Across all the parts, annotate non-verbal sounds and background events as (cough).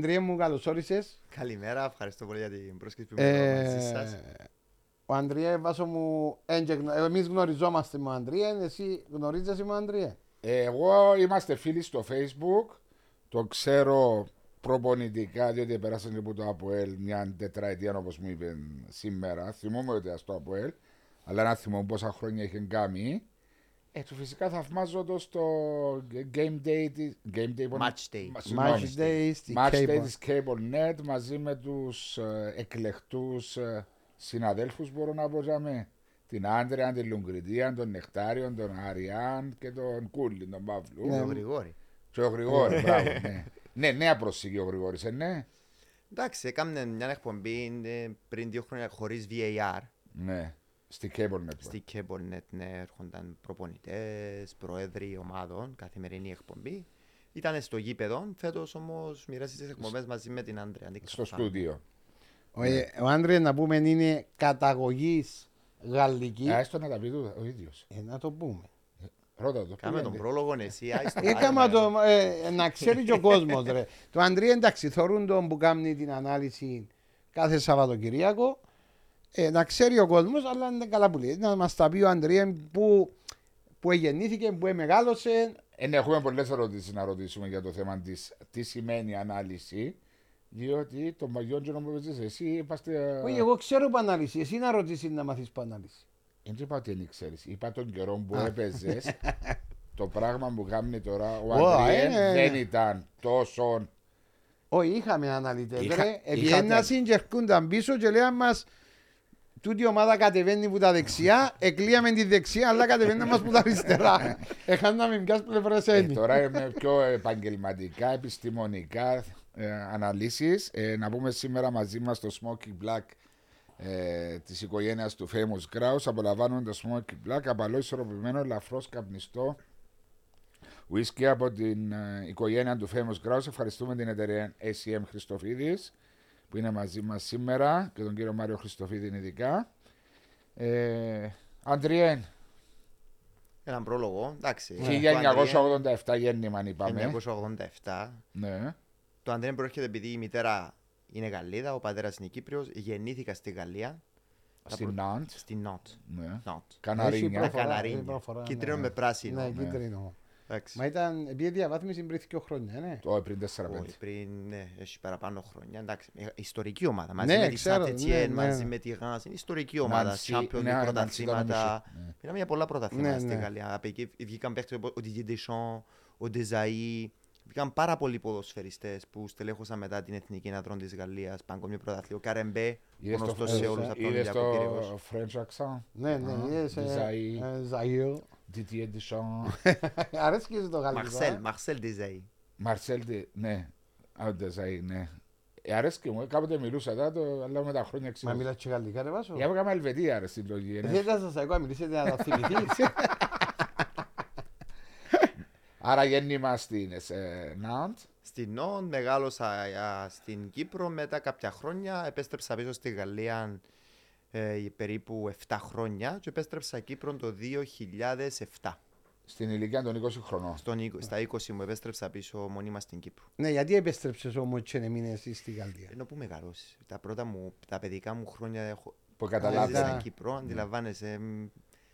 Αντρία μου, καλώς όρισες. Καλημέρα, ευχαριστώ πολύ για την πρόσκληση που Ε, ήμουν μαζί σας. ο Αντρία, βάσο μου, έντια γνω- ε, εμείς γνωριζόμαστε με τον Αντρία, εσύ γνωρίζεσαι με τον Αντρία. Εγώ είμαστε φίλοι στο facebook. Το ξέρω προπονητικά διότι πέρασαν και από το ΑΠΟΕΛ μια τετραετία όπως μου είπε σήμερα. Θυμούμαι ότι στο ΑΠΟΕΛ, αλλά να θυμόμαι πόσα χρόνια είχε κάνει. Ε, του φυσικά θαυμάζω το στο Game Day, της- game day πώς- Match Day. Μα- συγγνώμη. Match Day στη Match Day Cable. της CableNet μαζί με τους ε, εκλεκτούς ε, συναδέλφους μπορώ να πω για με. Την Άντρεα, την Λουγκριτία, τον Νεκτάριον, τον Αριάν και τον Κούλι, τον Παύλου. Το Γρηγόρη. Και ο Γρηγόρη, μπράβο, ναι. ναι, νέα προσήκη ο Γρηγόρης, ε, ναι. Εντάξει, έκαμε μια εκπομπή ε, πριν δύο χρόνια χωρίς VAR. Ναι, στη CableNet. Στη CableNet ναι, έρχονταν προπονητές, προέδροι ομάδων, καθημερινή εκπομπή. Ήταν στο γήπεδο, φέτος όμως μοιράζεις τις εκπομπές μαζί με την Άντρια. Στο στούντιο. Ο, ε, ο Άντρια, να πούμε, είναι καταγωγής γαλλική. Α, έστω να τα πει του ο ίδιος. Ε, να το πούμε. Ρώτα το. Κάμε πού τον είναι. πρόλογο εσύ, άιστο. Έκαμα το, ε, να ξέρει και ο κόσμος. Το Αντρία εντάξει, θωρούν τον που κάνει την ανάλυση κάθε Σαββατοκυριακό. Ε, να ξέρει ο κόσμος, αλλά είναι καλά που λέει. Να μας τα πει ο Αντρία που, που γεννήθηκε, που μεγάλωσε. Ε, ναι, έχουμε πολλές ερωτήσεις να ρωτήσουμε για το θέμα της τι σημαίνει ανάλυση. Διότι τον παγιόν τζονό που παίζεις εσύ είπαστε. Όχι, εγώ ξέρω που ανάλυση. Εσύ να ρωτήσεις να μάθεις που ανάλυση. Δεν είπα ότι δεν ξέρεις. Είπα τον καιρό που Α. έπαιζες. (laughs) το πράγμα που κάνει τώρα ο Ω, Αντριέν ε, δεν ναι. ήταν τόσο. Όχι, είχαμε αναλυτές. Είχα- Ρε, είχατε. Επιένασαν και έρχονταν πίσω και λέγαν μας. Τούτη η ομάδα κατεβαίνει που τα δεξιά, εκλείαμε τη δεξιά, αλλά κατεβαίνει μας που τα αριστερά. (laughs) Έχαναμε μιας πλευράς Ε, ένι. τώρα είμαι πιο επαγγελματικά, επιστημονικά ε, αναλύσεις. Ε, να πούμε σήμερα μαζί μας το Smoky Black ε, της οικογένειας του Famous Grouse. Απολαμβάνουμε το Smoky Black, απαλό ισορροπημένο, ελαφρώς καπνιστό. Whisky από την ε, οικογένεια του Famous Grouse. Ευχαριστούμε την εταιρεία ACM Χριστοφίδης που είναι μαζί μας σήμερα και τον κύριο Μάριο Χριστοφίδη ειδικά. Ε, Αντριέν, Έναν πρόλογο, εντάξει. Ναι. ο Αντρέα, 1987 γέννημα είπαμε. 1987. Ναι. Το Αντρέα προέρχεται επειδή η μητέρα είναι Γαλλίδα, ο πατέρας είναι Κύπριος. Γεννήθηκα στη Γαλλία, Στην Ναντ. στη Νότ. Ναι. Νότ. Καναρίνια. Προφορά, Καναρίνια. έχει προφορά, Κίτρινο ναι. με πράσινο. Ναι, κίτρινο. Εντάξει. Μα ήταν επειδή διαβάθμιση πριν δύο χρόνια, ναι. Το πριν 4-5. Όχι, πριν ναι, έχει παραπάνω χρόνια. Εντάξει, ε, ιστορική ομάδα. Μαζί Ναι, με τη ξέρω, Σαντετιέν, ναι, ναι. μαζί με τη Γάνς. Είναι ιστορική ομάδα. Νανσί, Champions ναι, League, Νανσί πρωταθλήματα. ήταν όμω, Πήραμε για πολλά πρωταθλήματα Ναι, στη ναι. Γαλλία. Από εκεί βγήκαν παίχτες όπως ο Didier Deschamps, ο Desailly. Βγήκαν πάρα πολλοί ποδοσφαιριστές που στελέχωσαν μετά την εθνική νατρών της Γαλλίας. Παγκόσμιο πρωταθλείο. Ο Καρεμπέ, Είδες το- γνωστός σε ε, όλους από τον Είδες Ολυμπιακό Πυραιός. το French accent. Ναι, ναι, Α, είδες, ε, Desailly. ε, Ζαΐο. Didier Deschamps. (laughs) Αρέσκεις και το γαλλικό. Μαρσέλ, ε; Μαρσέλ Desailly. Μαρσέλ, Ντε- ναι. Α, ο Ντεζαΐ, ναι. Ε, αρέσκει μου, κάποτε μιλούσα τα, το, αλλά με τα χρόνια Μα ξέρω. μιλάς και γαλλικά ρε Βάσο; Για να κάνουμε Ελβετία, ρε, στην λογική. Ε, ναι. Δεν ήταν σας εγώ, μιλήσετε να τα θυμηθείς. (laughs) Άρα γέννημα στην ε, Ναντ. Στην Νόν μεγάλωσα α, στην Κύπρο. Μετά κάποια χρόνια επέστρεψα πίσω στη Γαλλία ε, περίπου 7 χρόνια και επέστρεψα Κύπρο το 2007. Στην ηλικία των 20 χρονών. Στον, είκο- στα 20 μου επέστρεψα πίσω μονίμα στην Κύπρο. Ναι, γιατί επέστρεψες όμως και μείνες στη Γαλλία; Ενώ που μεγαλώσεις. Τα πρώτα μου, τα παιδικά μου χρόνια έχω Που έζησα καταλάβαινε. στην Κύπρο, αντιλαμβάνεσαι.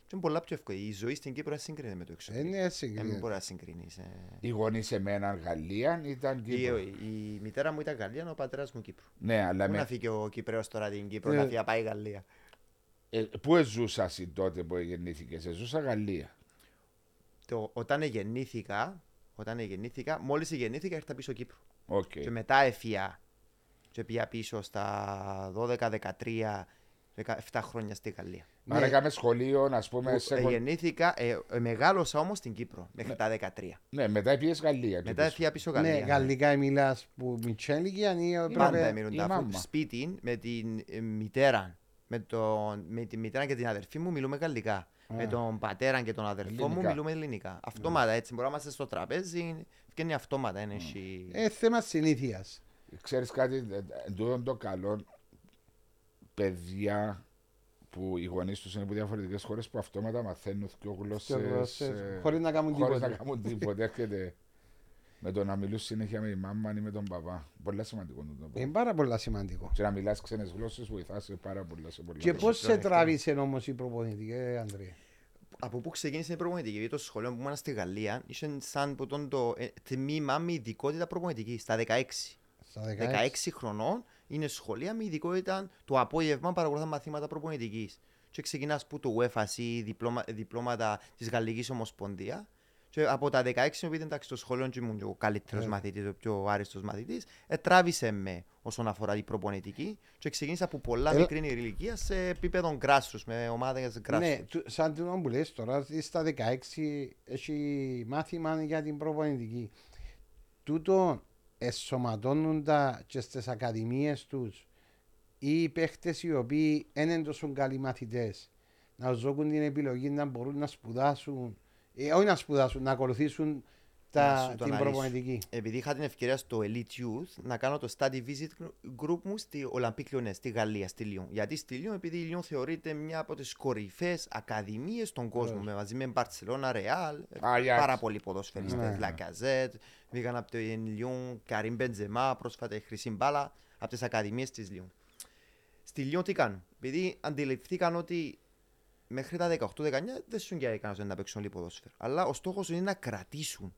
Μ, Και είναι πολλά πιο εύκολο. Η ζωή στην Κύπρο δεν συγκρίνεται με το Ε, εξωτερικό. ναι, έτσι. Δεν μπορείς να συγκρίνεις. Οι γονείς σε μένα Γαλλία ήταν Η, Κύπρο. η μητέρα μου ήταν Γαλλία, ο πατέρας μου Κύπρο. Ναι, αλλά Πού με, να φύγει ο Κυπρέος τώρα την Κύπρο, Ε. να φύγει να πάει Γαλλία; ε, πού ζούσες εσύ τότε που γεννήθηκες, ζούσα Γαλλία. το, όταν γεννήθηκα, όταν γεννήθηκα, μόλις γεννήθηκα ήρθα πίσω Κύπρο. Οκ. Και μετά έφυγα και πήγα πίσω στα 12, 13, 17 χρόνια στη Γαλλία. Άρα Ναι. έκαμε σχολείο, ας πούμε, Που, σε ε, κο- γεννήθηκα, ε, ε, μεγάλωσα όμως στην Κύπρο μέχρι τα 13. Ναι, μετά πήγε Γαλλία. και Μετά πίσω. έφυγα πίσω Ναι, Γαλλία. γαλλικά μιλάς που μικρή ηλικία ή Πάντα έπρεπε... έμειναν η τα μάμα. αφού σπίτι με την ε, μητέρα. Με, το, με τη μητέρα και την αδερφή μου μιλούμε γαλλικά. Με τον πατέρα και τον αδερφό μου Ελληνικά. μιλούμε ελληνικά. Αυτόματα έτσι. Μπορούμε να είμαστε στο τραπέζι. Βγαίνει αυτόματα. Είναι εσύ- Ε, θέμα συνήθειας. Ξέρεις κάτι, ε, ε, τούτο το καλό, παιδιά που οι γονείς τους είναι από διαφορετικές χώρες που αυτόματα μαθαίνουν δύο Και γλώσσες γλώσσες, ε, χωρίς να κάνουν χωρίς να τίποτα. κάνουν τίποτα. Έρχεται Με το να μιλούν συνέχεια με τη μάμα ή με τον παπά. Πολύ σημαντικό το το Είναι πάρα πολύ σημαντικό. Και να μιλάς ξένες γλώσσες βοηθάς σε πάρα πολλά. Σε πολλά Και πράγματα. πώς σε τράβησε όμως η προπονητική, ε, Ανδρέα. Από πού ξεκίνησε η προπονητική, γιατί το σχολείο που ήμουν στη Γαλλία είχε σαν που τον το ε, τμήμα με ειδικότητα προπονητική στα 16. Στα 16 χρονών είναι σχολεία με ειδικότητα το απόγευμα παρακολουθά μαθήματα προπονητικής. Και ξεκινάς που το UEFA ή διπλώμα, διπλώματα της Γαλλικής Ομοσπονδία. Και από τα 16 επειδή εντάξει στο σχολείο και ήμουν και ο καλύτερος Ε. μαθητής, ο πιο άριστος μαθητής, ε, τράβησε με όσον αφορά την προπονητική. Και ξεκίνησα από πολλά Ε, μικρή ηλικία σε επίπεδο grassroots, με ομάδε grassroots. Ναι, του- σαν το που λες τώρα, ότι στα 16 έχει μάθημα για την προπονητική. Τούτο εσωματώνουν τα και στις ακαδημίες τους ή οι παίχτες οι οποίοι δεν είναι τόσο καλοί μαθητές να ζώκουν την επιλογή να μπορούν να σπουδάσουν ε, όχι να σπουδάσουν, να ακολουθήσουν Να τα, σου το την αναλύσω. προπονητική. επειδή είχα την ευκαιρία στο Elite Youth να κάνω το study visit group μου στη Olympique Lyonnais, στη Γαλλία, στη Λιόν. Γιατί στη Λιόν, επειδή η Λιόν θεωρείται μια από τις κορυφαίε ακαδημίες στον κόσμο, Βεβαίως. με, μαζί με Barcelona, Real, Ajax. πάρα πολλοί ποδοσφαιριστές. Ναι. Λακαζέτ, βγήκαν από το Λιόν, Καρύμ Μπεντζεμά, πρόσφατα η Χρυσή Μπάλα, από τις ακαδημίες της Λιόν. Στη Λιόν τι κάνουν, επειδή αντιληφθήκαν ότι μέχρι τα 18-19 δεν σου για κανένας να παίξουν όλοι ποδόσφαιρο. Αλλά ο στόχος είναι να κρατήσουν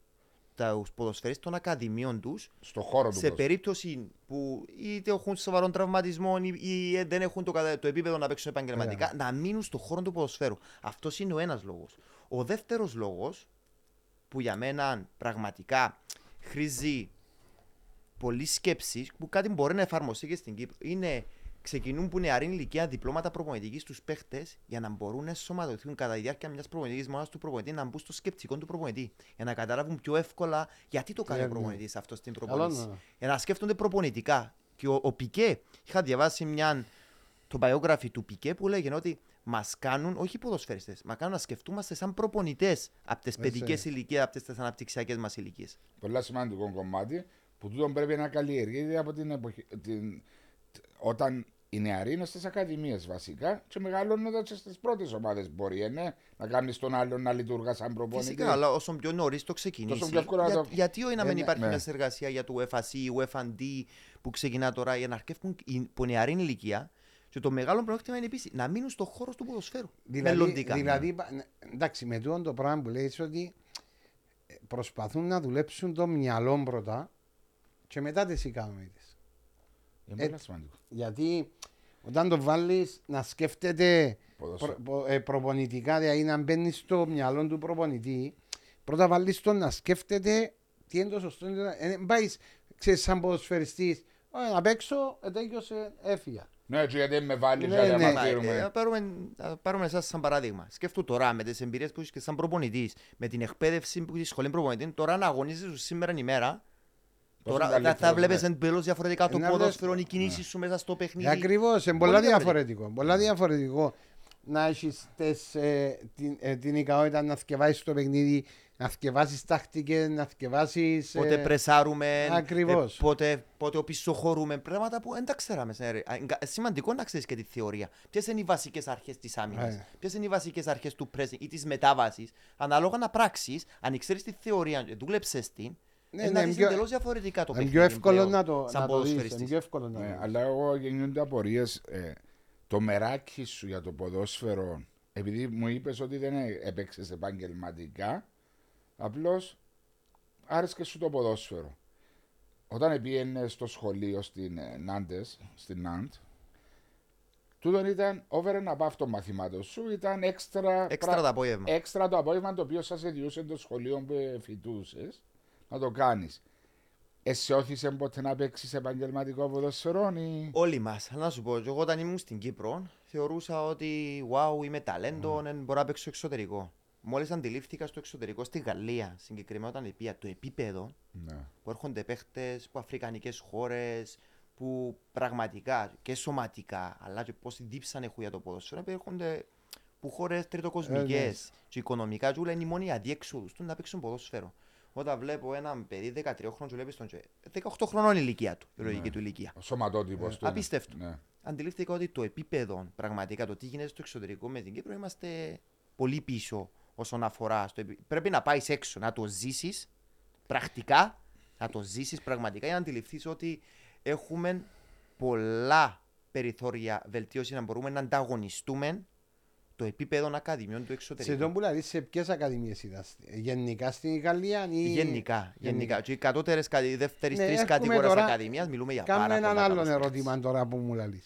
τους ποδοσφαιριστές των ακαδημιών τους Στο χώρο του. σε κόσμου. περίπτωση που είτε έχουν σοβαρών τραυματισμών ή, ή δεν έχουν το, κατα- το επίπεδο να παίξουν επαγγελματικά, να μείνουν στον χώρο του ποδοσφαίρου. Αυτός είναι ο ένας λόγος. Ο δεύτερος λόγος, που για μένα πραγματικά χρήζει πολλής σκέψης, που κάτι μπορεί να εφαρμοστεί και στην Κύπρο, είναι ξεκινούν που νεαρή ηλικία διπλώματα προπονητικής στου παίχτες για να μπορούν να ενσωματωθούν κατά τη διάρκεια μιας προπονητικής μόνο του προπονητή να μπουν στο σκεπτικό του προπονητή. Για να καταλάβουν πιο εύκολα γιατί το κάνει ο Ναι, ναι. προπονητής αυτός στην Καλό προπονητή. είναι. Για να σκέφτονται προπονητικά. Και ο, ο Πικέ, είχα διαβάσει μια, το biography του Πικέ που λέγεται ότι μας κάνουν, όχι οι ποδοσφαιριστές, μας κάνουν να σκεφτούμαστε σαν προπονητές από τις παιδικές ηλικίες, από τις αναπτυξιακές μας ηλικίες. Πολύ σημαντικό κομμάτι που τούτο πρέπει να καλλιεργείται από την εποχή. Την, όταν οι νεαροί είναι στις ακαδημίες βασικά και μεγαλώνοντα και στις πρώτες ομάδες. Μπορεί ε, ναι, να κάνεις τον άλλον να λειτουργά σαν προπονητή. Φυσικά, αλλά όσο πιο νωρίς το ξεκινήσει. Τόσο πιο εύκολα να για- το- γιατί όχι να Ε, μην ναι, υπάρχει ναι. μια συνεργασία για το UFAC, UFAD που ξεκινά τώρα για να αρκεύουν οι- που νεαρή ηλικία. Και το μεγάλο πρόβλημα είναι επίση να μείνουν στον χώρο του ποδοσφαίρου. Δηλαδή, μελλοντικά. δηλαδή πα- ναι, εντάξει, με τούτο το πράγμα που λέει ότι ε, προσπαθούν να δουλέψουν το μυαλό πρώτα και μετά τις ικανότητες. Είναι Ε, πολύ σημαντικό. Γιατί όταν το βάλεις να σκέφτεται Ποδόσφαιρο. προ, πο- ε, προπονητικά, δηλαδή να μπαίνεις στο μυαλό του προπονητή, πρώτα βάλει τον να σκέφτεται τι είναι το σωστό. Δεν πάει, ξέρεις, σαν ποδοσφαιριστής, «Ωραία, να παίξω, ε, τέλειωσε, έφυγα. Ναι, έτσι γιατί με βάλεις Ναι, για ναι. να Μα, ε, μαθαίνουμε. να πάρουμε, να πάρουμε εσάς σαν παράδειγμα. Σκέφτομαι τώρα με τις εμπειρίες που έχεις και σαν προπονητής, με την εκπαίδευση που έχεις στη σχολή προπονητή, τώρα να αγωνίζεσαι σήμερα ημέρα. Πόσο Τώρα θα, θα καλύτερος, βλέπεις ναι. εντελώ διαφορετικά το Ε, να βλέπεις- ποδόσφαιρο, οι κινήσει σου μέσα στο παιχνίδι. Ακριβώς, είναι Πολύ πολλά διαφορετικό. διαφορετικό. Πολλά διαφορετικό να έχεις ε, την, ε, την ικανότητα να θκευάσεις το παιχνίδι, να θκευάσεις τακτικές, να θκευάσεις. Πότε πρεσάρουμε, Ακριβώς. ε, πότε, πότε οπισθοχωρούμε. Πράγματα που δεν τα ξέραμε. σε ρε. Α, εγκα- Σημαντικό να ξέρεις και τη θεωρία. Ποιες είναι οι βασικές αρχές της άμυνας, Ε. ποιες είναι οι βασικές αρχές του pressing ή της μετάβασης. Ανάλογα να πράξεις, αν ξέρεις τη θεωρία, και δούλεψες την, Ναι, ε, ναι, να είναι δεις πιο- εντελώς διαφορετικά το είναι παιχνίδι. πιο εύκολο πλέον, να το, σαν να το δεις, ποδοσφαιριστής. Είναι πιο εύκολο να Ναι, το δεις. αλλά εγώ γεννιούνται απορίες. Ε, το μεράκι σου για το ποδόσφαιρο, επειδή μου είπες ότι δεν έπαιξες επαγγελματικά, απλώς άρεσε σου το ποδόσφαιρο. Όταν πήγαινε στο σχολείο στην ε, Νάντες, στην Νάντ, τούτον ήταν over and above των μαθημάτων σου, ήταν έξτρα, Έξτρα πρα- το απόγευμα. έξτρα το απόγευμα το οποίο σας ιδιούσε το σχολείο που φοιτούσες να το κάνεις. Εσύ όθησε ποτέ να παίξεις επαγγελματικό ποδοσφαιρό ή. Όλοι μας. Να σου πω, και εγώ όταν ήμουν στην Κύπρο, θεωρούσα ότι wow, είμαι ταλέντο, mm. μπορώ να παίξω εξωτερικό. Μόλις αντιλήφθηκα στο εξωτερικό, στη Γαλλία συγκεκριμένα, όταν πήγα το επίπεδο Ναι. που έρχονται παίχτες από αφρικανικές χώρες, που πραγματικά και σωματικά, αλλά και πώς δίψαν έχουν για το ποδόσφαιρο, έρχονται που χώρες τριτοκοσμικέ Ε, ναι. και οικονομικά, και όλα είναι η μόνη αδιέξοδο του να παίξουν ποδόσφαιρο. Όταν βλέπω έναν παιδί 13 χρόνων, βλέπει τον και 18 χρονών η ηλικία του, η λογική του ηλικία. Ο σωματότυπος του. είναι. απίστευτο. Ναι. Αντιλήφθηκα ότι το επίπεδο, πραγματικά το τι γίνεται στο εξωτερικό με την Κύπρο, είμαστε πολύ πίσω όσον αφορά. Στο επί... Πρέπει να πάεις έξω, να το ζήσεις πρακτικά Να το ζήσεις πραγματικά για να αντιληφθείς ότι έχουμε πολλά περιθώρια βελτίωση να μπορούμε να ανταγωνιστούμε το επίπεδο ακαδημιών του εξωτερικού. Σε τον που λέει, σε ποιες ακαδημίες ήταν, γενικά στην Γαλλία ή. Γενικά. γενικά. Και οι κατώτερες, οι δεύτερε Ναι, τρεις έρχομαι κατηγορίες τώρα- ακαδημίας μιλούμε για Κάνω πάρα έναν πολλά άλλο καλά ερώτημα τώρα που μου λέει.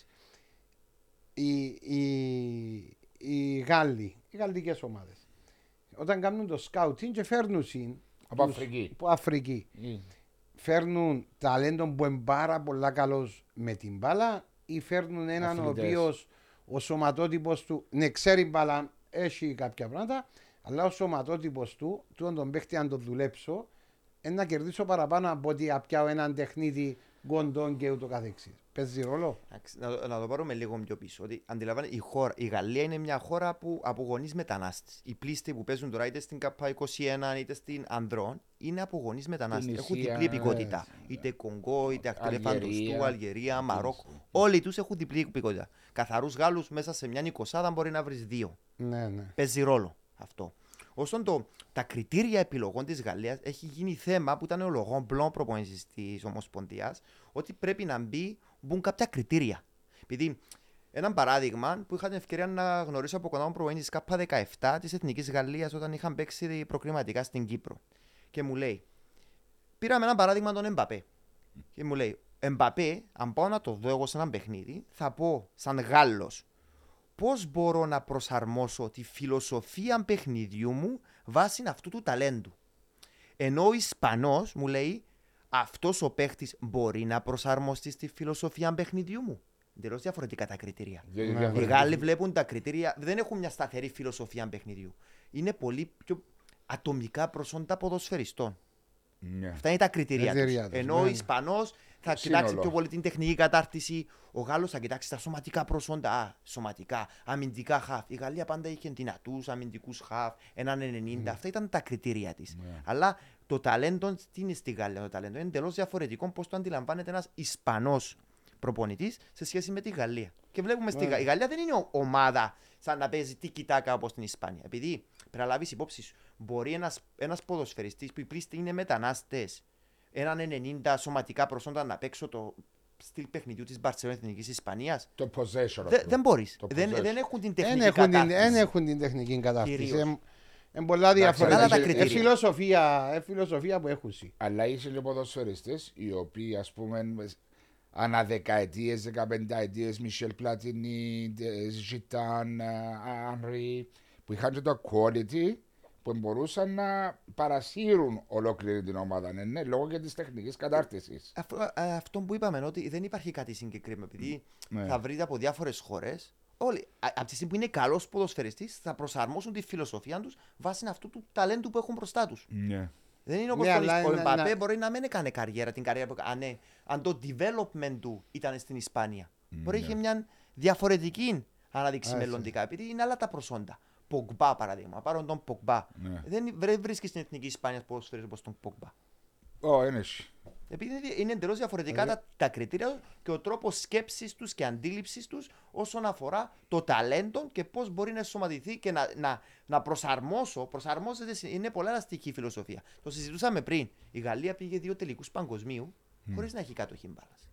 Οι, οι, οι Γάλλοι, οι γαλλικές ομάδες, όταν κάνουν το σκάουτινγκ και φέρνουν συν Από τους- Αφρική. από Αφρική, Ε, φέρνουν ταλέντο που είναι πάρα πολλά καλός με την μπάλα ή φέρνουν έναν ο Αθλητές. οποίος ο σωματότυπος του, ναι, ξέρει μπάλα, έχει κάποια πράγματα, αλλά ο σωματότυπος του, του τον παίχτη αν το δουλέψω, είναι να κερδίσω παραπάνω από ότι να πιάω έναν τεχνίτη γκοντών και ούτω καθεξής. Παίζει ρόλο. Εντάξει, Να, το- να το πάρουμε λίγο πιο πίσω. Ότι αντιλαμβάνε, η, χώρα, η Γαλλία είναι μια χώρα που από γονεί μετανάστες. Οι πλήστοι που παίζουν τώρα είτε στην ΚΑΠΑ21 είτε στην Ανδρών είναι από γονεί μετανάστε. Έχουν Τινησία, διπλή υπηκότητα. έτσι, Είτε Κονγκό, είτε Ακτελεφαντοστού, Αλγερία, Αλγερία, Μαρόκο. Όλοι τους έχουν διπλή υπηκότητα. Καθαρούς Γάλλους μέσα σε μια εικοσάδα μπορεί να βρεις δύο. Ναι, ναι. Παίζει ρόλο αυτό. Όσον το, τα κριτήρια επιλογών της Γαλλίας έχει γίνει θέμα που ήταν ο Λογόν Μπλον προπονητής της Ομοσπονδίας, ότι πρέπει να μπει, μπουν κάποια κριτήρια. Επειδή ένα παράδειγμα που είχα την ευκαιρία να γνωρίσω από κοντά μου προπονητή ΚΑΠΑ17 της Εθνικής Γαλλίας όταν είχαν παίξει προκριματικά στην Κύπρο. Και μου λέει, πήραμε ένα παράδειγμα τον Εμπαπέ. Και μου λέει, Εμπαπέ, αν πάω να το δω εγώ σε ένα παιχνίδι, θα πω σαν Γάλλος πώς μπορώ να προσαρμόσω τη φιλοσοφία παιχνιδιού μου βάσει αυτού του ταλέντου. Ενώ ο Ισπανός μου λέει αυτός ο παίχτης μπορεί να προσαρμοστεί στη φιλοσοφία παιχνιδιού μου. Εντελώς διαφορετικά τα κριτήρια. διότι Ναι, Οι διαφορετικά- Γάλλοι βλέπουν τα κριτήρια, δεν έχουν μια σταθερή φιλοσοφία παιχνιδιού. Είναι πολύ πιο ατομικά προσόντα ποδοσφαιριστών. Ναι. Αυτά είναι τα κριτήρια, Κριτήρια τους. τους, Ενώ ναι, ο ναι. Ισπανός θα Σύνολο. κοιτάξει πιο πολύ την τεχνική κατάρτιση. Ο Γάλλος θα κοιτάξει τα σωματικά προσόντα. Α, σωματικά, αμυντικά χαφ. Η Γαλλία πάντα είχε δυνατού αμυντικούς χαφ, έναν 90. Αυτά ήταν τα κριτήρια της. Ναι. Αλλά το ταλέντο, τι είναι στη Γαλλία το ταλέντο, είναι εντελώς διαφορετικό πώς το αντιλαμβάνεται ένας Ισπανός προπονητής σε σχέση με τη Γαλλία. Και βλέπουμε στη Ναι. Γαλλία. Η Γαλλία δεν είναι ο- ομάδα σαν να παίζει τι κοιτάκα όπως στην Ισπανία. Επειδή πρέπει να λάβεις υπόψη σου, μπορεί ένα ένας ποδοσφαιριστής που οι πλήστοι είναι μετανάστες, έναν 90 σωματικά προσόντα να παίξω το στυλ παιχνιδιού της Μπαρσελόνα Εθνικής Ισπανίας; Το possession. Δε, αυτό. δεν μπορείς. Το Δεν, possession. δεν έχουν την Δεν τεχνική έχουν, την, κατάρτιση. δεν έχουν την τεχνική κατάρτιση. Κυρίως. Είναι είναι πολλά Εντάξει, άλλα τα διαφορετικά. Είναι κριτήρια. φιλοσοφία, ε, φιλοσοφία που έχουν. συ. Αλλά είσαι και ποδοσφαιριστές οι οποίοι ας πούμε ανά δεκαετίες, δεκαπενταετίες, Μισελ Πλατινί, Ζιτάν, Ανρί, που είχαν και το quality που μπορούσαν να παρασύρουν ολόκληρη την ομάδα. Ναι, ναι, λόγω και της τεχνικής κατάρτισης. Αυτό, α, αυτό που είπαμε ότι δεν υπάρχει κάτι συγκεκριμένο. Επειδή Ναι. θα βρείτε από διάφορες χώρες. Όλοι, α- από τη στιγμή που είναι καλός ποδοσφαιριστής, θα προσαρμόσουν τη φιλοσοφία τους βάσει αυτού του ταλέντου που έχουν μπροστά τους. Ναι. Δεν είναι όπω Ναι, το αλλά Ισ- ο να- Εμπαπέ να- μπορεί να μην έκανε καριέρα, την καριέρα που έκανε. ναι, αν το development του ήταν στην Ισπανία. Μπορεί να είχε μια διαφορετική ανάδειξη Α, έτσι. μελλοντικά, επειδή είναι άλλα τα προσόντα. Πογκμπά παράδειγμα. Πάρω τον Πογκμπά. Ναι. Δεν βρε- βρίσκεις στην εθνική Ισπανίας ποδοσφαίρι όπως τον Πογκμπά. Ω, είναι εσύ. Επειδή είναι- είναι εντελώς διαφορετικά τα, τα κριτήρια και ο τρόπος σκέψης τους και αντίληψης τους όσον αφορά το ταλέντο και πώς μπορεί να εσωματηθεί και να, να, να προσαρμόσω. Προσαρμόζεται, σε- είναι πολλά ελαστική η φιλοσοφία. Το συζητούσαμε πριν. Η Γαλλία πήγε δύο τελικούς παγκοσμίου χωρίς να έχει κάτοχη μπάλας.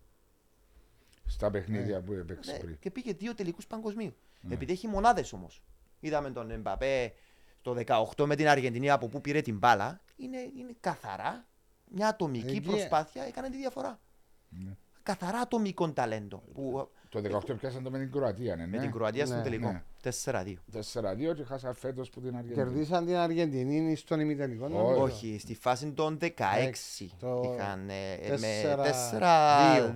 Στα παιχνίδια που έπαιξε Ναι, πριν. και πήγε δύο τελικούς παγκοσμίου. Επειδή έχει μονάδες όμως. Είδαμε τον Εμπαπέ το 18 με την Αργεντινή από πού πήρε την μπάλα. Είναι, είναι καθαρά μια ατομική Εκεί- προσπάθεια έκανε τη διαφορά. Ναι. Καθαρά ατομικό ταλέντο. Που Το 18 πιάσαν το με την Κροατία, ναι. με ναι. την Κροατία στον Ναι, τελικό. ναι. 4-2. 4-2 και χάσα φέτος που την Αργεντινή. Κερδίσαν την Αργεντινή στον ημιτελικό. νομίζω. Όχι, στη φάση των 16 Το είχαν ε, τέσσερα- με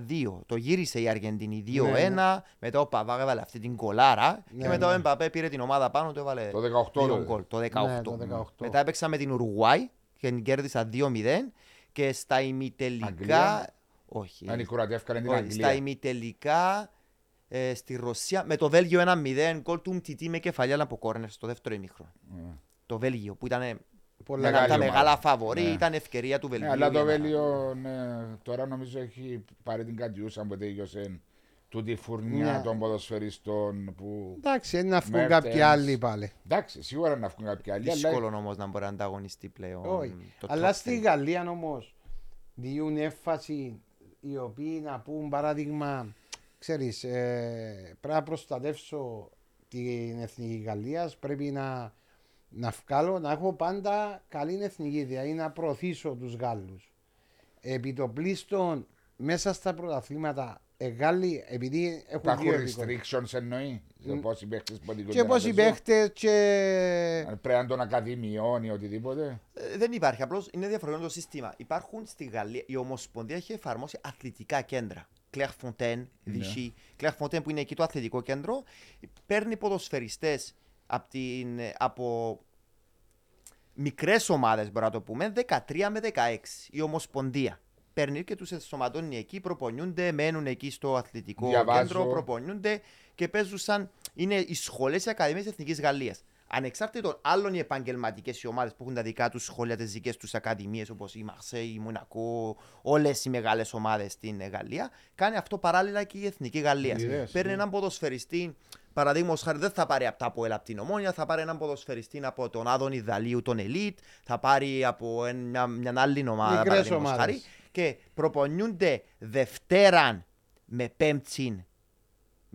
4-2. Το γύρισε η Αργεντινή 2-1. Μετά ο Παβάγ έβαλε αυτή την κολάρα. Ναι, και μετά ο ναι. Εμπαπέ πήρε την ομάδα πάνω του έβαλε Το 18 δύο τότε. γκολ. Το 18. Ναι, το 18. Μετά έπαιξα με την Ουρουγουάη και την κέρδισα 2-0. Και στα ημιτελικά. Αγγλία; Όχι. Αν η Κροατία έφκανε την Όχι, στα Αγγλία. ημιτελικά ε, στη Ρωσία με το Βέλγιο 1-0 γκολ του Μτιτή με κεφαλιά από κόρνερ στο δεύτερο ημίχρονο. Ναι. Το Βέλγιο που ήταν Πολλά ένα από τα ομάδα. μεγάλα φαβορή, Ναι. ήταν ευκαιρία του Ναι, Βελγίου. αλλά το για να- Βέλιο ναι, τώρα νομίζω έχει πάρει την κατιούσα που τέλειωσε του τη φουρνιά Ναι. των ποδοσφαιριστών που. Εντάξει, είναι να βγουν Μέρτενς. κάποιοι άλλοι πάλι. Εντάξει, σίγουρα να βγουν κάποιοι άλλοι. αλλά- Δύσκολο όμως να μπορεί να ανταγωνιστεί πλέον. Όχι. το Αλλά top στη three. Γαλλία όμως διούν έμφαση οι οποίοι να πούν παράδειγμα, ξέρεις, ε, πρέπει να προστατεύσω την Εθνική Γαλλίας, πρέπει να, να βγάλω, να έχω πάντα καλή εθνική ιδέα ή να προωθήσω τους Γάλλους. Επί το πλήστον μέσα στα πρωταθλήματα ε, Γάλλοι, επειδή έχουν δύο Υπάρχουν επικο- restrictions εννοεί. Σε πόσοι παίχτες μπορεί Και πώς οι παίχτες και... Πρέπει να τον ακαδημιών ή οτιδήποτε. Ε, δεν υπάρχει. Απλώς είναι διαφορετικό το σύστημα. Υπάρχουν στη Γαλλία, η Ομοσπονδία έχει εφαρμόσει αθλητικά κέντρα. Clairefontaine, Vichy. Clairefontaine που είναι εκεί το αθλητικό κέντρο, παίρνει ποδοσφαιριστές από, την, από μικρές ομάδες, μπορούμε να το πούμε, 13 με 16. Η Ομοσπονδία. Παίρνει και τους ενσωματώνει εκεί, προπονιούνται, μένουν εκεί στο αθλητικό Διαβάζω. κέντρο, προπονιούνται και παίζουν σαν. είναι οι σχολές και ακαδημίε Εθνικής Γαλλίας. Ανεξάρτητων άλλων οι επαγγελματικές ομάδες που έχουν τα δικά τους σχόλια, τις δικές τους ακαδημίες όπως η Μαρσέη, η Μονακό, όλες οι μεγάλες ομάδες στην Γαλλία, κάνει αυτό παράλληλα και η Εθνική Γαλλίας. Ιδέες, Παίρνει ναι. έναν ποδοσφαιριστή, παραδείγματος χάρη, δεν θα πάρει από τα Αποέλ από την Ομόνια, θα πάρει έναν ποδοσφαιριστή από τον Άδωνη Δαλίου, τον Ελίτ, θα πάρει από εν- μια, μια άλλη ομάδα. Μικρές παραδείγματος ομάδες. χάρη, και προπονιούνται Δευτέραν με Πέμπτην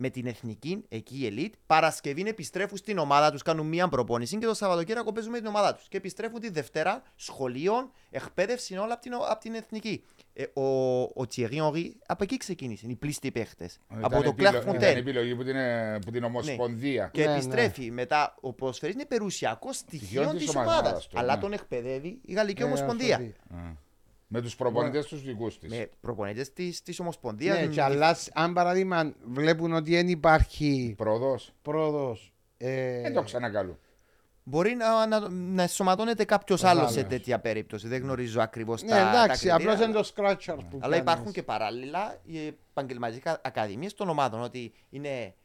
με την εθνική, εκεί η ελίτ. Παρασκευή επιστρέφουν στην ομάδα τους, κάνουν μία προπόνηση και το Σαββατοκύριακο παίζουν με την ομάδα τους. Και επιστρέφουν τη Δευτέρα σχολείων, εκπαίδευσης όλα από την, απ' την εθνική. Ε, ο, ο Thierry Henry από εκεί ξεκίνησε, οι πλήστοι παίχτες. Από Ήταν το επιλο- Claire Ήταν Fontaine. επιλογή που την, ε, που την Ομοσπονδία. Και Ναι, επιστρέφει μετά ο ποδοσφαιριστής είναι περιουσιακό στοιχείο της τη ομάδας ομάδα. του, Αλλά ναι. τον εκπαιδεύει η Γαλλική Ε, Ομοσπονδία. Ομοσπονδία. Α. Με τους προπονητές τους δικούς της. Με προπονητές της Ομοσπονδίας. Ναι, και αλλά αν παράδειγμα βλέπουν ότι δεν υπάρχει Πρόοδος. πρόοδος ε, Δεν το ξανακαλούν. Μπορεί να, να, να ενσωματώνεται κάποιος άλλο άλλος. σε τέτοια περίπτωση. Δεν γνωρίζω ακριβώς ναι, τα, εντάξει, τα απλώς κριτήρια, είναι το scratcher που Αλλά κάνεις. υπάρχουν και παράλληλα οι επαγγελματικές ακαδημίες των ομάδων. Ότι είναι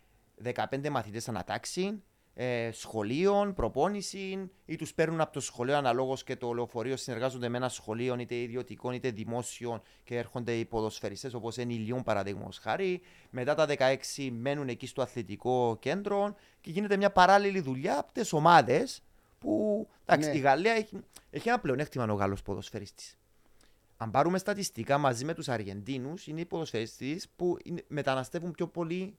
15 μαθητές ανατάξεις, ε, σχολείων, προπόνηση, ή τους παίρνουν από το σχολείο αναλόγως και το λεωφορείο συνεργάζονται με ένα σχολείο, είτε ιδιωτικών είτε δημόσιων, και έρχονται οι ποδοσφαιριστές όπως είναι η Λιόν παραδείγματο χάρη. Μετά τα 16 μένουν εκεί στο αθλητικό κέντρο και γίνεται μια παράλληλη δουλειά από τις ομάδες. Που εντάξει, Ναι. η Γαλλία έχει, έχει ένα πλεονέκτημα ο Γάλλος ποδοσφαιριστής. Αν πάρουμε στατιστικά μαζί με τους Αργεντίνους, είναι οι ποδοσφαιριστές που είναι- μεταναστεύουν πιο πολύ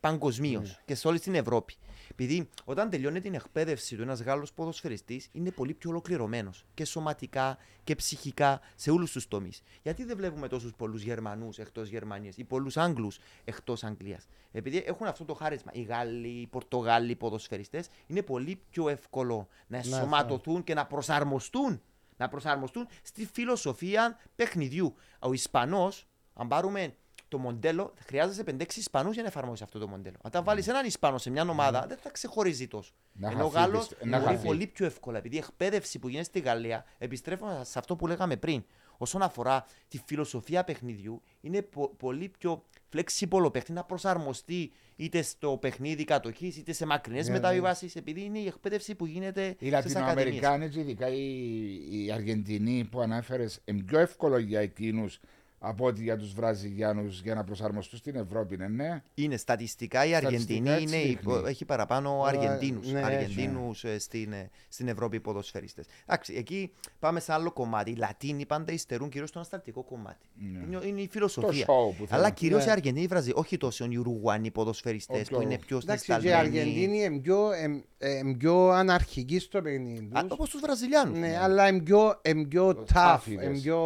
παγκοσμίως Ναι. και σε όλη την Ευρώπη. Επειδή όταν τελειώνει την εκπαίδευση του ένας Γάλλος ποδοσφαιριστής, είναι πολύ πιο ολοκληρωμένος και σωματικά και ψυχικά σε όλους τους τομείς. Γιατί δεν βλέπουμε τόσους πολλούς Γερμανούς εκτός Γερμανίας ή πολλούς Άγγλους εκτός Αγγλίας; Επειδή έχουν αυτό το χάρισμα. Οι Γάλλοι, οι Πορτογάλοι ποδοσφαιριστές είναι πολύ πιο εύκολο να ενσωματωθούν και να προσαρμοστούν να προσαρμοστούν στη φιλοσοφία παιχνιδιού. Ο Ισπανός, αν πάρουμε το μοντέλο, χρειάζεσαι 5-6 Ισπανούς για να εφαρμόσεις αυτό το μοντέλο. Αν τα βάλεις έναν Ισπανό σε μια ομάδα, δεν θα ξεχωρίζει τόσο. Να Ενώ ο χαθεί, Γάλλος πιστε- να μπορεί χαθεί. πολύ πιο εύκολα, επειδή η εκπαίδευση που γίνεται στη Γαλλία, επιστρέφοντα σε αυτό που λέγαμε πριν, όσον αφορά τη φιλοσοφία παιχνιδιού, είναι πο- πολύ πιο flexible ο παίχτης να προσαρμοστεί είτε στο παιχνίδι κατοχής είτε σε μακρινές Ναι, μεταβιβάσεις, επειδή είναι η εκπαίδευση που γίνεται Οι στις ακαδημίες. Λατινοαμερικάνοι, και ειδικά οι, οι Αργεντινοί που ανάφερε, είναι πιο εύκολο για εκείνους από ότι για τους Βραζιλιάνους για να προσαρμοστούν στην Ευρώπη, ναι, ναι. Είναι στατιστικά η Αργεντινή Στατιστικά έτσι είναι, δείχνει. υπο- έχει παραπάνω Ε, Αργεντίνους, ναι, Αργεντίνους ε, στην, ε, στην Ευρώπη ποδοσφαιριστές. Εντάξει, εκεί πάμε σε άλλο κομμάτι. Οι Λατίνοι πάντα υστερούν κυρίως στο ανασταλτικό κομμάτι. Είναι, είναι η φιλοσοφία. Το show που Αλλά θέλουν. κυρίως Ναι. οι Αργεντίνοι, οι Βραζιλ, όχι τόσο οι Ουρουγουανοί ποδοσφαιριστές Όχι, που είναι όχι. πιο Εντάξει, και οι συσταλμένοι. Αργεντίνοι είναι πιο, εμ- εμ πιο αναρχικοί στο παιχνίδι Α, τους. Όπως τους Βραζιλιάνους. Ναι, αλλά είναι πιο, εμ πιο tough. Τάφιδες. εμ πιο...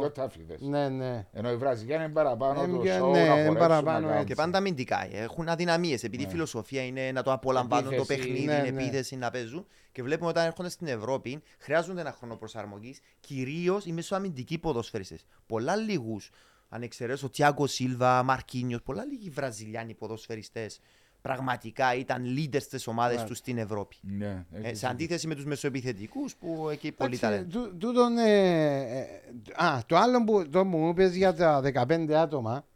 Πιο τάφιδες. Ναι, ναι. Ενώ οι Βραζιλιάνοι είναι παραπάνω Είναι το πιο- show, ναι, να είναι χορέψουν, παραπάνω να κάνουν. έτσι. Και πάντα αμυντικά. ε, Έχουν αδυναμίες. Επειδή η φιλοσοφία είναι να το απολαμβάνουν το Επίθεση. παιχνίδι, Ναι, την ναι. επίθεση να παίζουν. Και βλέπουμε όταν έρχονται στην Ευρώπη, χρειάζονται ένα χρόνο προσαρμογής, κυρίως οι μεσοαμυντικοί ποδοσφαιριστές. Πολλά λίγους, αν εξαιρέσω, Τιάγκο Σίλβα, Μαρκίνιο, πολλά λίγοι Βραζιλιάνοι ποδοσφαιριστές πραγματικά ήταν leaders στι ομάδε Ναι. τους στην Ευρώπη. Ναι, Ε, έχεις σε αντίθεση με τους μεσοεπιθετικούς που εκεί πολύ Εντάξει, ταλέντο. τού- τούτον, ε, ε, α, το άλλο που, το που μου είπες για τα 15 άτομα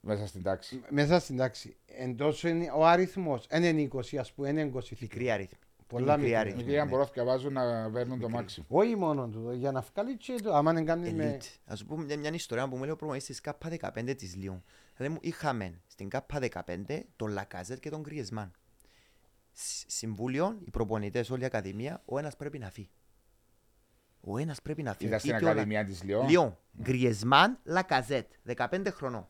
μέσα στην τάξη. μέσα στην τάξη, εντός είναι ο αριθμός, δεν είναι 20 ας πούμε, είναι 20 Μικρή αριθμή. Πολλά Μικρή μικρή. αριθμή, Γιατί αν ναι. μπορώ να βάζουν να παίρνουν το μάξιμο. Όχι μόνο τούτο, για να βγάλει και το, άμα δεν κάνει με... Elite. Α σου πούμε μια, μια ιστορία που μου λέει ο προπονητής της K15 της Λιόν. Δηλαδή μου είχαμε στην K15 τον Λακάζερ και τον Γκριεσμάν. Συμβούλιο, οι προπονητές, όλη η Ακαδημία, ο ένας πρέπει να φύγει. Ο ένας πρέπει να φύγει. Ήταν στην Είτε ο Λα- Ακαδημία της Λιόν. Λιόν. Γκριεσμάν, Λακαζέτ. 15 χρονών.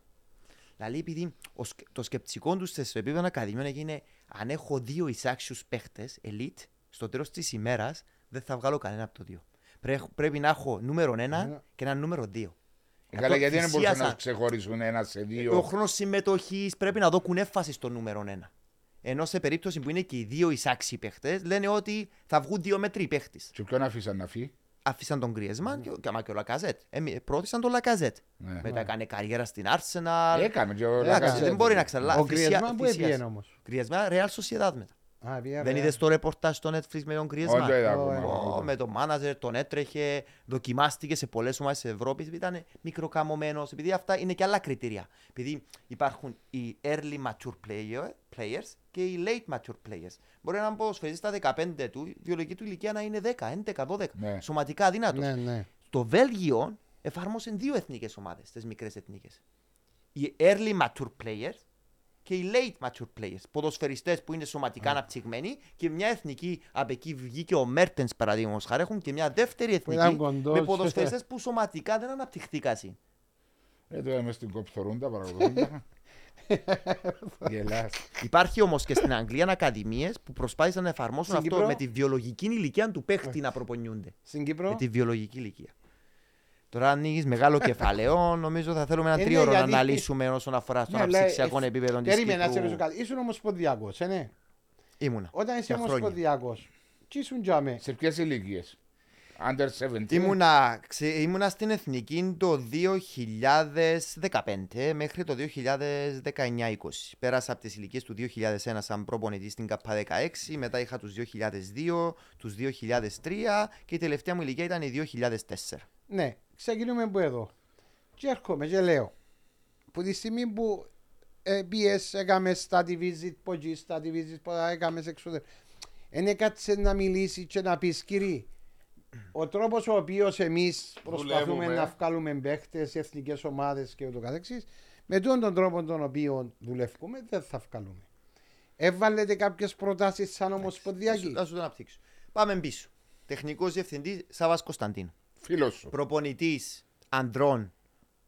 Δηλαδή, επειδή ο σκ- το σκεπτικό τους στο επίπεδο ακαδημιών έγινε αν έχω δύο εισάξιους παίχτες, elite, στο τέλος της ημέρας δεν θα βγάλω κανένα από το δύο. Πρέ- πρέπει να έχω νούμερο ένα Ναι. και ένα νούμερο δύο. Ε, Καλά, γιατί δεν μπορούσαν να Θυσίασαν. ξεχωρίσουν ένα σε Ο δύο. χρόνος συμμετοχής πρέπει να δώσουν έμφαση στο νούμερο ένα. Ενώ σε περίπτωση που είναι και οι δύο εισάξιοι παίχτες, λένε ότι θα βγουν δύο μέτροι παίχτη. Και ποιον αφήσαν να φύγει; Άφησαν τον Γκριεσμάν και, και, άμα και ο Λακαζέτ. Ε, πρόθεσαν τον Λακαζέτ. Ναι. Μετά έκανε καριέρα στην Arsenal. Έκανε και ο Εντάξει, Εντάξει, Λακαζέτ. δεν μπορεί να ξαλά. Ο Γκριεσμάν που έπιενε όμως. Γκριεσμάν, Real Sociedad μετά. Α, πήγε, Δεν ρε. είδες το ρεπορτάζ στο Netflix με τον Όχι, Γκριεσμάν. δεν Ω, ακόμα. ε, Ω, Με τον μάναζερ, τον έτρεχε, δοκιμάστηκε σε πολλές ομάδες της Ευρώπης. Ήταν μικροκαμωμένος, επειδή αυτά είναι και άλλα κριτήρια. Επειδή υπάρχουν οι early mature player- players και οι late mature players. Μπορεί να ποδοσφαιριστής στα 15 του, η βιολογική του ηλικία να είναι 10, 11, 12. Ναι. Σωματικά αδύνατος. Ναι, ναι. Το Βέλγιο εφάρμοσε δύο εθνικές ομάδες, τις μικρές εθνικές. Οι early mature players και οι late mature players. Ποδοσφαιριστές που είναι σωματικά αναπτυγμένοι και μια εθνική, από εκεί βγήκε ο Μέρτενς παραδείγματος χάρη, έχουν και μια δεύτερη ήταν εθνική κοντός. με ποδοσφαιριστές που σωματικά δεν αναπτυχθήκαν. Ε, τώρα είμαι στην κοπθορούντα, παρακολουθούντα. (laughs) Γελάς. Υπάρχει όμως και στην Αγγλία ακαδημίες που προσπάθησαν να εφαρμόσουν Στην αυτό Κύπρο; με τη βιολογική ηλικία του παίχτη να προπονιούνται. Στην Κύπρο. Με τη βιολογική ηλικία. Τώρα ανοίγεις μεγάλο κεφαλαίο. Νομίζω θα θέλουμε ένα Ε, ναι, τρίωρο να γιατί- αναλύσουμε όσον αφορά στον Ναι, αλλά, αψηξιακό ε, επίπεδο της Περίμενα να σε ρωτήσω Κύπρου. κάτι. Ήσουν ομοσπονδιακός, ε, ναι. Ήμουνα. Όταν είσαι Για χρόνια. ομοσπονδιακός, τι ήσουν τζάμε; Σε ποιες ηλικίες; Under 17. Ήμουνα, ξε, ήμουνα στην Εθνική το 2015 μέχρι το 2019-20. Πέρασα από τις ηλικίες του 2001 σαν προπονητής στην ΚΑΠΑ 16, μετά είχα τους 2002, τους 2003 και η τελευταία μου ηλικία ήταν η 2004. Ναι, ξεκινούμε από εδώ. Και έρχομαι και λέω. Που τη στιγμή που ε, πιες, έκαμες study visit, που εκεί study visit, που έκαμες εξωτερικά. Εν έκατσε να μιλήσεις και να πεις κύριε, ο τρόπος ο οποίος εμείς προσπαθούμε Δουλεύουμε. να βγάλουμε παίχτες, εθνικές ομάδες και ούτω καθεξής, με τον, τον τρόπο τον οποίο δουλεύουμε δεν θα βγάλουμε. Έβαλετε κάποιες προτάσεις σαν Θα ομοσπονδιακή; σου, θα σου το αναπτύξω. Πάμε πίσω. Τεχνικός διευθυντής Σάβας Κωνσταντίνου. Φίλος σου. Προπονητής ανδρών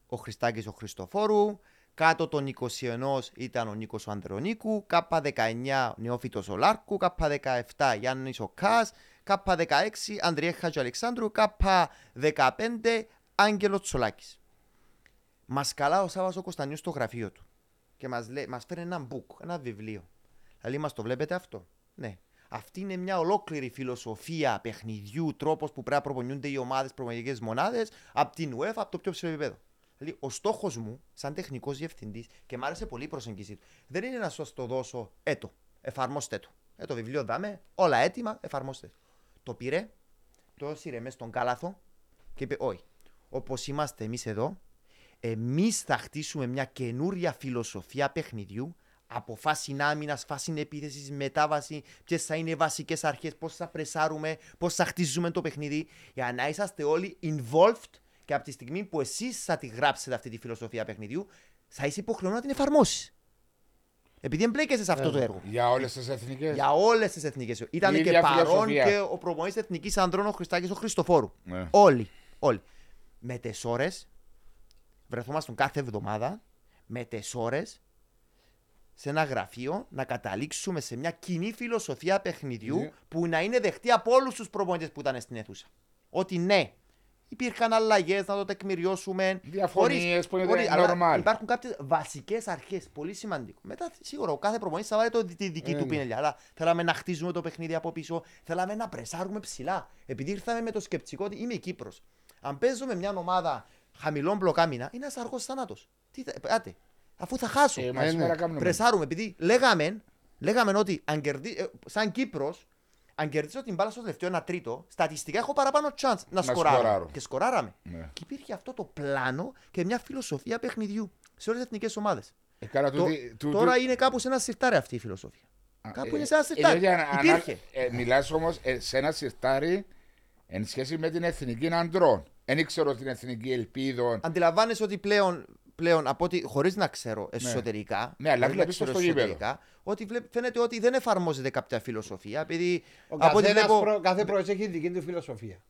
ο Χριστάκης ο Χριστοφόρου. Κάτω των 21 ήταν ο Νίκος ο Ανδρονίκου. Κάπα 19 Νεόφυτος ο Λάρκου. Κάπα 17 Γιάννης ο Κάς. Κάπα 16 Ανδριέχας και Αλεξάνδρου. Κάπα 15 Άγγελος Τσολάκης. Μας καλά ο Σάββας ο Κωνσταντίνος στο γραφείο του. Και μας, λέει, μας φέρνει ένα book, ένα βιβλίο. Δηλαδή μας το βλέπετε αυτό; Ναι. Αυτή είναι μια ολόκληρη φιλοσοφία παιχνιδιού, τρόπος που πρέπει να προπονιούνται οι ομάδες, προπονητικές μονάδες, από την UEFA, από το πιο ψηλό επίπεδο. Δηλαδή, ο στόχος μου, σαν τεχνικός διευθυντής, και μ' άρεσε πολύ η προσέγγιση του, δεν είναι να σα το δώσω έτο. Εφαρμόστε το. Ε, το βιβλίο δάμε, όλα έτοιμα, εφαρμόστε το. Το πήρε, το έσυρε μέσα στον κάλαθο και είπε: Όχι. Όπως είμαστε εμείς εδώ, εμείς θα χτίσουμε μια καινούρια φιλοσοφία παιχνιδιού από φάση άμυνας, φάση επίθεση, μετάβαση, ποιες θα είναι οι βασικές αρχές, πώς θα πρεσάρουμε, πώς θα χτίζουμε το παιχνίδι, για να είσαστε όλοι involved και από τη στιγμή που εσείς θα τη γράψετε αυτή τη φιλοσοφία παιχνιδιού, θα είσαι υποχρεωμένο να την εφαρμόσεις. Επειδή εμπλέκεσαι σε αυτό το έργο. Για όλες τις εθνικές. Για όλες τις εθνικές. Ήταν Η και ίδια παρόν φιλοσοφία. και ο προπονητής Εθνικής Ανδρών ο Χριστάκης ο Χριστοφόρου. Ναι. Όλοι. Όλοι. Με τι ώρε. Βρεθόμασταν κάθε εβδομάδα με τι ώρε σε ένα γραφείο να καταλήξουμε σε μια κοινή φιλοσοφία παιχνιδιού Ναι. που να είναι δεχτή από όλους τους προπονητές που ήταν στην αίθουσα. Ότι ναι, υπήρχαν αλλαγές να το τεκμηριώσουμε. Διαφωνίες χωρίς- που είναι χωρίς- αλλά normal. Υπάρχουν κάποιες βασικές αρχές. Πολύ σημαντικό. Μετά σίγουρα ο κάθε προπονητής θα βάλει το, τη δική Ε, του ναι. πινελιά. Αλλά θέλαμε να χτίζουμε το παιχνίδι από πίσω. Θέλαμε να πρεσάρουμε ψηλά. Επειδή ήρθαμε με το σκεπτικό ότι είμαι Κύπρος. Αν παίζω με μια ομάδα χαμηλών μπλοκάμινα, είναι ένας αργός θάνατος. Τι θα, άτε, αφού θα χάσω. Ε, μα Ε, σήμερα ναι. κάνουμε. Πρεσάρουμε, επειδή λέγαμε, λέγαμε ότι αν κερδί, ε, σαν Κύπρος, αν κερδίσω την μπάλα στο τελευταίο ένα τρίτο, στατιστικά έχω παραπάνω chance να, σκοράρω. σκοράρω. Και σκοράραμε. Ναι. Και υπήρχε αυτό το πλάνο και μια φιλοσοφία παιχνιδιού σε όλες τις εθνικές ομάδες. Ε, καλά, Το- τούτη- του- Τώρα του- είναι κάπου σε ένα σιρτάρι αυτή η φιλοσοφία. Α, Κάπου ε, είναι σε ένα ε, σιρτάρι. διότι ανα- ανα- Υπήρχε. ε, Μιλάς όμως ε, σε ένα σιρτάρι εν σχέση με την εθνική αντρών. Δεν ξέρω την εθνική ελπίδων. Αντιλαμβάνεσαι ότι πλέον, πλέον από ότι χωρίς να ξέρω εσωτερικά. Ναι, αλλά χωρίς να βλέπεις το ξέρω στο γήπεδο. εσωτερικά, Ότι βλέ- φαίνεται ότι δεν εφαρμόζεται κάποια φιλοσοφία. Επειδή Ο από ό,τι καθένας βλέπω. προ- κάθε πρόεδρος έχει δική του φιλοσοφία.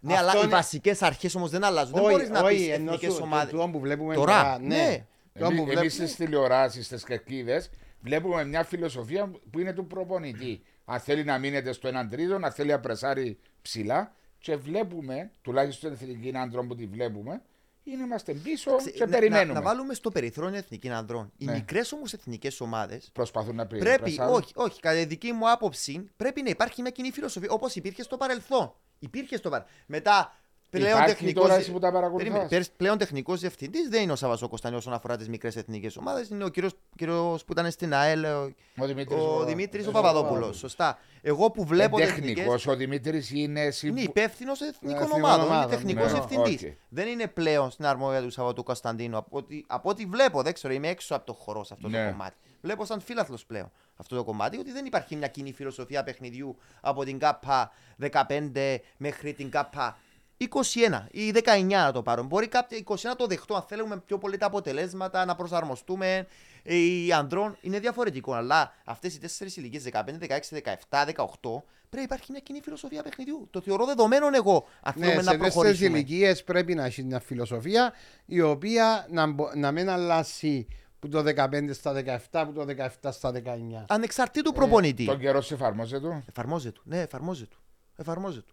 Ναι, Αυτό αλλά οι είναι- βασικές αρχές όμως δεν αλλάζουν. Δεν Όχι, μπορείς να όχι, πεις ενώ εθνικές σου- ομάδες. το- το που βλέπουμε Τώρα, τώρα, ναι. ναι. Το που Εμείς βλέπουμε- στις τηλεοράσεις, στις κερκίδες, βλέπουμε μια φιλοσοφία που είναι του προπονητή. Αν θέλει να μείνετε στο έναν τρίτο, αν θέλει να πρεσάρει ψηλά. Και βλέπουμε, τουλάχιστον στην εθνική άντρων που τη βλέπουμε, είναι είμαστε πίσω Ξε- και να- περιμένουμε. Να, να βάλουμε στο περιθώριο εθνική ανδρών. Οι Ναι. μικρές όμως εθνικές ομάδες Προσπαθούν να πει. πρέπει, πρεσάρουν. όχι, όχι, κατά τη δική μου άποψη, πρέπει να υπάρχει μια κοινή φιλοσοφία όπως υπήρχε στο παρελθόν. Υπήρχε στο παρελθόν. Μετά πλέον Υπάρχει τεχνικός... τώρα εσύ που τα παρακολουθάς. Περίμενε, πέρυσι πλέον τεχνικός διευθυντής δεν είναι ο Σάββας ο Κωνσταντίνου όσον αφορά τις μικρές εθνικές ομάδες. Είναι ο κύριος που ήταν στην ΑΕΛ, ο, Ο Δημήτρης ο ο- Δημήτρης ο ο Παπαδόπουλος. Παπαδόπουλος. Σωστά. Εγώ που βλέπω Ε, εθνικές- τεχνικός, ο Δημήτρης είναι εσύ. είναι που- υπεύθυνος εθνικών Εθνικών ομάδων. Είναι ομάδων, τεχνικός ναι. ευθυντή. Οκ. Δεν είναι πλέον στην αρμόδια του Σάββα του Κωνσταντίνου. Από ό,τι, από ό,τι βλέπω, δεν ξέρω, είμαι έξω από το χώρο σε αυτό Ναι. το κομμάτι. Βλέπω σαν φίλαθλος πλέον αυτό το κομμάτι ότι δεν υπάρχει μια κοινή φιλοσοφία παιχνιδιού από την ΚΑΠΑ 15 μέχρι την ΚΑΠΑ 21 ή 19 να το πάρω. Μπορεί κάποια 21 να το δεχτώ αν θέλουμε πιο πολύ τα αποτελέσματα, να προσαρμοστούμε. Οι ανδρών είναι διαφορετικό. Αλλά αυτές οι τέσσερις ηλικίες 15, 16, 17, 18 πρέπει να υπάρχει μια κοινή φιλοσοφία παιχνιδιού. Το θεωρώ δεδομένο εγώ αν Ναι, θέλουμε σε να τέσσερις προχωρήσουμε. ηλικίες πρέπει να έχει μια φιλοσοφία η οποία να, μπο- να μην αλλάσει που το 15 στα 17, που το 17 στα 19. Ανεξαρτήτου προπονητή. Τον καιρό σε εφαρμόζεται. Εφαρμόζεται. Ναι, εφαρμόζεται. Εφαρμόζεται.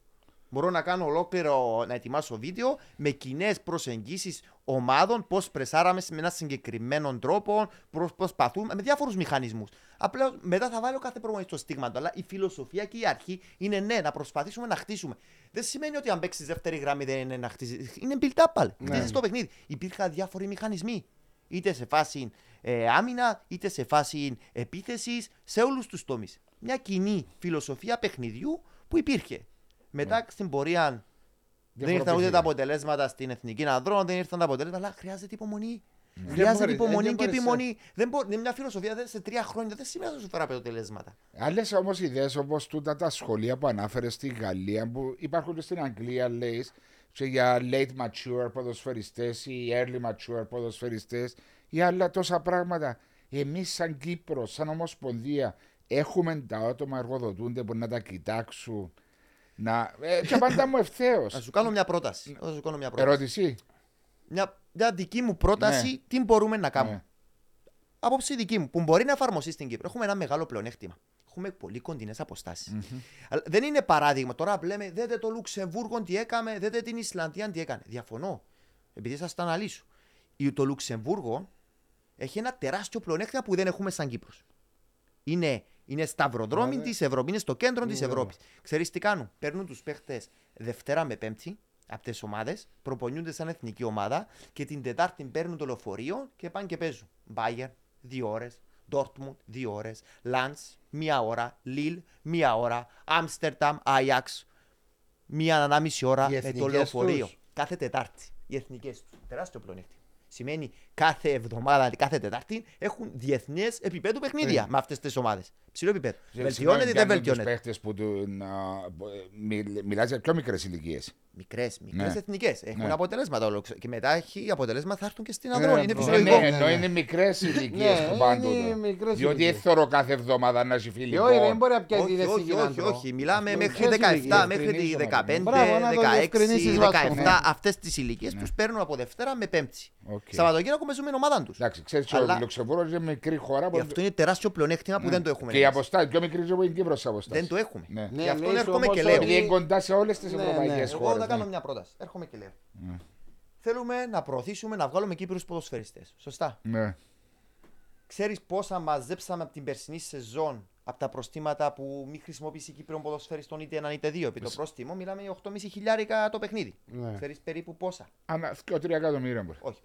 Μπορώ να κάνω ολόκληρο, να ετοιμάσω βίντεο με κοινές προσεγγίσεις ομάδων, πώς πρεσάραμε με έναν συγκεκριμένο τρόπο, πώς προσπαθούμε, με διάφορους μηχανισμούς. Απλά μετά θα βάλω κάθε προπονητή στο στίγμα του. Αλλά η φιλοσοφία και η αρχή είναι ναι, να προσπαθήσουμε να χτίσουμε. Δεν σημαίνει ότι αν παίξεις δεύτερη γραμμή δεν είναι να χτίσει. Είναι build up πάλι. Ναι. Χτίζεις το παιχνίδι. Υπήρχαν διάφοροι μηχανισμοί. Είτε σε φάση ε, άμυνα, είτε σε φάση επίθεσης, σε όλους τους τομείς. Μια κοινή φιλοσοφία παιχνιδιού που υπήρχε. Μετά στην πορεία δεν ήρθαν ούτε Διαφοροποιηθήκαν. τα αποτελέσματα στην εθνική ανδρών, δεν ήρθαν τα αποτελέσματα, αλλά χρειάζεται υπομονή. Δεν Χρειάζεται μπορείς, υπομονή δεν και μπορείς, επιμονή. Δεν μπορεί, είναι μια φιλοσοφία δεν- σε τρία χρόνια δεν σημαίνει να σου φέρει αποτελέσματα. Άλλε όμως ιδέες όπως τούτα τα σχολεία που ανάφερες στη Γαλλία που υπάρχουν και στην Αγγλία, λέει, και για late mature ποδοσφαιριστές ή early mature ποδοσφαιριστές ή άλλα τόσα πράγματα. Εμείς, σαν Κύπρος, σαν Ομοσπονδία, έχουμε τα άτομα εργοδοτούνται που να τα κοιτάξουν. Να... Ε, και πάντα μου ευθέως. Να σου κάνω μια πρόταση. Να σου κάνω μια πρόταση. Ερώτηση; Μια, μια δική μου πρόταση, Ναι. τι μπορούμε να κάνουμε. Ναι. Απόψη δική μου, που μπορεί να εφαρμοστεί στην Κύπρο. Έχουμε ένα μεγάλο πλεονέκτημα. Έχουμε πολύ κοντινές Αλλά Δεν είναι παράδειγμα. Τώρα λέμε, δέτε το Λουξεμβούργο τι έκαμε, δέτε την Ισλανδία τι έκανε. Διαφωνώ. Επειδή σας τα αναλύσω. Η- Το Λουξεμβούργο έχει ένα τεράστιο πλεονέκτημα που δεν έχουμε σαν Κύπρος. Είναι, είναι σταυροδρόμι Ναι, ναι. της Ευρώπης, είναι στο κέντρο της Ναι. Ευρώπης. Ξέρεις τι κάνουν; Παίρνουν τους παίχτες Δευτέρα με Πέμπτη από τις ομάδες, προπονιούνται σαν εθνική ομάδα και την Τετάρτη παίρνουν το λεωφορείο και πάνε και παίζουν. Μπάγερ, δύο ώρες. Ντόρτμουντ, δύο ώρες. Λαντ, μία ώρα. Λίλ, μία ώρα. Άμστερνταμ, Άγιαξ, μία ανάμιση ώρα Οι με το εθνικές λεωφορείο. τους. Κάθε Τετάρτη. Οι εθνικές τους. Τεράστιο πλεονέκτημα. Σημαίνει κάθε εβδομάδα, κάθε Τετάρτη έχουν διεθνές επίπεδου παιχνίδια Ναι. με αυτές τις ομάδες. Ψηλό επίπεδο. Και Βελτιώνεται ή δεν συγγνώμη, πιάνουν τους βελτιώνεται; παίχτες που του, να, μιλ, μιλάς για πιο μικρές ηλικίες. Μικρές, μικρές Ναι. εθνικές. Έχουν Ναι. αποτελέσματα όλο. Και μετά έχει αποτελέσματα θα έρθουν και στην Ναι, αδρόνη. είναι ναι, Ναι, φυσιολογικό. ναι, ναι, ενώ ναι. είναι μικρές ηλικίες Ναι, που πάνε είναι τούτο. μικρές Διότι ηλικίες. δεν θέλω κάθε εβδομάδα να έχει Και φίλοι. όχι, δεν μπορεί να πιάσει Όχι, την όχι, εθνική όχι, αντρών. όχι. Μιλάμε Αυτό μέχρι είναι 17, ηλικίες, μέχρι τη διευκρινίζω, 15, Μπράβο, να το 16, διευκρινίσεις, Βάσσο, 17. ναι. Αυτές τις ηλικίες τους παίρνουν από Δευτέρα με Πέμπτη. Οκ. Σαββατοκύριακο παίζουμε την ομάδα τους. Εντάξει, ξέρεις, Αλλά- ο Λουξεμβούργος είναι μικρή χώρα. Γι' αυτό είναι τεράστιο πλεονέκτημα που δεν το έχουμε. Ναι. Και η εμείς. αποστάση, πιο μικρή από την Κύπρο σε αποστάση. Δεν το έχουμε. Ναι. Ναι, Γι' αυτό λέει έρχομαι όμως και ότι- λέω. Επειδή είναι κοντά σε όλες τις Ναι, ευρωπαϊκές ναι. Εγώ χώρες. θα κάνω μια πρόταση. Έρχομαι και λέω. Ναι. Θέλουμε να προωθήσουμε να βγάλουμε Κύπριους ποδοσφαιριστές. Σωστά. Ναι. Ξέρεις πόσα μαζέψαμε από την περσινή σεζόν από τα προστήματα που μη χρησιμοποιήσει Κύπρο ποδοσφαιριστών είτε έναν είτε δύο. Επί το πρόστιμο μιλάμε για 8,5 χιλιάρικα το παιχνίδι. Ναι. Ξέρεις περίπου πόσα. Ανα, και 3 εκατομμύρια μπορεί. Όχι,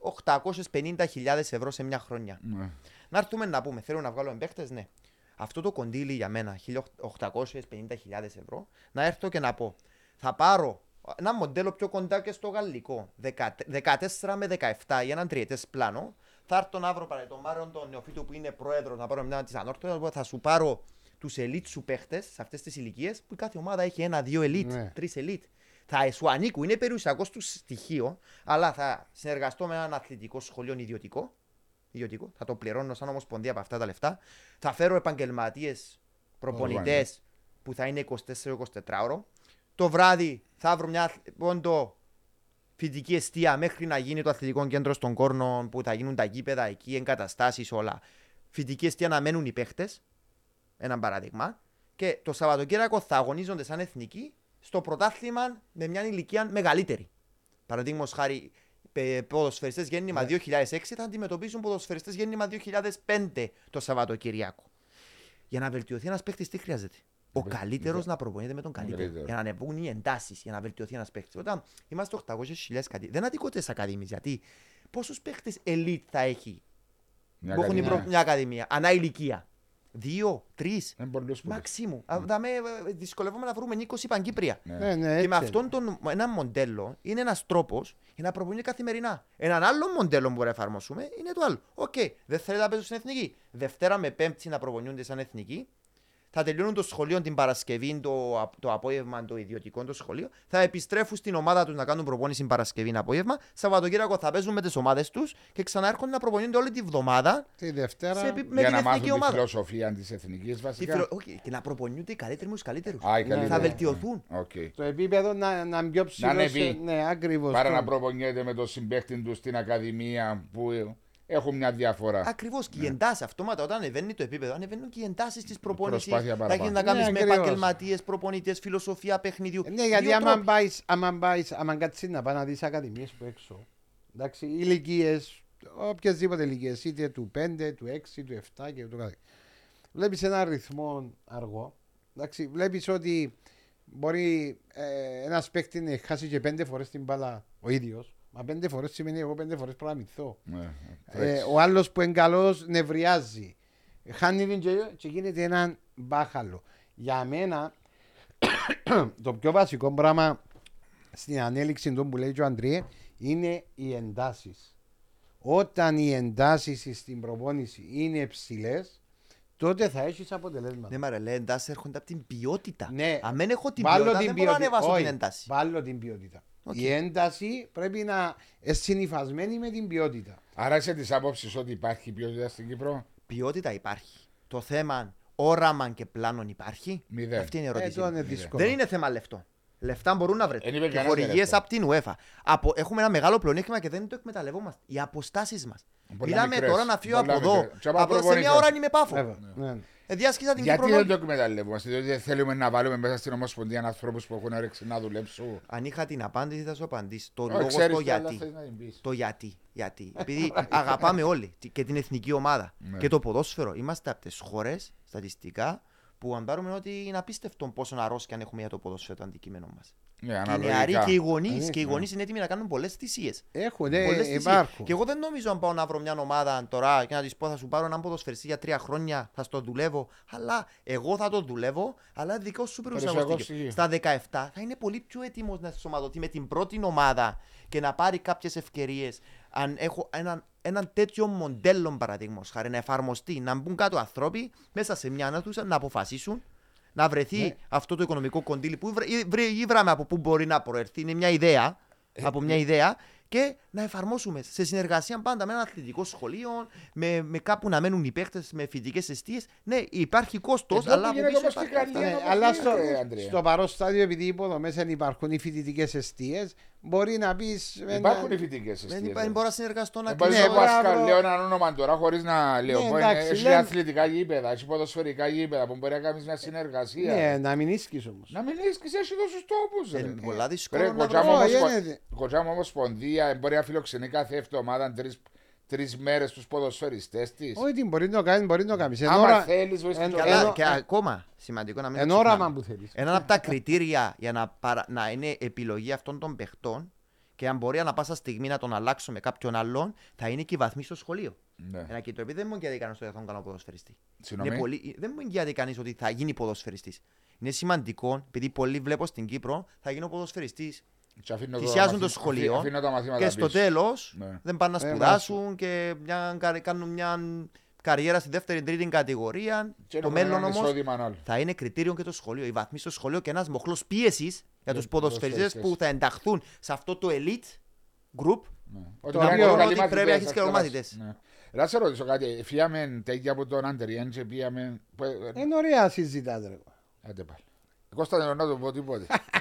850.000 ευρώ σε μια χρονιά. Ναι. Να έρθουμε να πούμε, θέλω να βγάλω παίχτε, ναι. Αυτό το κοντήλι για μένα, 1.850.000 ευρώ, να έρθω και να πω, θα πάρω ένα μοντέλο πιο κοντά και στο γαλλικό, 14 με 17 για έναν τριετές πλάνο. Θα έρθω να βρω παρά τον Μάριον τον Νεοφίτου που είναι πρόεδρος, να πάρω μια τη ανόρθωση, θα σου πάρω τους elite σου παίχτες σε αυτές τις ηλικίες που η κάθε ομάδα έχει ένα-δύο elite, Ναι. τρεις elite. Θα σου ανήκουν, είναι περιουσιακό τους στοιχείο, αλλά θα συνεργαστώ με έναν αθλητικό σχολείο ιδιωτικό ιδιωτικό. Θα το πληρώνω σαν ομοσπονδία από αυτά τα λεφτά. Θα φέρω επαγγελματίες προπονητές που θα είναι 24-24 ώρο. το βράδυ θα βρω μια πόντο φοιτική αιστεία μέχρι να γίνει το αθλητικό κέντρο στον Κόρνο που θα γίνουν τα γήπεδα εκεί, εγκαταστάσεις όλα. Φοιτική αιστεία να μένουν οι παίχτες. Ένα παράδειγμα. Και το Σαββατοκύριακο θα αγωνίζονται σαν εθνικοί στο πρωτάθλημα με μια ηλικία μεγαλύτερη. Παραδείγματος χάρη, πε- ποδοσφαιριστές γέννημα 2006 θα αντιμετωπίσουν ποδοσφαιριστές γέννημα 2005 το Σαββατοκύριακο. Για να βελτιωθεί ένας παίχτης, τι χρειάζεται; Ο Βε- καλύτερος βε- να προπονείται με τον καλύτερο. καλύτερο. Για να ανεβούν οι εντάσεις, για να βελτιωθεί ένας παίχτη. Όταν είμαστε 800.000 κάτι, δεν αδικούνται οι ακαδημίες. Γιατί πόσους παίχτε elite θα έχει Μια που έχουν η ακαδημία. προ- μια ακαδημία, ανά ηλικία; Δύο, τρεις, Είναι πολλούς που- μαξίμου. Α, δαμε, ε, δυσκολεύομαι να βρούμε 20 παγκύπρια. Ναι. Ναι, ναι, Και έτσι με είναι. αυτόν τον ένα μοντέλο είναι ένας τρόπος για να προπονείται καθημερινά. Έναν άλλο μοντέλο που μπορούμε να εφαρμόσουμε είναι το άλλο. Οκ, δεν θέλετε να παίζουν στην εθνική. Δευτέρα με Πέμπτη να προπονιούνται σαν εθνική. Θα τελειώνουν το σχολείο την Παρασκευή, το, απ- το απόγευμα, το ιδιωτικό το σχολείο. Θα επιστρέφουν στην ομάδα τους να κάνουν προπόνηση την Παρασκευή απόγευμα. Σαββατοκύριακο θα παίζουν με τις ομάδες τους και ξανάρχονται να προπονιούνται όλη τη βδομάδα Τη Δευτέρα. σε επι- με Για την να μάθουν εθνική τη ομάδα. φιλοσοφία της εθνικής Τη βασικά. φιλο- όχι, και να προπονιούνται οι καλύτεροι με τους καλύτερους. Α, οι καλύτεροι. Θα βελτιωθούν. Οκ. Το επίπεδο να, να είναι πιο ψηλό. ανεβεί. σε- Ναι, ακριβώς. Παρά να προπονιέται με τον συμπαίχτη τους στην Ακαδημία που έχουν μια διαφορά. Ακριβώς και οι εντάσεις αυτόματα όταν ανεβαίνει το επίπεδο, ανεβαίνουν και οι εντάσεις της προπόνησης. Προσπάθεια Θα παραπάνω. έχεις να κάνεις Ναι, με ακριβώς. επαγγελματίες, προπονητές, φιλοσοφία παιχνιδιού. Ναι, γιατί Δύο άμα τρόποι. πάεις, άμα πάεις, άμα κάτσεις να πάεις να δεις ακαδημίες που έξω. Εντάξει, ηλικίες, οποιασδήποτε ηλικίες, είτε του 5, του 6, του 7 και ούτω καθεξή. Βλέπεις ένα ρυθμό αργό. Εντάξει, βλέπεις ότι μπορεί ε, ένας παίκτης να χάσει και πέντε φορές την μπάλα ο ίδιος. Μα πέντε φορές σημαίνει εγώ πέντε φορές πρέπει να μυθώ. Ναι, Ε, τρέξει. ο άλλος που είναι καλός νευριάζει. Χάνει την και, και γίνεται έναν μπάχαλο. Για μένα, (coughs) το πιο βασικό πράγμα στην ανέλιξη του που λέει και ο Αντριέν είναι οι εντάσεις. Όταν οι εντάσεις στην προπόνηση είναι ψηλές, τότε θα έχεις αποτελέσματα. Ναι, μα ρε, λέει εντάσεις έρχονται από την ποιότητα. Ναι. Αν δεν έχω την Βάλω ποιότητα, δεν μπορώ να ανεβάσω Όχι, την εντάση. Βάλω την ποιότητα. Οκ. Η ένταση πρέπει να είναι συνυφασμένη με την ποιότητα. Άρα είσαι της άποψης ότι υπάρχει ποιότητα στην Κύπρο; Ποιότητα υπάρχει. Το θέμα όραμα και πλάνο υπάρχει; Μηδέν. Αυτή είναι η Ε, ερώτηση. τώρα είναι μου. δύσκολο. Δεν είναι θέμα λεφτών. Λεφτά μπορούν να βρεθούν. Εν είπε Και κανένας για χορηγίες λεφτά. από την UEFA. Από, έχουμε ένα μεγάλο πλεονέκτημα και δεν το εκμεταλλευόμαστε. Οι αποστάσεις μας. Πολλά Μιλάμε μικρές. τώρα να φύγω Πολλά από εδώ. μικρές. Και άμα Από σε μια προπονήσω. ώρα είμαι πάφο. Βέβαια. Ναι. Ε, διάσκησα την Γιατί Κύπρο δεν το όλη. εκμεταλλευόμαστε, διότι δεν θέλουμε να βάλουμε μέσα στην Ομοσπονδία ανθρώπους που έχουν όρεξη να δουλέψουν. Αν είχα την απάντηση θα σου απαντήσω. Το Όχι, λόγο ξέρεις στο τι άλλα γιατί. θες να την πεις. Το γιατί. γιατί. Επειδή αγαπάμε όλοι τη- και την εθνική ομάδα Ναι. και το ποδόσφαιρο. Είμαστε από τις χώρες στατιστικά που αν πάρουμε ότι είναι απίστευτο πόσο αρρώστια αν έχουμε για το ποδόσφαιρο το αντικείμενο μας. Ναι, Και οι αναλογικά. νεαροί και οι γονείς Ναι, και οι ναι. γονείς είναι έτοιμοι να κάνουν πολλές θυσίες. Έχουν, ναι, Πολλές θυσίες. υπάρχουν. Και εγώ δεν νομίζω αν πάω να βρω μια ομάδα τώρα και να της πω θα σου πάρω έναν ποδοσφαιριστή για τρία χρόνια, θα στο δουλεύω. Αλλά εγώ θα το δουλεύω, αλλά δικό σου Περιουσιακό προσαρμοστικό. στοιχείο. Στα 17 θα είναι πολύ πιο έτοιμος να σωματωθεί με την πρώτη ομάδα και να πάρει κάποιες ευκαιρίες. Αν έχω έναν, έναν τέτοιο μοντέλο, παραδείγματος χάρη, να εφαρμοστεί, να μπουν κάτω ανθρώποι μέσα σε μια ανάτουσα να αποφασίσουν. Να βρεθεί Ναι. αυτό το οικονομικό κοντήλι που βρε- ή- βρε- ή βράμε από πού μπορεί να προερθεί. Είναι μια ιδέα. Ε, από μια ιδέα και να εφαρμόσουμε σε συνεργασία πάντα με ένα αθλητικό σχολείο, με, με κάπου να μένουν οι παίχτε με φοιτητικές αιστείες. Ναι, υπάρχει κόστος, Εδώ αλλά που από γίνεται πίσω όμως στην υπάρχει. Γαλλία. Ναι, όπως αλλά γίνεται, στο, Ανδρέα. στο παρόν στάδιο, επειδή οι υποδομές δεν υπάρχουν οι φοιτητικές αιστείες, μπορεί να πεις. Υπάρχουν οι φοιτητικές Δεν αιστείες. υπάρχει, μπορώ να συνεργαστώ να Δεν μπορεί Ναι, να κλείσω. πας μπράβο. κα- λέω ένα όνομα τώρα χωρίς να λέω. Ναι, Μπορεί- εντάξει, Έχει λέμε- αθλητικά γήπεδα, έχει ποδοσφαιρικά γήπεδα που μπορεί να κάνεις μια συνεργασία. Ναι, να μην ίσκεις όμως. Να μην έχει και εσύ τόσους τόπους. Είναι πολλά δύσκολο να κοτσά βρω. μου Όχι, ομοσπο- είναι- κοτσά μου ομοσπονδία μπορεί να φιλοξενεί κάθε εβδομάδα τρεις μέρες τους ποδοσφαιριστές της. Όχι, τι μπορεί να το κάνεις, μπορεί να το κάνεις. Εν Άμα ώρα- θέλεις, βοηθήσει εν- το Και, Ενώ- άλλα- κάνω. και ακόμα σημαντικό να μην το Εν όραμα ξεχνάμε. που θέλεις. Ένα από τα κριτήρια για να, παρα... να είναι επιλογή αυτών των παιχτών και αν μπορεί ανα πάσα στιγμή να τον αλλάξω με κάποιον άλλον, θα είναι και οι βαθμοί στο σχολείο. Ναι. Ένα κοίτο, επειδή δεν μου εγγυάται κανεί ότι θα τον κάνω ποδοσφαιριστή. Συγγνώμη. Είναι πολύ... Δεν μου εγγυάται κανείς ότι θα γίνει ποδοσφαιριστής. Είναι σημαντικό, επειδή πολλοί βλέπω στην Κύπρο, θα γίνω ποδοσφαιριστής. Και αφήνω Θυσιάζουν μαθη- το σχολείο αφήνω- αφήνω τα μαθήματα Και στο πίσω. τέλος Ναι. δεν πάνε να Ε, σπουδάσουν και μια... κα- κάνουν μια καριέρα στη δεύτερη, τρίτη κατηγορία. Και Το να μέλλον έχουν ένα όμως εισόδημα άλλο. θα είναι κριτήριο και το σχολείο. Οι βαθμοί στο σχολείο και ένας μοχλός πίεσης για τους τους ποδοσφαιριστές ποδοσφαιριστές. που θα ενταχθούν σε αυτό το elite group. Ναι. Το Ότι πρέπει να οποίο είναι ότι καλοί πρέπει να μαθητές, έχεις και ας μαθητές. Ναι. Να σε ρωτήσω κάτι. Φύγαμε τέτοια από τον Αντεριέν και πήγαμε. που- ε, Είναι ωραία συζητάτε. ρε. Άντε πάλι. Κώστα δεν να το πω τίποτε. (laughs)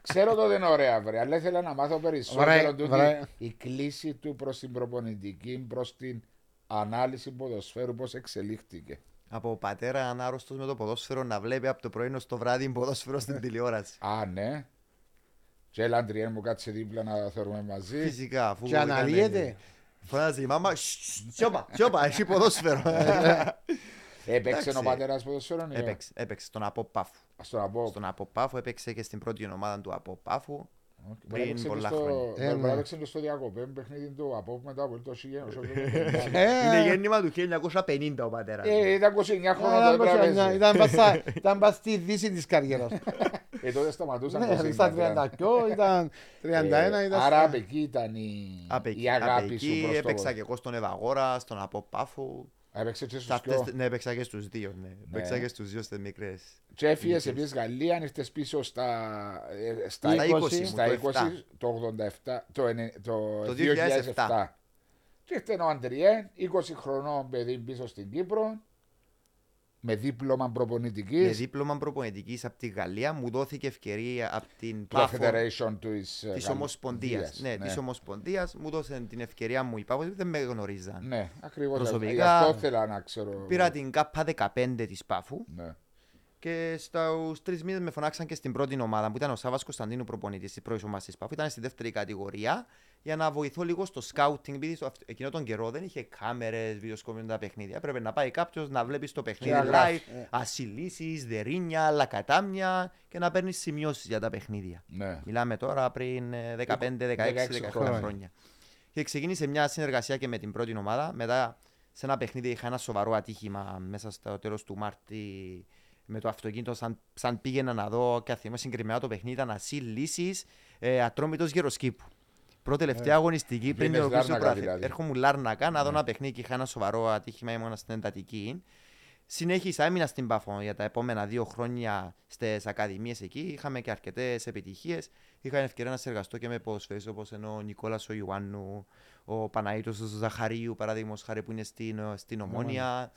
Ξέρω το δεν είναι ωραία, βρε, αλλά ήθελα να μάθω Βρε, περισσότερο τούτη βρε. η κλίση του προ την προπονητική, προ την ανάλυση ποδοσφαίρου, πώ εξελίχθηκε. Από πατέρα ανάρρωστο με το ποδόσφαιρο να βλέπει από το πρωί ως το βράδυ ποδόσφαιρο στην τηλεόραση. Α, ναι. Και έλα, Αντριέν μου κάτσε δίπλα να θεωρούμε μαζί. Φυσικά, αφού. Και αναλύεται. Φωνάζει η μάμα, «Σσσ, σιώπα, σιώπα, έχει ποδόσφαιρο. Έπαιξε ο Εντάξει. πατέρας ποδοσφαίρο. ή όχι; Έπαιξε, έπαιξε στον Αποπάφου. Ας το να πω. Στον Αποπάφου έπαιξε και στην πρώτη ομάδα του Αποπάφου. Οκ. πριν Μπορεί να παίξει πολλά και στο- χρόνια. μπορεί Ε, να ναι. παίξει και στο διακοπέ παιχνίδι του από μετά από το Σίγεν. (laughs) Ε, Είναι γέννημα του 1950 ο πατέρας. Ε, ήταν 29 χρόνια ήταν τότε πρέπει να πως- παίζει. Ήταν πας στα- (laughs) Ήταν πας στη δύση της καριέρας. Ε, τότε σταματούσαν Ναι, 29 Στα χρόνια. 30 πιο, ήταν 31, Ε, ήταν... Άρα στα- απ' εκεί ήταν η, Απ' εκεί- η απ' αγάπη εκεί σου προς το έπαιξα και εγώ στον Ευαγόρα, στον Αποπάφου. Έπαιξε και Σε στους αυτές- πιο. Ναι, έπαιξα και στους δύο. Ναι. Έπαιξα και στους δύο στις μικρές. Και έφυγες επίσης Γαλλία, ήρθες πίσω στα, ε, στα, Στα 20, στα μου, 20, το 7. το 87, το, ενε- το, Το 2007. 2007. Και ήρθε ο Αντριέν, 20 χρονών παιδί πίσω στην Κύπρο, με δίπλωμα Με προπονητικής, δίπλωμα προπονητικής από τη Γαλλία μου δόθηκε ευκαιρία από την το Πάφο Federation της, ε, της Γαλλ- Ομοσπονδίας. Γαλλίας. Ναι, της Ομοσπονδίας μου δώσε την ευκαιρία μου η Πάφο, δεν με γνωρίζαν. Ναι, ακριβώς. Προσωπικά- Γι' αυτό ήθελα να ξέρω. Πήρα την ΚΑΠΑ 15 της Πάφου Ναι. και στους τρεις μήνες με φωνάξαν και στην πρώτη ομάδα που ήταν ο Σάβα Κωνσταντίνου προπονητής της πρώτης ομάδας της Πάφου. Ήταν στη δεύτερη κατηγορία για να βοηθώ λίγο στο σκάουτινγκ. Επειδή στο, αυ- εκείνο τον καιρό δεν είχε κάμερες, βιοσκόπια τα παιχνίδια. Έπρεπε να πάει κάποιος να βλέπεις το παιχνίδι να γράφει. live, ασυλίσεις, δερίνια, λακατάμια και να παίρνεις σημειώσεις για τα παιχνίδια. ναι. Μιλάμε τώρα πριν ε, 15-16 17 χρόνια. χρόνια. Και ξεκίνησε μια συνεργασία και με την πρώτη ομάδα. Μετά σε ένα παιχνίδι είχα ένα σοβαρό ατύχημα μέσα στο τέλος του Μάρτη με το αυτοκίνητο. Σαν, σαν πήγαινα να δω και θυμάμαι συγκεκριμένα το παιχνίδι ήταν ασύ λύση ε, ατρόμητος γεροσκήπου. Πρώτη τελευταία αγωνιστική πριν Πήγαινες το οποίο Λάρνακα δηλαδή. Έρχομαι Λάρνακα να δω ένα παιχνίδι και είχα ένα σοβαρό ατύχημα. Ήμουν στην εντατική. Συνέχισα, έμεινα στην Πάφο για τα επόμενα δύο χρόνια στις ακαδημίες εκεί. Είχαμε και αρκετές επιτυχίες. Είχα ευκαιρία να συνεργαστώ και με ποδοσφαίρε όπως ο Νικόλας ο Ιωάννου, ο Παναήτος ο Ζαχαρίου, παράδειγμα χάρη που είναι στην, στην Ομόνια.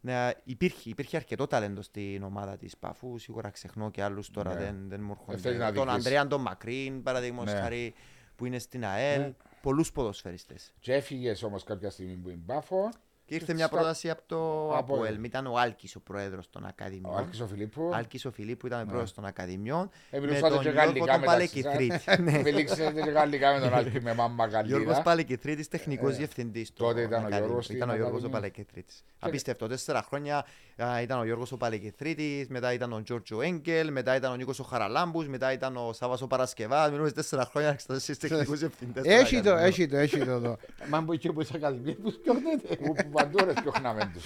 Ναι, υπήρχε, υπήρχε αρκετό ταλέντο στην ομάδα της Πάφου. Σίγουρα ξεχνώ και άλλους τώρα Ναι. δεν, δεν μου θέλεις έρχονται. να Τον δείχνεις. Αντρέα τον Μακρύν, παράδειγμα Ναι. χάρη που είναι στην ΑΕΛ. Ναι. Πολλούς ποδοσφαιριστές. Και έφυγες όμως κάποια στιγμή που είναι Πάφο, Και ήρθε μια Στα- πρόταση από το Από- ΑΠΟΕΛ. Ήταν ο Άλκης ο πρόεδρος των ο Ακαδημιών. Άλκης ο Φιλίππου. Άλκης ο Φιλίππου ήταν Ναι. πρόεδρος των Ακαδημιών. Ε, με μιλούσατε τον και Γιώργο γαλλικά τον μεταξύ Παλεκυθρίτη. σας. (laughs) Ναι. Μιλήξατε και γαλλικά με τον Άλκη με μάμα (laughs) Γιώργος γαλλίδα. Παλεκυθρίτης, τεχνικός Ε, διευθυντής τότε των ήταν ο Ακαδημιών. Γιώργος στην Ήταν ο Γιώργος ο Ακαδημία. Παλεκυθρίτης. Απίστευτο, τέσσερα χρόνια α, ήταν ο Γιώργος ο Παλεκυθρίτης, μετά ήταν ο Τζόρτζο Έγκελ, μετά ήταν ο Νίκος ο Χαραλάμπους, μετά ήταν ο Σάββας ο Παρασκευάς. Μιλούμε τέσσερα χρόνια στις τεχνικούς (laughs) διευθυντές. των Έχει το, Ακαδημιών. έχει το, έχει το εδώ. Μα που και που είσαι ακαδημία, που σκιώχνεται. Που που παντού ρε πιόχναμε τους.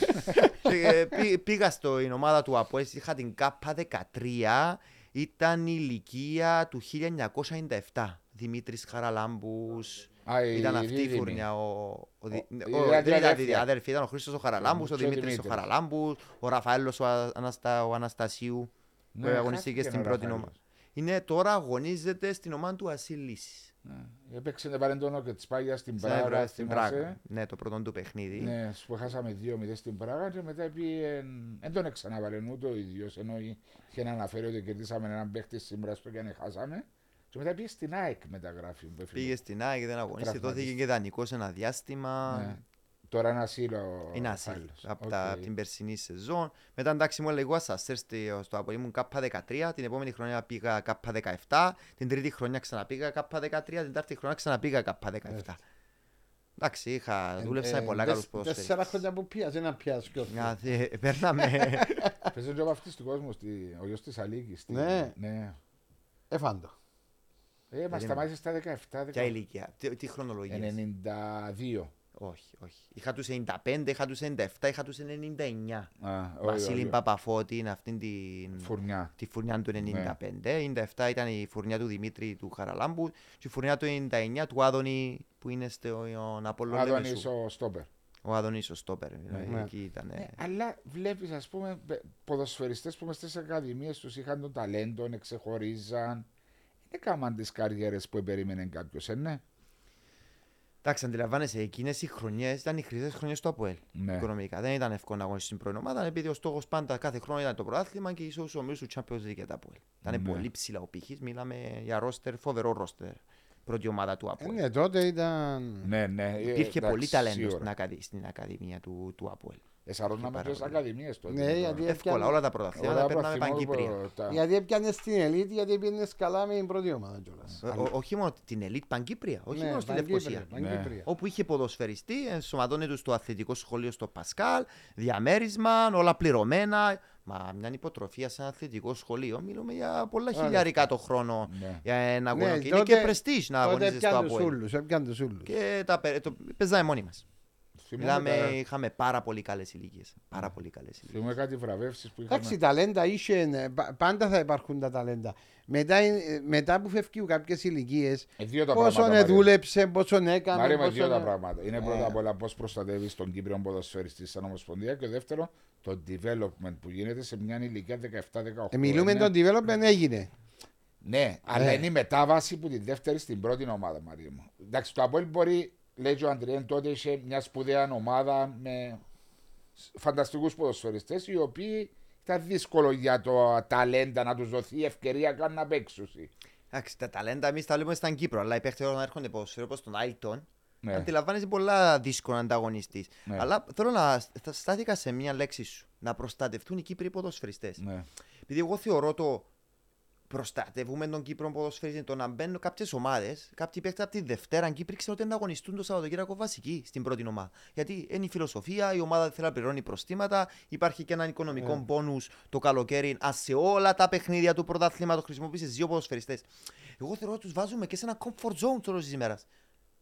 Και, ε, πή- πήγα στην ομάδα του ΑΠΟΕΣ, είχα την ΚΑΠΑ 13, ήταν η ηλικία του 1997. Δημήτρης Χαραλάμπους, Α, η ήταν αυτή η δίδυμη. φουρνιά. Ο, ο, δι- Ο- ο- η δεν ήταν αδέρφια. δίδυμη, αδέρφη, ήταν ο Χρήστος ο Χαραλάμπους, ο Και ο Δημήτρης ο Δημήτρης. Χαραλάμπους, ο Ραφαέλος ο, Α- Αναστα, ο Αναστασίου, που Ναι, αγωνιστήκε χάθηκε στην ο πρώτη Ραφαέλος. ομάδα. Είναι τώρα αγωνίζεται στην ομάδα του Ασύλης. Ναι. Έπαιξε παρεντόνο και της Πάγιας στην Στην Πράγα. Πράγα, στην θυμάσαι. Πράγα. Ναι, το πρώτο του παιχνίδι. Ναι, που χάσαμε 2-0 στην Πράγα και μετά πήγε. Δεν τον ξαναβάλε ούτε ο ίδιος. Ενώ είχε αναφέρει ότι κερδίσαμε έναν παίχτη σήμερα στο και αν χάσαμε. Και μετά πήγε στην ΑΕΚ μεταγράφη. που έφυγε. Πήγε στην ΑΕΚ, δεν αγωνίστηκε, Τραυματίστηκε. δόθηκε και δανεικός ένα διάστημα. Ναι. Τώρα είναι ασύλο. Είναι ο ασύλ Ραφαέλος. από, Οκ. τα, από την περσινή σεζόν. Μετά εντάξει μου έλεγε ασσέρ στο Απολύ ήμουν κάπα 13, την επόμενη χρονιά πήγα κάπα 17, την τρίτη χρονιά ξαναπήγα κάπα 13, την τέταρτη χρονιά ξαναπήγα κάπα 17. Εντάξει, είχα, Ε, δούλεψα ε, με πολλά τεσ- καλούς ποδοσφαιριστές. Τέσσερα χρόνια που πιάσε να πιάσεις κιόλας. Μια, ε, Παίρναμε, (laughs) Παίζει ο βαφτιστικός μου, στη- ο γιος της Αλίκης. στη- Ναι. ναι. Εφάντο. Ε, μας σταμάτησε στα 17, ποια ηλικία, τι, τι χρονολογίες. 92. Όχι, όχι. Είχα τους 95, είχα τους 97, είχα τους 99. Α, όχι, Βασίλη όχι. Παπαφώτη είναι αυτήν την... Φουρνιά. τη φουρνιά του Ναι. 95. 97 ήταν η φουρνιά του Δημήτρη του Χαραλάμπου και η φουρνιά του 99 του Άδωνη που είναι στον Απόλλων Άδωνης Λεμεσού. ο Στόπερ. Ο Άδωνης ο Στόπερ. Ναι. Εκεί ήταν. Ε, αλλά βλέπεις ας πούμε πε- ποδοσφαιριστές που μες στις ακαδημίες τους είχαν τον ταλέντο, εξεχωρίζαν. Δεν κάμαν τις καριέρες που περίμενε κάποιος, ε, ναι. Εντάξει, αντιλαμβάνεσαι, εκείνες οι χρονιές ήταν οι χρυσές χρονιές του ΑΠΟΕΛ. Ναι. Οικονομικά. Δεν ήταν εύκολο να αγωνίσει στην πρώην ομάδα, επειδή ο στόχος πάντα κάθε χρόνο ήταν το πρωτάθλημα και ίσως ο ομίλους του Champions League για τα ΑΠΟΕΛ. Ήταν Ναι. πολύ ψηλά ο πύχης. Μιλάμε για ρόστερ, φοβερό ρόστερ. Πρώτη ομάδα του Ε, ΑΠΟΕΛ. ναι, τότε ήταν. Ναι, ναι. ε, Υπήρχε εντάξει, πολύ ταλέντος σίγουρα. στην, ακαδη... στην Ακαδημία του, του ΑΠΟΕΛ. Εσαρώναμε πάρα και στις πολύ. ακαδημίες τότε. Ναι, γιατί Εύκολα, έπιανε- όλα τα Όλα πρωταθλήματα τα παίρναμε προαθλήματα παγκύπρια. που- τα- Γιατί έπιανε στην Ελίτ, γιατί πήγαινε καλά με την πρώτη ομάδα κιόλας. Ε, ο- όχι μόνο την Ελίτ Παγκύπρια, όχι Ναι, μόνο στη Παγκύπρια, Λευκοσία. Παγκύπρια. Όπου είχε ποδοσφαιριστή, ενσωματώνει του στο αθλητικό σχολείο στο Πασκάλ, διαμέρισμα, όλα πληρωμένα. Μα μια υποτροφία σε ένα αθλητικό σχολείο, μιλούμε για πολλά Ωραία. χιλιάρικα το χρόνο Ναι. για ένα αγώνα. Ναι, και είναι τότε- και πρεστή να Τότε αγωνίζεσαι στο έπιανε τους Αποέλ. ούλους, έπιανε τους ούλους. Και τα, πε- το, παίζαμε μόνοι μας. Θυμούμαι Μιλάμε, κα- είχαμε πάρα πολύ καλές ηλικίες. Πάρα πολύ καλές ηλικίες. Θυμούμαι κάτι βραβεύσεις που είχαμε. Εντάξει, ταλέντα είχε, ε, πα- πάντα θα υπάρχουν τα ταλέντα. Μετά, ε, μετά που φεύγουν κάποιες ηλικίες, Ε, δύο τα πόσο πράγματα, Μαρία. δούλεψε, πόσο έκανε. Μάρια με πόσο δύο τα ε- πράγματα. Είναι Ναι. πρώτα απ' όλα πώς προστατεύεις τον Κύπριο ποδοσφαιριστή σαν Ομοσπονδία και δεύτερο το development που γίνεται σε μια ηλικία 17-18. Ε, μιλούμε Είναι- τον development έγινε. Ναι, αλλά Ναι. είναι η μετάβαση που τη δεύτερη στην πρώτη ομάδα, Μαρία μου. Εντάξει, το Αποέλ μπορεί, λέει και ο Αντριέν, τότε είχε μια σπουδαία ομάδα με φανταστικούς ποδοσφαιριστές, οι οποίοι ήταν δύσκολο για το ταλέντα να τους δοθεί η ευκαιρία καν να παίξουν. Εντάξει, τα ταλέντα εμείς τα λέμε στην Κύπρο, αλλά οι παίχτες όταν έρχονται ποδοσφαίρο όπως τον Άιλτον, Ναι. αντιλαμβάνεσαι πολλά δύσκολο ανταγωνιστής. Ναι. Αλλά θέλω να στά- στάθηκα σε μια λέξη σου. Να προστατευτούν οι Κύπροι ποδοσφαιριστές. Ναι. Επειδή εγώ θεωρώ το προστατεύουμε τον Κύπρο ποδοσφαιριστή, το να μπαίνουν κάποιες ομάδες, κάποιοι παίχτε από τη Δευτέρα Κύπροι ξέρουν ότι να αγωνιστούν το Σαββατοκύριακο βασική στην πρώτη ομάδα. Γιατί είναι η φιλοσοφία, η ομάδα δεν θέλει να πληρώνει προστήματα, υπάρχει και ένα οικονομικό Ναι. μπόνου το καλοκαίρι. Αν σε όλα τα παιχνίδια του πρωταθλήματος χρησιμοποιήσει δύο ποδοσφαιριστές. Εγώ θεωρώ ότι τους βάζουμε και σε ένα comfort zone τώρα της ημέρας.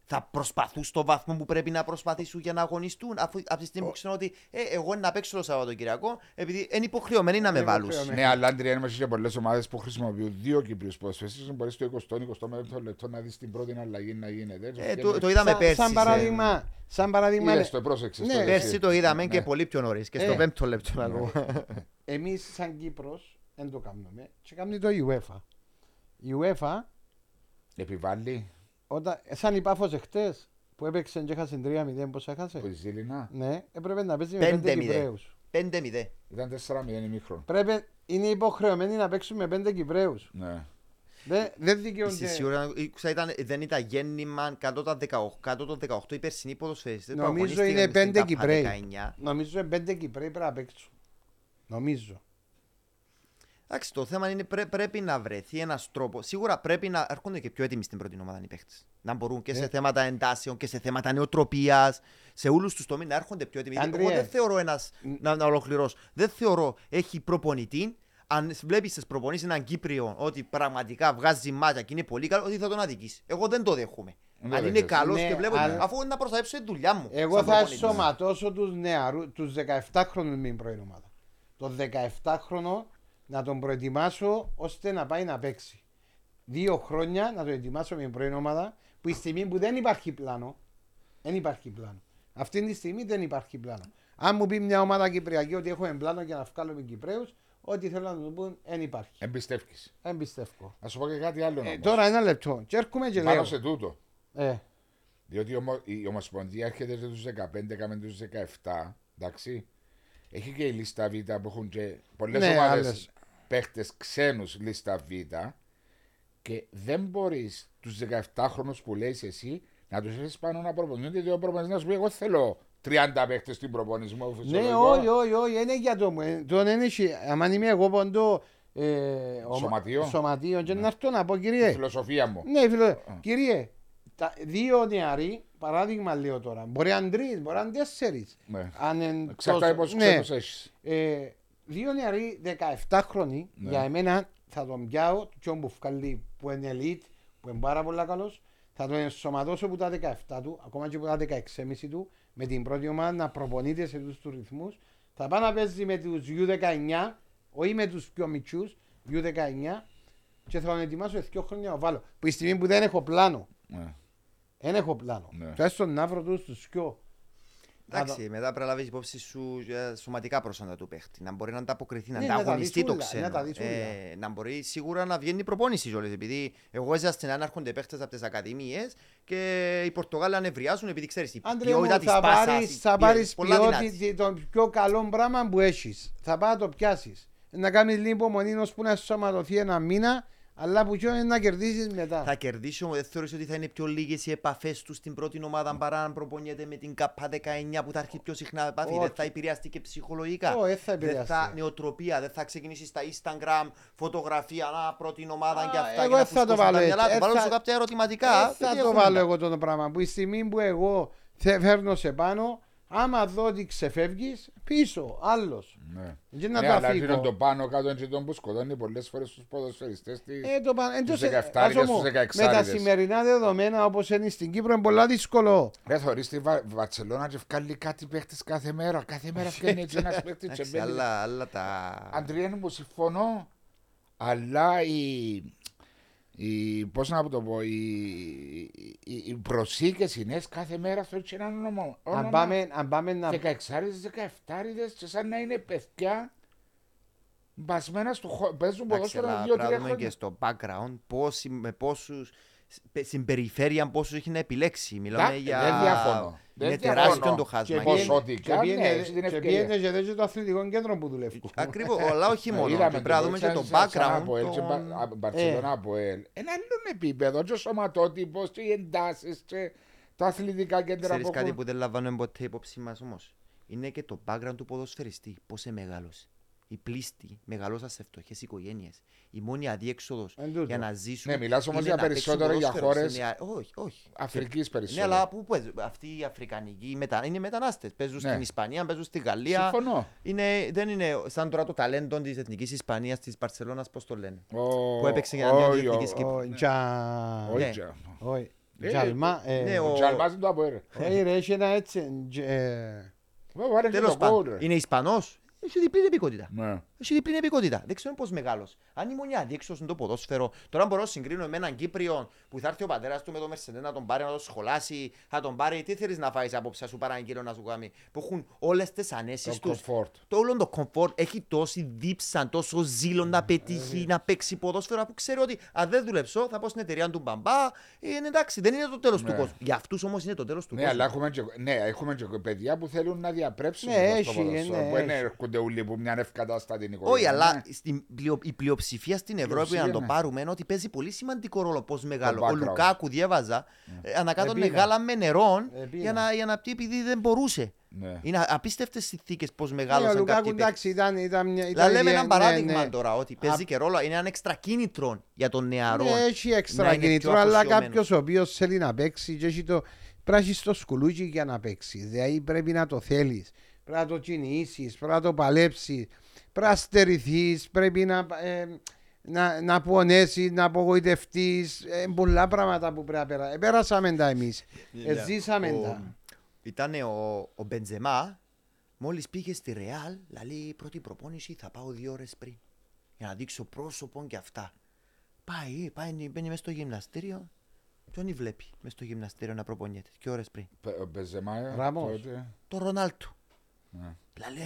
Θα προσπαθούν στο βαθμό που πρέπει να προσπαθήσουν για να αγωνιστούν, αφού από τη στιγμή που ξέρουν ότι ε, εγώ να παίξω το Σαββατοκυριακό, επειδή είναι υποχρεωμένοι να με Είναι βάλουν. υποχρεωμένοι. Ναι, αλλά Αντριέν, είμαστε και πολλές ομάδες που χρησιμοποιούν δύο Κύπριου ποδοσφαιριστές. Μπορείς στο 20-25 λεπτό να δεις την πρώτη αλλαγή να γίνεται. Ε, το, το είδαμε Σαν- πέρσι. Σαν σε- παράδειγμα, σαν παράδειγμα Είδες το, πρόσεξες Ναι, το, Πέρσι εσύ. το είδαμε και Ναι. πολύ πιο νωρίς και Ε. στο πέμπτο λεπτό να πω. (laughs) εμείς σαν Κύπρος δεν το κάνουμε και κάνει το UEFA. Η UEFA, Επιβάλλει όταν, σαν η Πάφος εχθές που έπαιξε και έχασε 3-0 πώς που έχασε; η Ζήλινα. Ναι, έπρεπε να παίζει με 5 5-0. Κυπρέους. 5-0. Ήταν 4-0 ημίχρονο. Πρέπει, είναι υποχρεωμένοι να παίξουν με 5 Κυπρέους. Ναι. Δεν, δεν Στη δικαιούνται. σίγουρα ήκουσα ήταν, δεν ήταν γέννημα κάτω τα 18, κάτω το 18 οι περσινοί ποδοσφαιριστές που Νομίζω αγωνίστηκαν είναι στην πέντε ΚΑΠΑ Κυπρέοι. 19. Νομίζω είναι 5 Κυπρέοι πρέπει να παίξουν. Νομίζω. Εντάξει, το θέμα είναι πρέ, πρέπει να βρεθεί ένας τρόπος. Σίγουρα πρέπει να έρχονται και πιο έτοιμοι στην πρώτη ομάδα οι παίχτε. Να μπορούν και σε Ε. θέματα εντάσεων και σε θέματα νεοτροπίας, σε όλους τους τομείς να έρχονται πιο έτοιμοι. Άντριε. Εγώ δεν θεωρώ ένας. Να, να ολοκληρώσω. Δεν θεωρώ έχει προπονητή. Αν βλέπεις τις προπονήσεις έναν Κύπριο ότι πραγματικά βγάζει μάτια και είναι πολύ καλό, ότι θα τον αδικήσει. Εγώ δεν το δέχομαι. Δεν το Αν είναι δέχεσαι. καλός Ναι, και βλέπω. αλλά- Αφού είναι να προστατεύσω τη δουλειά μου. Εγώ σαν θα προπονητής. ενσωματώσω τους νεαρού, τους 17χρονους με την πρώην ομάδα. Το 17χρονο να τον προετοιμάσω ώστε να πάει να παίξει. Δύο χρόνια να τον ετοιμάσω με την πρώην ομάδα που η στιγμή που δεν υπάρχει πλάνο, δεν υπάρχει πλάνο. Αυτή τη στιγμή δεν υπάρχει πλάνο. Αν μου πει μια ομάδα Κυπριακή ότι έχουμε πλάνο για να βγάλουμε Κυπρέους, ό,τι θέλω να τους πούν δεν υπάρχει. Εμπιστεύει. Δεν πιστεύω. Να σου πω και κάτι άλλο. Ε, όμως. τώρα ένα λεπτό. Και έρχομαι και Πάνω λέω. σε τούτο. Ε, Διότι η ομο- η Ομοσπονδία έρχεται τους 15, κάμε τους 17. Εντάξει. Έχει και η λίστα Β που έχουν και πολλές Ναι, ομάδες άλλες. παίχτες ξένους λίστα Β. Και δεν μπορείς τους 17χρονου που λέει εσύ να τους έχει πάνω να προπονηθούν. Γιατί ο προπονητής να σου πει: Εγώ θέλω 30 παίχτες στην προπονησμό μου. Ναι, φυσιολογικό». όχι, όχι, όχι, είναι για το μου. Το δεν έχει, αν είμαι εγώ ποντό ε, ο- Σωματείο. σωματείο και να έρθω να πω Η κύριε, φιλοσοφία μου. ναι φίλε, κύριε, τα δύο νεαροί, παράδειγμα λέω τώρα, μπορεί να είναι τρεις, μπορεί να είναι τέσσερις. Ναι. Αν είναι Εξαρτάται τόσο- πώ ναι. ξένου έχεις. Ε, δύο νεαροί 17χρονοι, Ναι. για εμένα θα τον πιάω, τον που βγάλει που είναι elite, που είναι πάρα πολύ καλός, θα τον ενσωματώσω από τα 17 του, ακόμα και από τα 16,5 του, με την πρώτη ομάδα να προπονείται σε τους τους ρυθμούς. Θα πάει να παίζει με τους U19, όχι με τους πιο μητσούς, U19, και θα τον ετοιμάσω σε δύο χρόνια να βάλω. Που η στιγμή που δεν έχω πλάνο, Ναι. Δεν έχω πλάνο. Ναι. Τουλάχιστον να βρω τους τους πιο. Εντάξει, μετά πρέπει να λάβεις υπόψη σου ε, σωματικά προσόντα του παίχτη. Να μπορεί να ανταποκριθεί, να Ναι, να τα ανταγωνιστεί το δεις όλα, να τα ξένο. δεις όλα. Ε, να μπορεί σίγουρα να βγαίνει η προπόνηση κιόλας. Επειδή εγώ έζησα στην να έρχονται παίχτες από τις ακαδημίες και οι Πορτογάλοι ανεβριάζουν επειδή ξέρεις η Άντρε μου, ποιότητα της θα πάσας. πάρεις, θα πάρεις ποιότητα, το πιο καλό πράγμα που έχεις. Θα πάει να το πιάσεις. Να κάνεις λίγο υπομονή ώσπου να σωματωθεί ένα μήνα, αλλά που πιο είναι να κερδίσεις μετά. Θα κερδίσει όμω, δεν θεωρείς ότι θα είναι πιο λίγες οι επαφές τους στην πρώτη ομάδα παρά αν προπονιέται με την ΚΑΠΑ 19 που θα έρθει πιο συχνά επαφή. Όχι. Δεν θα επηρεαστεί και ψυχολογικά. Όχι, δεν θα Δεν επηρεαστεί. θα νεοτροπία, δεν θα ξεκινήσεις στα Instagram φωτογραφία, να πρώτη ομάδα Α, και αυτά. εγώ και να δεν θα το φουσκώσουν βάλω τα έτσι. μυαλά τους. Ε, Βάλω θα- σου κάποια ερωτηματικά. Ε, θα γιατί το έχουμε βάλω τα- εγώ το πράγμα που η στιγμή που εγώ θε- φέρνω σε πάνω, άμα δω ότι ξεφεύγεις, πίσω, άλλος. Ναι. Και να ναι, τα αλλά φύγω. είναι το πάνω κάτω είναι το που σκοτώνει πολλές φορές τους ποδοσφαιριστές της. Ε, το πα- εντός- Τους ε, 17 άσο μου, στους με τα 16 σημερινά δεδομένα όπως είναι στην Κύπρο είναι πολλά δύσκολο. Ρε θωρείς τη Βα- Βαρτσελώνα και βγάλει κάτι παίχτες κάθε μέρα. Κάθε μέρα βγαίνει έτσι ένας παίχτης και Εντάξει, μπαίνει. άλλα, άλλα τα. Αντριέν μου συμφωνώ, αλλά η, η, πώς να το πω, οι, οι, οι προσήκες οι νέες κάθε μέρα στο έτσι ένα όνομα. Αν πάμε, αν πάμε να... 16 17 και σαν να είναι παιδιά μπασμένα στο χώρο. Παίζουν Εντάξει, ποδόσφαιρο αλλά δύο-τρία πρέπει να δούμε χρόνια. και στο background πόσοι, με πόσους στην περιφέρεια πόσους έχει να επιλέξει. Μιλάμε Τα- για. δεν διαφωνώ. Δεν Είναι διαφωνώ. τεράστιο το Και χάσμα. πήγαινε- Και- ποσοτικά, και ναι, πήγαινε- έχει την και ευκαιρία. πήγαινε και δεν το αθλητικό κέντρο που δουλεύει. (laughs) Ακριβώς, αλλά όχι Ε, μόνο. είδαμε Και πρέπει να δούμε και το σαν- σαν background. Αποέλ και των- Μπα- α, Μπαρτσελώνα από ελ. Ένα άλλο επίπεδο, και ο σωματότυπος και οι εντάσεις και τα αθλητικά κέντρα Ξέρεις που κάτι έχουν. που δεν λαμβάνουμε ποτέ υπόψη μας όμως; Είναι και το background του ποδοσφαιριστή. Πώς είναι μεγάλος. Οι πλήστοι μεγαλώσαν σε φτωχές οικογένειες. Η μόνη αδίέξοδος Εν τούτο. για να ζήσουν. Ναι, μιλάς όμως είναι για να παίξουν περισσότερο για ποδόσφαιρο σε χώρες νέα- Όχι, όχι. Αφρικής Ναι, περισσότερο. αλλά πού παίζουν. Αυτοί οι Αφρικανικοί οι μετα... είναι μετανάστες. Παίζουν Ναι. στην Ισπανία, παίζουν στη Γαλλία. Συμφωνώ. Είναι, δεν είναι σαν τώρα το ταλέντο της Εθνικής Ισπανίας, της Παρσελώνα, πώς το λένε. Ο- που έπαιξε για να διώξει όχι, εθνικής ο- Κύπρου. Ο Τζα... όχι, Ναι. Τζα. Όχι. Ε, Τζαλμά... ε, ναι, Ο ο- Τζαλμάς είναι το Αποέλ. Ε, ρε, έχει ένα έτσι... τζ- ε, Βάλε και Τέλος το πάντων, γκολ, ρε. είναι Ισπανός. Έχει διπλή επικότητα. Ναι. Έχει διπλή επικότητα. Δεν ξέρω πώς μεγάλος. Αν ήμουν μια αδίέξοδος στο ποδόσφαιρο, τώρα μπορώ να συγκρίνω με έναν Κύπριο που θα έρθει ο πατέρας του με τον Μερσεντέ να τον πάρει να τον σχολάσει, θα τον πάρει. Τι θέλεις να φάεις απόψε, σου παραγγείλω να σου κάνει. Που έχουν όλες τις ανέσεις Το τους. comfort. Το όλο το comfort έχει τόση δίψα, τόσο ζήλο να πετύχει, να παίξει ποδόσφαιρο που ξέρει ότι αν δεν δουλέψω θα πάω στην εταιρεία του μπαμπά. Ε, είναι εντάξει, δεν είναι το τέλος του Ναι. κόσμου. Για αυτούς όμως είναι το τέλος του Ναι, κόσμου. αλλά έχουμε και, ναι, έχουμε και παιδιά που θέλουν να διαπρέψουν Ναι, προς το έχει, ποδόσφαιρο, ναι, που δεν έχει. έρχονται όλοι που μια ευκατάστατη οικογένεια. Όχι, αλλά ναι. στην πλειο- η πλειοψηφία στην Ευρώπη, Πλειοψηφία, να το ναι. πάρουμε, είναι ότι παίζει πολύ σημαντικό ρόλο πώς μεγάλο. Ο background. Λουκάκου διέβαζα, ε, ανακάτω Επίνα. γάλα με νερό Επίνα. για να, για να πει επειδή δεν μπορούσε. Ναι. Είναι απίστευτες συνθήκες πώς Ναι, ο μεγάλωσαν Λουκάκου κάποιοι παίκτες. εντάξει ήταν... ήταν, μια- Δηλαδή, ήταν λέμε ναι, ένα παράδειγμα ναι. τώρα ότι παίζει Α- και ρόλο, είναι ένα έξτρα κίνητρο για τον νεαρό. Ναι, έχει να έξτρα είναι κινητρό, πιο αλλά αφοσιωμένος. κάποιος ο οποίος θέλει να παίξει και έχει το πράσι στο σκουλούκι για να παίξει. Δηλαδή πρέπει να το θέλεις. Πρέπει να το κινήσει, πρέπει να το παλέψεις, πρέπει να στερηθείς, πρέπει να, ε, να, να πονέσεις, να απογοητευτείς. Ε, πολλά πράγματα που πρέπει να περάσει. Πέρασαμε τα εμείς. Ναι, Ζήσαμε ο- τα. Ήταν ο, ο Μπεντζεμά, μόλις πήγες στη Ρεάλ, λέει πρώτη προπόνηση θα πάω δύο ώρες πριν. Για να δείξω πρόσωπο και αυτά. Πάει, πάει, μπαίνει μέσα στο γυμναστήριο. Ποιον βλέπει μέσα στο γυμναστήριο να προπονιέται, και ώρες πριν; Πε- ο Μπεζεμά, Ράμος. τότε. Το Ρονάλτου. Ναι. Δηλαδή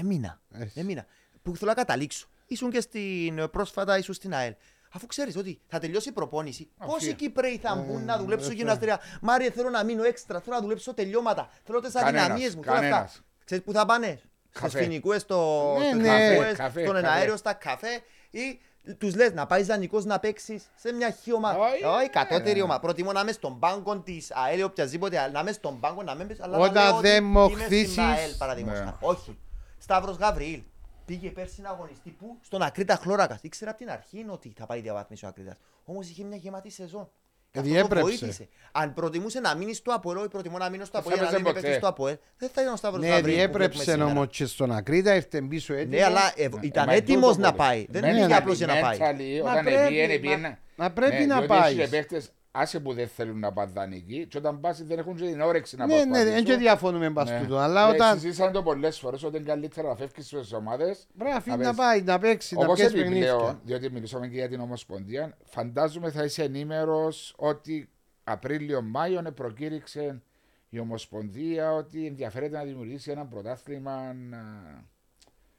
έμεινα. Έτσι. έμεινα. Που θέλω να καταλήξω. Ήσουν και στην, πρόσφατα, ήσουν στην ΑΕΛ. Αφού ξέρεις ότι θα τελειώσει η προπόνηση, Αφού- πόσοι Κυπρέοι θα μπουν Ε, να δουλέψουν ε, γυμναστήρια. Μάριε, θέλω να μείνω έξτρα, θέλω να δουλέψω τελειώματα. Θέλω τι Κανένας, αδυναμίες μου. Θέλω αυτά. κανένας. Ξέρεις που θα πάνε; Στις Καφέ. φοινικούε, στο, Ναι, στις ναι. καφές, Καφέ, στον καφέ. εναέριο, στα καφέ ή τους λες να πάει δανεικό να παίξει σε μια χή ομάδα. Όχι, Όχι, κατώτερη ναι. ομάδα. Προτιμώ να είμαι στον πάγκο της ΑΕΛ ή οποιασδήποτε, να είμαι στον πάγκο να μην πες, αλλά να Όταν λέω ότι δεν είμαι μοχθήσεις- στην ΑΕΛ, παραδείγματος Ναι. χάρη. Όχι. Σταύρος Γαβριήλ. Πήγε πέρσι να αγωνιστεί που; Στον Ακρίτα Χλώρακας. Ήξερα από την αρχή ότι θα πάει διαβάθμιση ο Ακρίτας. Όμως είχε μια γεμάτη σεζόν. Και αυτό το Διέπρεψε. βοήθησε. Αν προτιμούσε να μείνει στο Αποέλ, ή προτιμώ να μείνω στο Δεν θα Αποέλ, για να έπαιζε μην ποτέ. παίξει στο Αποέλ, δεν θα ήταν ο Σταύρος Ναι, Γαβριήλ. που διέπρεψε βλέπουμε σήμερα. όμως και στον Ακρίτα, ήρθε πίσω έτοιμος. Ναι, αλλά ε, ήταν Ε, μα έτοιμος τούτο να πολύ. πάει. Δεν Mentally, πήγε απλώς για να πάει. mentally, Μα Όταν πρέπει, πήγαινε, μα- πήγαινε. μα πρέπει Ναι, να διότι πάεις. έχεις παίχτες, άσε που δεν θέλουν να πάνε δανεικοί και όταν πας δεν έχουν και την όρεξη να Ναι, ναι, προσπαθήσουν. δεν και διαφωνούμε πας Ναι. τούτο. Αλλά Ναι, όταν Συζήτησαν το πολλές φορές ότι είναι καλύτερα να φεύγεις στις ομάδες πρέπει να αφήνει να να παίζει. πάει, να παίξει, να Όπως πιέσει επιπλέον, παιχνίδια. διότι μιλήσαμε και για την Ομοσπονδία, φαντάζομαι θα είσαι ενήμερος ότι Απρίλιο-Μάιο προκήρυξε η η Ομοσπονδία ότι ενδιαφέρεται να δημιουργήσει ένα πρωτάθλημα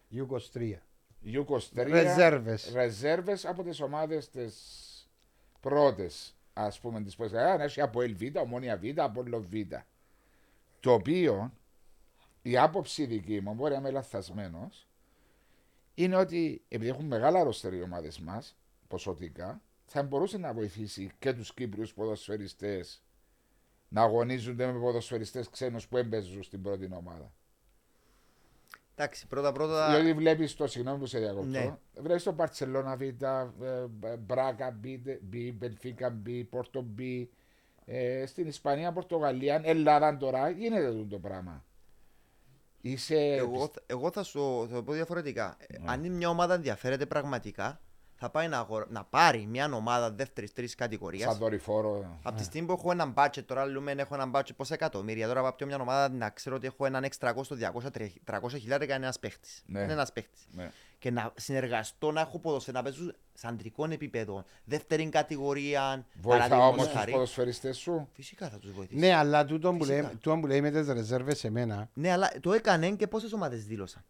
Ιούκο 3. U23 Ρεζέρβες. ρεζέρβες από τις ομάδες τις πρώτες ας πούμε τις πρώτες να έχει από Β, Ομόνια Β, Απόλλω Β το οποίο η άποψη δική μου, μπορεί να είμαι λαθασμένος είναι ότι επειδή έχουν μεγάλα ροστερή οι ομάδες μας ποσοτικά θα μπορούσε να βοηθήσει και τους Κύπριους ποδοσφαιριστές να αγωνίζονται με ποδοσφαιριστές ξένους που έμπαιζουν στην πρώτη ομάδα. Εντάξει, πρώτα πρώτα. Δηλαδή βλέπεις το, συγγνώμη που σε διακόπτω, Ναι. βλέπεις το Μπαρσελόνα Β, ε, Μπράκα B, Μπενφίκα B, Πόρτο B, ε, στην Ισπανία, Πορτογαλία, Ελλάδα τώρα, γίνεται αυτό το πράγμα. Είσαι. Εγώ, εγώ θα σου θα το πω διαφορετικά. Ε, Αν είναι μια ομάδα ενδιαφέρεται πραγματικά, θα πάει να, αγορα... να πάρει μια ομάδα δεύτερη-τρίτη κατηγορίας. σαν δορυφόρο. Από τη στιγμή που έχω έναν budget, τώρα λέμε έχω έναν budget πόσα εκατομμύρια. Τώρα πάω μια ομάδα να ξέρω ότι έχω έναν έξτρα κόστο 200-300 χιλιάρικα είναι ένας παίχτης. Ναι. Είναι ένας παίχτης. Ναι. Και να συνεργαστώ να έχω ποδοσφαίρα, να παίζω σε αντρικό επίπεδο, δεύτερη κατηγορία. Βοηθά παραδείγματος όμως τους χάρη. ποδοσφαιριστές σου; Φυσικά θα τους βοηθήσει. Ναι, αλλά τούτο που Φυσικά. λέει, τούτο που λέει με τις ρεζέρβες σε μένα. Ναι, αλλά το έκανε και πόσες ομάδες δήλωσαν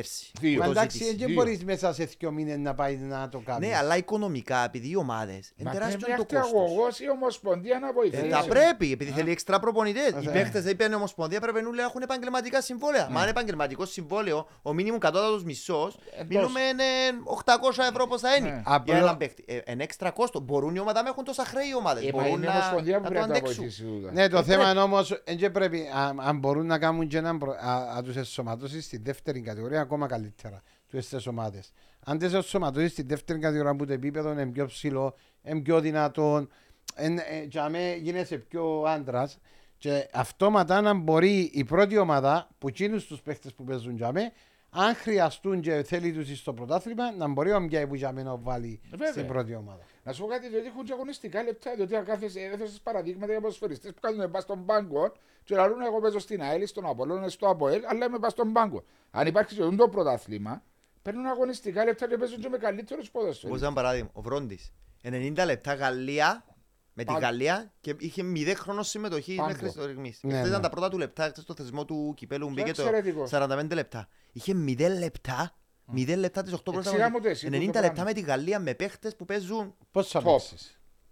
πέρσι. Δύο. Μα Το εντάξει, ζήτησε. δεν Δύο. μπορείς μέσα σε δύο μήνες να πάει να το κάνεις. Ναι, αλλά οικονομικά, επειδή οι ομάδες. Μα Είναι πρέπει τεράστιο να το έρθει κόστος. αγωγός ή ομοσπονδία να βοηθήσει. Ε, θα πρέπει, επειδή θέλει εξτρά προπονητές. Οι ναι. παίχτε δεν είπαν η Ομοσπονδία πρέπει να έχουν επαγγελματικά συμβόλαια. Μα αν επαγγελματικό συμβόλαιο, ο μήνυμου κατώτατος μισός, Εντός. μιλούμε ε, 800 ευρώ πόσα είναι. Ναι. Απλό- Για έναν παίχτη. Ε, Ένα έξτρα κόστος. Μπορούν οι ομάδε να έχουν τόσα χρέη οι ομάδες. Ε, μα Μπορούν είναι η να, ομοσπονδία που να το πρέπει να αντέξουν. βοηθήσει. τούτα. Ναι, το Ε, θέμα πρέπει. είναι όμω, δεν πρέπει, α- αν μπορούν να κάνουν και έναν προ- α- να τους ενσωματώσεις στη δεύτερη κατηγορία, ακόμα καλύτερα. Του τι ομάδες. Αν τις ενσωματώσεις στη δεύτερη κατηγορία που το επίπεδο είναι πιο ψηλό, είναι πιο δυνατόν, εν- ε, για μέ γίνεσαι πιο άντρας. Και αυτόματα να μπορεί η πρώτη ομάδα που εκείνους τους παίχτες που παίζουν για μέ, αν χρειαστούν και θέλει τους στο πρωτάθλημα, να μπορεί ο Μιάη που για μέ να βάλει Βέβαια. στην πρώτη ομάδα. Να σου πω κάτι, διότι έχουν και αγωνιστικά λεπτά. Διότι αν κάθεσαι, έδωσε παραδείγματα για ποδοσφαιριστές που κάνουν πα στον πάγκο και λαλούν εγώ παίζω στην ΑΕΛ, στον Απολώνο, στο ΑΠΟΕΛ, αλλά είμαι πας στον πάγκο. Αν υπάρχει και το πρωτάθλημα, παίρνουν αγωνιστικά λεπτά και παίζουν και με καλύτερους Όπω ποδοσφαιριστέ. ένα παράδειγμα, ο Βρόντι. 90 λεπτά Γαλλία με τη Πάγκο. Γαλλία και είχε 0 χρόνο συμμετοχή Πάγκο. μέχρι το ρηγμή. Ναι, Αυτά ναι. ήταν τα πρώτα του λεπτά χθες στο θεσμό του κυπέλου που μπήκε το εξαιρετικό. 45 λεπτά. Είχε 0 λεπτά. 0 λεπτά τις 8 πρώτα. Εξήγα μου το εσύ, 90 τούτο λεπτά πράγμα. με τη Γαλλία με παίχτες που παίζουν Πώ θα Top. παίξει.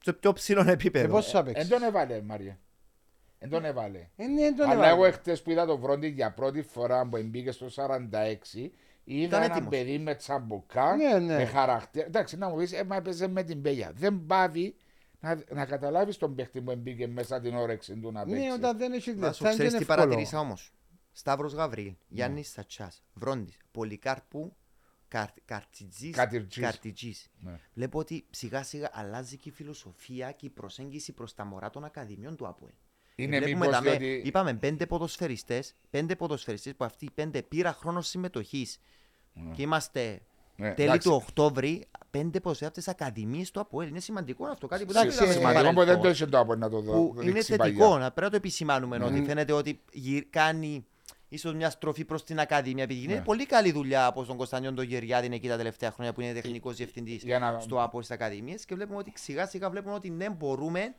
σε πιο ψηλό Και επίπεδο. πώ θα Δεν παίξει. τον έβαλε, Μάρια. Δεν τον έβαλε. Ε, ναι, τον Αλλά έβαλε. εγώ εχθές που είδα τον Βρόντι για πρώτη φορά που μπήκε στο 46, είδα ένα έτοιμος. παιδί με τσαμπουκά, Ναι, ναι. με χαρακτήρα. Εντάξει, να μου πεις, έμα έπαιζε με την πέγια. Δεν πάβει να, να καταλάβεις τον παίχτη που μπήκε μέσα την όρεξη του να παίξει. Ναι, όταν δεν έχει Να σου λεφτά ξέρεις είναι τι εύκολο. παρατηρήσα όμως; Σταύρος Γαβρίλ, Γιάννης Σατσάς, Βρόντις, Πολυκάρπου, Καρτιτζή. Κατηρτζής. Καρτιτζής. Ναι. Βλέπω ότι σιγά σιγά αλλάζει και η φιλοσοφία και η προσέγγιση προς τα μωρά των ακαδημιών του ΑΠΟΕΛ. Είναι Βλέπουμε μήπως δαμέ, διότι... Είπαμε πέντε ποδοσφαιριστές, πέντε ποδοσφαιριστές που αυτοί οι πέντε πήρα χρόνο συμμετοχής και είμαστε Ναι, τέλη εντάξει. του Οκτώβρη. Πέντε ποδοσφαιριστές ακαδημίες του ΑΠΟΕΛ. Είναι σημαντικό αυτό. Κάτι που δεν Εντάξει, είδαμε στο Σημαντικό που δεν παρελθόν το είχε το από να το δω. που το είναι δείξει θετικό. παλιά. Να πρέπει να το επισημάνουμε ότι φαίνεται ότι γυρ- κάνει ίσως μια στροφή προς την Ακαδημία. Επειδή γίνεται Ναι. πολύ καλή δουλειά από τον Κωνσταντιόν τον Γεριάδη εκεί τα τελευταία χρόνια που είναι τεχνικός διευθυντής Για να- στο ΑΠΟ στις Ακαδημίες και βλέπουμε ότι σιγά σιγά βλέπουμε ότι ναι, μπορούμε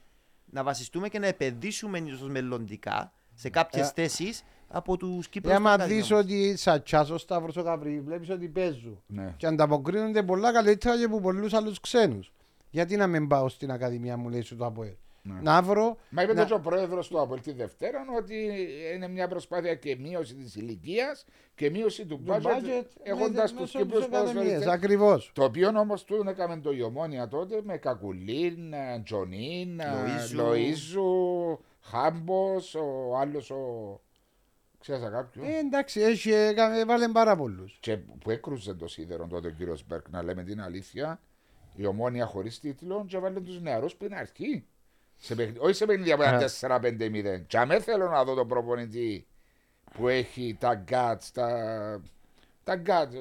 να βασιστούμε και να επενδύσουμε ίσως μελλοντικά σε κάποιες Ε, θέσεις από τους Κύπρους. Ε, άμα δεις ότι σαν τσάσος Σταύρος ο Γαβρίλ, βλέπεις ότι παίζουν Ναι. και ανταποκρίνονται πολλά καλύτερα και από πολλούς άλλους ξένους. Γιατί να μην πάω στην Ακαδημία μου λέει σου το ΑΠΟΕΛ. Ναι. Να βρω... Μα είπε να- το και ο πρόεδρος του ΑΠΟΕΛ τη Δευτέρα ότι είναι μια προσπάθεια και μείωση της ηλικίας και μείωση του το budget έχοντας μέσω του της Κύπρου Ακαδημίας. ποδοσφαιριστέ. Ακριβώς. Το οποίο όμως τούτο έκαμε το Ιωμόνια τότε με Κακουλίν, ε, Τζονίν, ε, Λοΐζου. Λοΐζου, Χάμπος, ο άλλος ο. Ξέρετε κάποιον; Ε, εντάξει, έχει, έκανε- βάλε πάρα πολλούς. Και που έκρουζε το σίδερο τότε ο κύριος Μπέρκ, να λέμε την αλήθεια, η ομόνια χωρίς τίτλο, και βάλε τους νεαρούς πριν αρχή. Σε παιχνι... Όχι σε παιχνίδια που ήταν 4-5-0. Και αμέ θέλω να δω τον προπονητή που έχει τα γκάτ, τα... Τα γκάτ.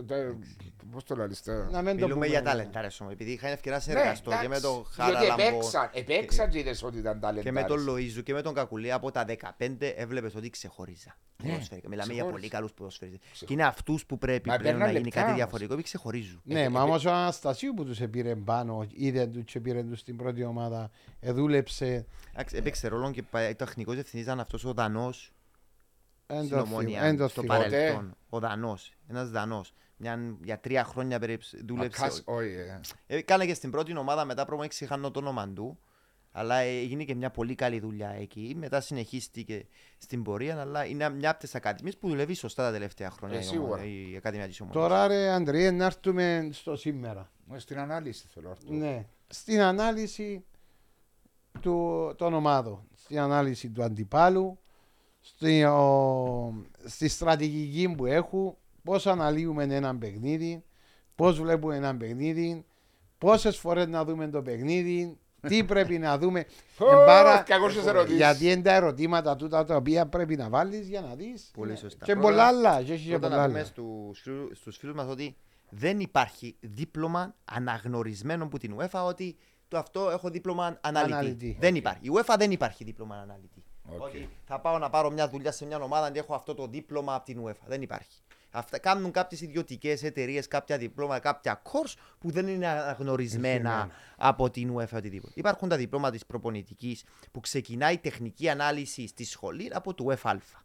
Πώς το λέει, Να μην το Μιλούμε πούμε. για ταλεντάρε όμω. Επειδή είχα ευκαιρία να συνεργαστώ και με τον Διότι Χαραλαμπό επέξαν, επέξαν και είδες ότι ήταν ταλεντάρες. και με τον Λοίζου και με τον Κακουλή από τα 15 έβλεπες ότι ξεχωρίζα. Ναι, ποδοσφαιρικά. Μιλάμε για ξεχώριζε. πολύ καλούς ποδοσφαιριστές. Και είναι αυτούς που πρέπει Μα πλέον να παίρναν γίνει λεπτά κάτι όμως. διαφορετικό επειδή ξεχωρίζουν. Ναι, Ε, μα ε, όμως ο Αναστασίου που τους επήρε πάνω, είδε τους και πήρε τους στην πρώτη ομάδα, εδούλεψε, Εντάξει, Έπαιξε ρόλο και τεχνικός διευθυντή ήταν αυτός ο Δανός εν στην το θυμ- Ομόνια εν το στο θυμάμαι. παρελθόν. Ο Δανός. Ένας Δανός. Για τρία χρόνια περίπου δούλεψε. Μακάς, όχι, ε. Ε, Κάνε και στην πρώτη ομάδα μετά προμονή είχαν το όνομα του. Αλλά ε, έγινε και μια πολύ καλή δουλειά εκεί. Μετά συνεχίστηκε στην πορεία. Αλλά είναι μια από τις ακαδημίες που δουλεύει σωστά τα τελευταία χρόνια. Ε, η σίγουρα. Ομόνια- η Ακαδημία της Ομόνια. Τώρα ρε Αντριέ να έρθουμε στο σήμερα. Ε, Στην ανάλυση θέλω να έρθω. Ναι, στην ανάλυση του, των ομάδων, στην ανάλυση του αντιπάλου, στη, ο, στη στρατηγική που έχουν, πώς αναλύουμε ένα παιχνίδι, πώς βλέπουμε ένα παιχνίδι, πόσες φορές να δούμε το παιχνίδι, τι (laughs) πρέπει να δούμε. Ω, Εμπάρα- κακός ερωτήσεις. γιατί είναι τα ερωτήματα τούτα τα οποία πρέπει να βάλεις για να δεις. Πολύ Ναι. σωστά. Και Πρώτα- πολλά άλλα. Και έχει και Πρώτα πολλά να πούμε άλλα. στους, φίλου- στους φίλους μας ότι δεν υπάρχει δίπλωμα αναγνωρισμένο από την UEFA ότι το αυτό έχω δίπλωμα αναλυτή. Αναλυτή. Δεν Οκ. υπάρχει. Η UEFA δεν υπάρχει δίπλωμα αναλυτή. Οκ. Ότι θα πάω να πάρω μια δουλειά σε μια ομάδα και έχω αυτό το δίπλωμα από την UEFA. Δεν υπάρχει. Αυτά κάνουν κάποιες ιδιωτικές εταιρείες, κάποια διπλώματα, κάποια course που δεν είναι αναγνωρισμένα Ευθυμένα. από την UEFA οτιδήποτε. Υπάρχουν τα διπλώματα της προπονητικής που ξεκινάει η τεχνική ανάλυση στη σχολή από το UEFA Α.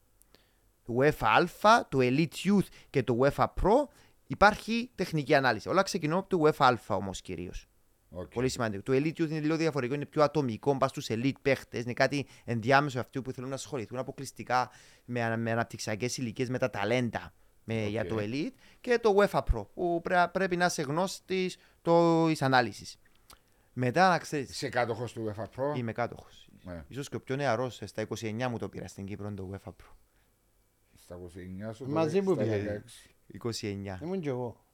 Το UEFA Α, το Elite Youth και το UEFA Pro υπάρχει τεχνική ανάλυση. Όλα ξεκινούν από το UEFA Α όμως κυρίως. Οκ. Πολύ σημαντικό. Το Elite Youth είναι λίγο διαφορετικό, είναι πιο ατομικό, πας στους Elite παίχτες. Είναι κάτι ενδιάμεσο αυτού που θέλουν να ασχοληθούν αποκλειστικά με, ανα- με αναπτυξιακές ηλικίες, με τα ταλέντα με, Οκ. για το Elite. Και το UEFA Pro, που πρέ- πρέπει να είσαι γνώστης της ανάλυσης. Μετά να ξέρεις, Είσαι κάτοχος του UEFA Pro; είμαι κάτοχος. Ναι. Ίσως και ο πιο νεαρός, στα 29 μου το πήρα στην Κύπρο το UEFA Pro. Στα 29 σου. Μαζί τώρα, που στα πήγατε. 16. 29. Ήμουν και εγώ.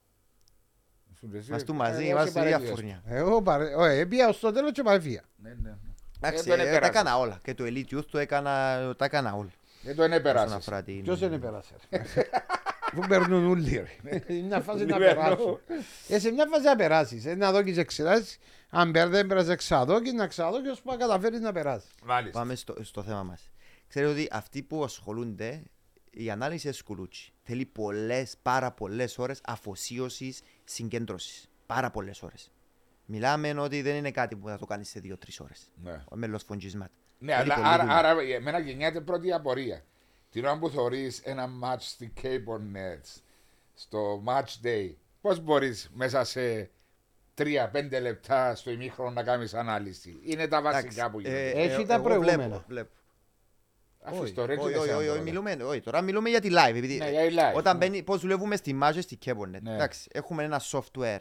Σου ρε εσύ, Μας του ε, μαζί, εγώ είμαστε σε ίδια παρέλειες. φουρνιά. Εγώ παρέ... Όχι, έπια στο τέλος και μαφία. Ναι, ναι. Εντάξει, Ε, τον ε, τα επέρασες. έκανα όλα. Και το Elite Youth το έκανα, τα έκανα όλα. Δεν τον Όσον έπερασες. αφορά την- Ποιος δεν πέρασε. (laughs) Πού περνούν όλοι ρε. Είναι μια φάση να Λιβερνό. περάσουν. Ε, σε μια φάση να περάσεις. Ε, να δώκεις εξετάσεις. Αν πέρα- δεν πέρασε ξαδόκεις, να ξαδόκεις ώσπου να καταφέρεις να περάσεις. Μάλιστα. Πάμε στο, στο θέμα μας. Ξέρετε ότι αυτοί που ασχολούνται, η ανάλυση είναι σκουλούτσι. Θέλει πολλές, πάρα πολλές ώρες αφοσίωσης, συγκέντρωσης. Πάρα πολλές ώρες. Μιλάμε ότι δεν είναι κάτι που θα το κάνεις σε δύο-τρεις ώρες. Ναι. Ο μέλο φωντσισμάτ. Ναι, αλλά άρα, άρα εμένα γεννιάται πρώτη απορία. Την ώρα που θεωρείς ένα match στην Cable Nets, στο match day, πώς μπορείς μέσα σε 3-5 λεπτά στο ημίχρονο να κάνεις ανάλυση; Είναι τα βασικά που γίνονται. Έχει τα προηγούμενα. Βλέπω, βλέπω. Αφού Όχι, στο Reggie όχι, δεν όχι, σε όχι, άντρωτα. μιλούμε, όχι, τώρα μιλούμε για τη live. Επειδή, Ναι, για η live, Όταν ναι. μπαίνει, πώς δουλεύουμε στη Magic στη Cabernet. Ναι. Εντάξει, έχουμε ένα software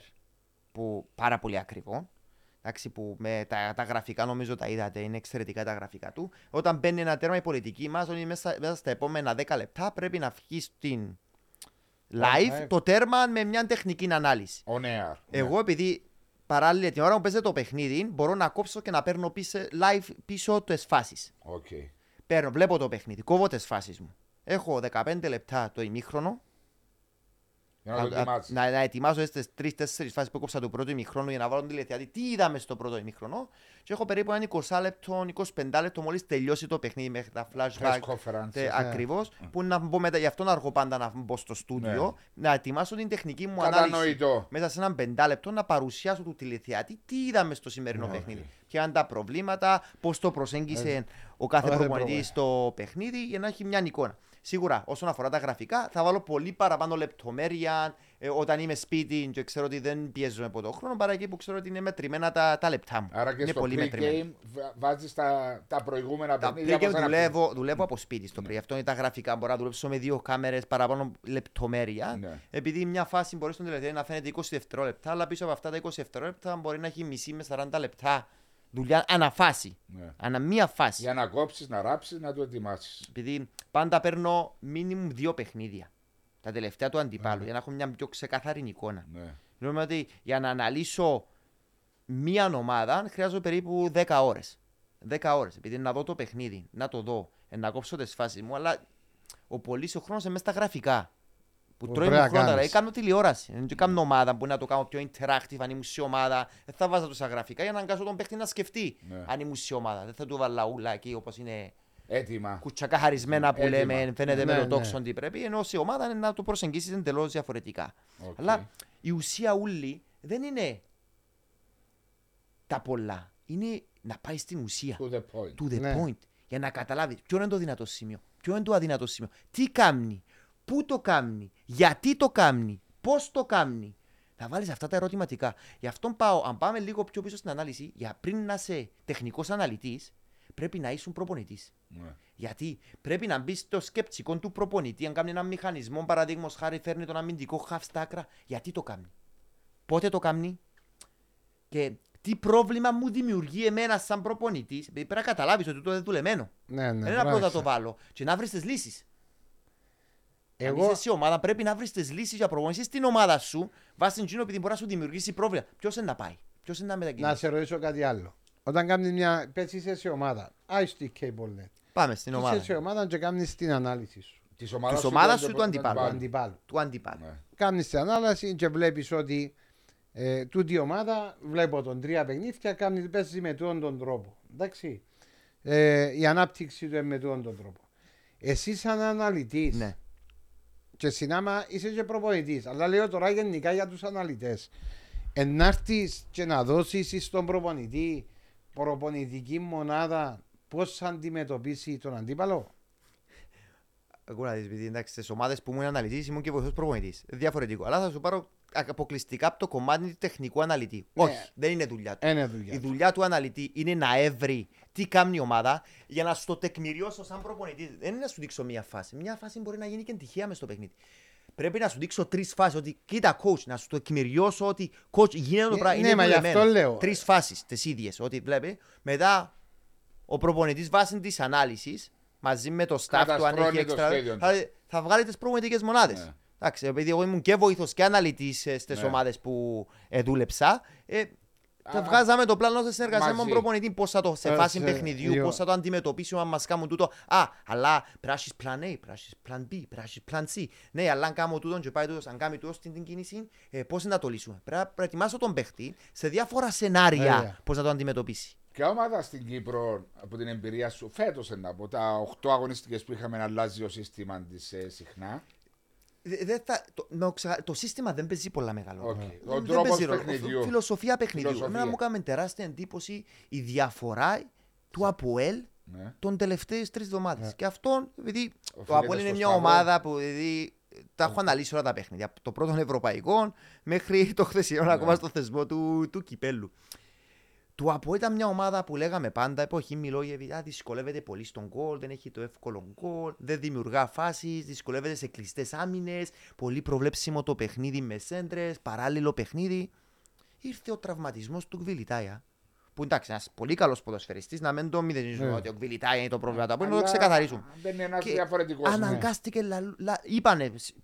που πάρα πολύ ακριβό. Εντάξει, που με τα, τα γραφικά νομίζω τα είδατε, είναι εξαιρετικά τα γραφικά του. Όταν μπαίνει ένα τέρμα η πολιτική μας, ότι μέσα, μέσα στα επόμενα 10 λεπτά πρέπει να βγει στην live live. το τέρμα με μια τεχνική ανάλυση. On air. ναι. Εγώ επειδή παράλληλα την ώρα που παίζεται το παιχνίδι, μπορώ να κόψω και να παίρνω πίσω, live πίσω τις φάσεις. Οκ. Παίρνω, βλέπω το παιχνίδι, κόβω τις φάσεις μου. Έχω 15 λεπτά το ημίχρονο. Για να το να, ετοιμάσεις. να, να ετοιμάσω τις τρει-τέσσερι φάσεις που έκοψα του πρώτου ημίχρονου για να βάλω τηλεθεατή. Τι είδαμε στο πρώτο ημίχρονο; Και έχω περίπου ένα 20 λεπτό, 25 λεπτό μόλις τελειώσει το παιχνίδι μέχρι τα Press flashback. conference. Τε, ακριβώς, που να μπω μετά, γι' αυτό να αργώ πάντα να μπω στο στούντιο, να ετοιμάσω την τεχνική μου ανάλυση. Κατανοητό. Μέσα σε έναν πεντάλεπτο να παρουσιάσω του τηλεθεατή τι είδαμε στο σημερινό Ναι, παιχνίδι. οκ. Ποια είναι τα προβλήματα, πώς το προσέγγισε ο κάθε κάθε προπονητής πρόβλημα. στο παιχνίδι για να έχει μια εικόνα. Σίγουρα, όσον αφορά τα γραφικά, θα βάλω πολύ παραπάνω λεπτομέρεια ε, όταν είμαι σπίτι και ξέρω ότι δεν πιέζω από το χρόνο, παρά εκεί που ξέρω ότι είναι μετρημένα τα, τα λεπτά μου. Άρα και είναι στο πολύ μετρημένα. pre-game βα- βάζεις τα, τα προηγούμενα Τα παιχνίδια. pre-game πώς αναπτύσσουν. δουλεύω, δουλεύω από σπίτι στο pre. Αυτό είναι τα γραφικά. Μπορώ να δουλέψω με δύο κάμερες παραπάνω λεπτομέρεια. Ναι. Επειδή μια φάση μπορεί στον τελευταίο να φαίνεται 20 δευτερόλεπτα, αλλά πίσω από αυτά τα 20 δευτερόλεπτα μπορεί να έχει μισή με 40 λεπτά δουλειά αναφάση. Ναι. Ανα μία φάση. Για να κόψεις, να ράψεις, να το ετοιμάσεις. Επειδή πάντα παίρνω μίνιμουμ δύο παιχνίδια. Τα τελευταία του αντιπάλου, για να έχω μια πιο ξεκαθαρή εικόνα. Ναι. Λέμε ότι για να αναλύσω μία ομάδα χρειάζομαι περίπου 10 ώρες. 10 ώρες. Επειδή να δω το παιχνίδι, να το δω, ε, να κόψω τις φάσεις μου, αλλά ο πολύς ο χρόνος είναι μέσα στα γραφικά. Που Που τρώει πρέπει μου να χρόνια, κάνεις. δηλαδή κάνω τηλεόραση. Δεν κάνω ομάδα που να το κάνω πιο interactive, αν ήμουν σε ομάδα. Δεν θα βάζα τόσα γραφικά για να αγκάσω τον παίχτη να σκεφτεί. Ναι. Αν ήμουν σε ομάδα. Δεν θα του βάλα ούλα εκεί όπως είναι Έτοιμα. κουτσακά χαρισμένα που Έτοιμα. λέμε, φαίνεται Ναι, με το ναι. τόξον τι πρέπει. Ενώ σε ομάδα είναι να το προσεγγίσεις εντελώς διαφορετικά. Οκ. Αλλά η ουσία ούλη δεν είναι τα πολλά. Είναι να πάει στην ουσία. To the point. To the Ναι. point. Για να καταλάβεις ποιο είναι το δυνατό σημείο, ποιο είναι το αδυνατό σημείο, τι κάνει, πού το κάνει, γιατί το κάνει, πώς το κάνει. Να βάλεις αυτά τα ερωτηματικά. Γι' αυτό πάω, αν πάμε λίγο πιο πίσω στην ανάλυση, για πριν να είσαι τεχνικός αναλυτής, πρέπει να ήσουν προπονητής. Ναι. Γιατί πρέπει να μπει στο σκεπτικό του προπονητή, αν κάνει έναν μηχανισμό, παραδείγματο χάρη φέρνει τον αμυντικό χαφ στα άκρα, γιατί το κάνει. Πότε το κάνει και τι πρόβλημα μου δημιουργεί εμένα σαν προπονητής; Πρέπει να καταλάβεις ότι το είναι δουλεμένο. Ναι, ναι. Δεν είναι απλό να μπράβο. το βάλω. Και να βρεις τις λύσεις. Εγώ... Αν Εγώ, είσαι σε ομάδα, πρέπει να βρεις τις λύσεις για προπονητή στην ομάδα σου, βάσει την επειδή μπορεί να σου δημιουργήσει πρόβλημα. Ποιος είναι να πάει, ποιος είναι να μετακινήσει; να σε ρωτήσω κάτι άλλο. Όταν κάνεις μια, πες είσαι σε ομάδα, άιστη cable net. Πάμε στην Είσαι ομάδα. σε ομάδα και κάνεις την ανάλυση σου. Της ομάδας Της ομάδας του σου του αντιπάλου; Του αντιπάλου. Του αντιπάλου. Ναι. Κάνεις την ανάλυση και βλέπεις ότι ε, τούτη η ομάδα, βλέπω τον τρία παιχνίδια, κάνει, παίζεις με τούτον τον τρόπο. Εντάξει. Ε, η ανάπτυξη του είναι με τούτον τον τρόπο. Εσύ σαν αναλυτής, Ναι. Και συνάμα είσαι και προπονητής. Αλλά λέω τώρα γενικά για τους αναλυτές. Ενάρτη και να δώσεις στον προπονητή προπονητική μονάδα πώς θα αντιμετωπίσει τον αντίπαλο; Εγώ να δεις, επειδή εντάξει, στις ομάδες που ήμουν αναλυτής ήμουν και βοηθός προπονητής. Διαφορετικό. Αλλά θα σου πάρω αποκλειστικά από το κομμάτι του τεχνικού αναλυτή. Ναι. Όχι, δεν είναι δουλειά του. Ένα Η δουλειά. δουλειά του αναλυτή είναι να έβρει τι κάνει η ομάδα για να στο τεκμηριώσω σαν προπονητή. Δεν είναι να σου δείξω μία φάση. Μία φάση μπορεί να γίνει και τυχαία μες στο παιχνίδι. Πρέπει να σου δείξω τρεις φάσεις. Ότι κοίτα, coach, να σου το τεκμηριώσω ότι coach γίνεται το Ναι, πράγμα. ναι, είναι μα γι' δουλεμένο. αυτό λέω. Τρεις φάσεις τις ίδιες. Ότι βλέπει. Μετά ο προπονητής βάσει της ανάλυσης μαζί με το staff του, αν Καταστρώνει έχει το έξτρα. σχέδιο Θα, θα βγάλει τις προπονητικές μονάδες. Ναι. Εντάξει, επειδή εγώ ήμουν και βοήθο και αναλυτής στις Ναι. ομάδες που ε, δούλεψα. Ε, θα Α, βγάζαμε το πλάνο σε συνεργασία με τον μαζί. προπονητή. Πώς θα το σε Ε, φάση σε- παιχνιδιού, δύο. πώς θα το αντιμετωπίσουμε, αν μας κάνουν τούτο. Α, αλλά πρέπει να έχεις plan A, πρέπει να έχεις plan B, πρέπει να έχεις plan C. Ναι, αλλά αν κάνω τούτο και πάει τούτος, αν κάνει τούτος στην την κίνηση, ε, πώς να το λύσουμε. Πρέπει να προετοιμάσω τον παίχτη σε διάφορα σενάρια Βέβαια. πώς να το αντιμετωπίσει. Ποια ομάδα στην Κύπρο από την εμπειρία σου φέτος από τα 8 αγωνιστικές που είχαμε αλλάζει το σύστημα της ε, συχνά. Δε- δε θα- το, να ξα- το σύστημα δεν παίζει πολλά μεγάλο. Οκ. ρόλο. Ο Δεν τρόπος παίζει ρόλο. παιχνιδιού. Φιλοσοφία παιχνιδιού. Φιλοσοφία. Εμένα μου έκανε τεράστια εντύπωση η διαφορά του ΑΠΟΕΛ Ναι. των τελευταίες τρεις εβδομάδες. Και αυτό επειδή το Οφείλεται ΑΠΟΕΛ ήταν είναι στο μια Σταύρο. ομάδα που δηλαδή, τα έχω αναλύσει όλα τα παιχνίδια. Από το πρώτο ευρωπαϊκό μέχρι το χθεσινό Ναι. ακόμα στο θεσμό του, του κυπέλου. Το ΑΠΟΕΛ ήταν μια ομάδα που λέγαμε πάντα εποχή Μιλόγεβιτς, α, δυσκολεύεται πολύ στον γκολ, δεν έχει το εύκολο γκολ, δεν δημιουργεί φάσεις, δυσκολεύεται σε κλειστές άμυνες, πολύ προβλέψιμο το παιχνίδι με σέντρες, παράλληλο παιχνίδι. Ήρθε ο τραυματισμός του Γκβιλιτάια. Που εντάξει, ένας πολύ καλός ποδοσφαιριστής, να μην το μηδενίζουμε Ναι. ότι ο Γκβιλιτάια είναι το πρόβλημα του Απόλλωνα, να το Αλλά ξεκαθαρίσουμε. Δεν είναι ένας Και διαφορετικός. Αναγκάστηκε, λα, λα, είπανε, σ-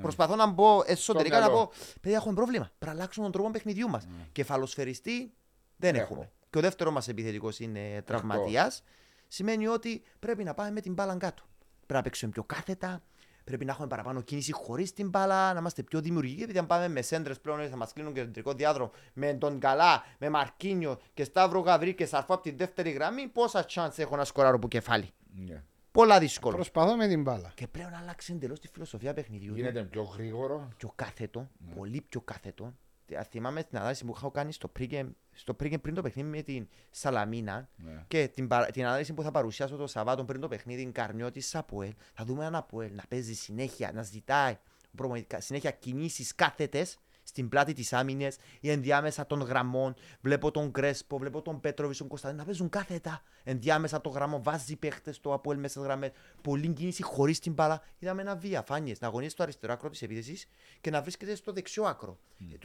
προσπαθώ να μπω εσωτερικά να μυαλό. πω, παιδιά έχουμε πρόβλημα, πρέπει να αλλάξουμε τον τρόπο παιχνιδιού μας. Κεφαλοσφαιριστή δεν Έχω. έχουμε. Και ο δεύτερος μας επιθετικός είναι τραυματίας. Σημαίνει ότι πρέπει να πάμε με την μπάλα κάτω. Πρέπει να παίξουμε πιο κάθετα, πρέπει να έχουμε παραπάνω κίνηση χωρίς την μπάλα, να είμαστε πιο δημιουργικοί. Γιατί αν πάμε με σέντρες πλέον θα μας κλείνουν και κεντρικό διάδρομο με τον Καλά, με Μαρκίνιο και Σταύρο Γαβρί και Σαρφό από τη δεύτερη γραμμή, πόσα chance έχω να σκοράρω από κεφάλι; Ναι. Πολλά δύσκολο. Προσπαθώ με την μπάλα. Και πλέον αλλάξει εντελώς τη φιλοσοφία παιχνιδιού. του. Γίνεται πιο γρήγορο. Πιο κάθετο, πολύ πιο κάθετο. Ε, Θυμάμαι την ανάλυση που είχα κάνει στο pregame, στο pregame πριν το παιχνίδι με την Σαλαμίνα Ναι. και την, παρα- την ανάλυση που θα παρουσιάσω το Σαββάτο πριν το παιχνίδι, Καρνιώτη Σαποέλ. Θα δούμε έναν Αποέλ να παίζει συνέχεια, να ζητάει προπονητικά- συνέχεια κινήσεις κάθετες στην πλάτη της άμυνε ή ενδιάμεσα των γραμμών. Βλέπω τον Κρέσπο, βλέπω τον Πέτροβι, τον Κωνσταντίνο να παίζουν κάθετα ενδιάμεσα των γραμμών. Βάζει παίχτες το Αποέλ μέσα στι γραμμές. Πολλή κίνηση χωρίς την μπάλα. Είδαμε ένα διαφάνειες να αγωνίζεις στο αριστερό άκρο της επίθεσης και να βρίσκεται στο δεξιό άκρο. Mm.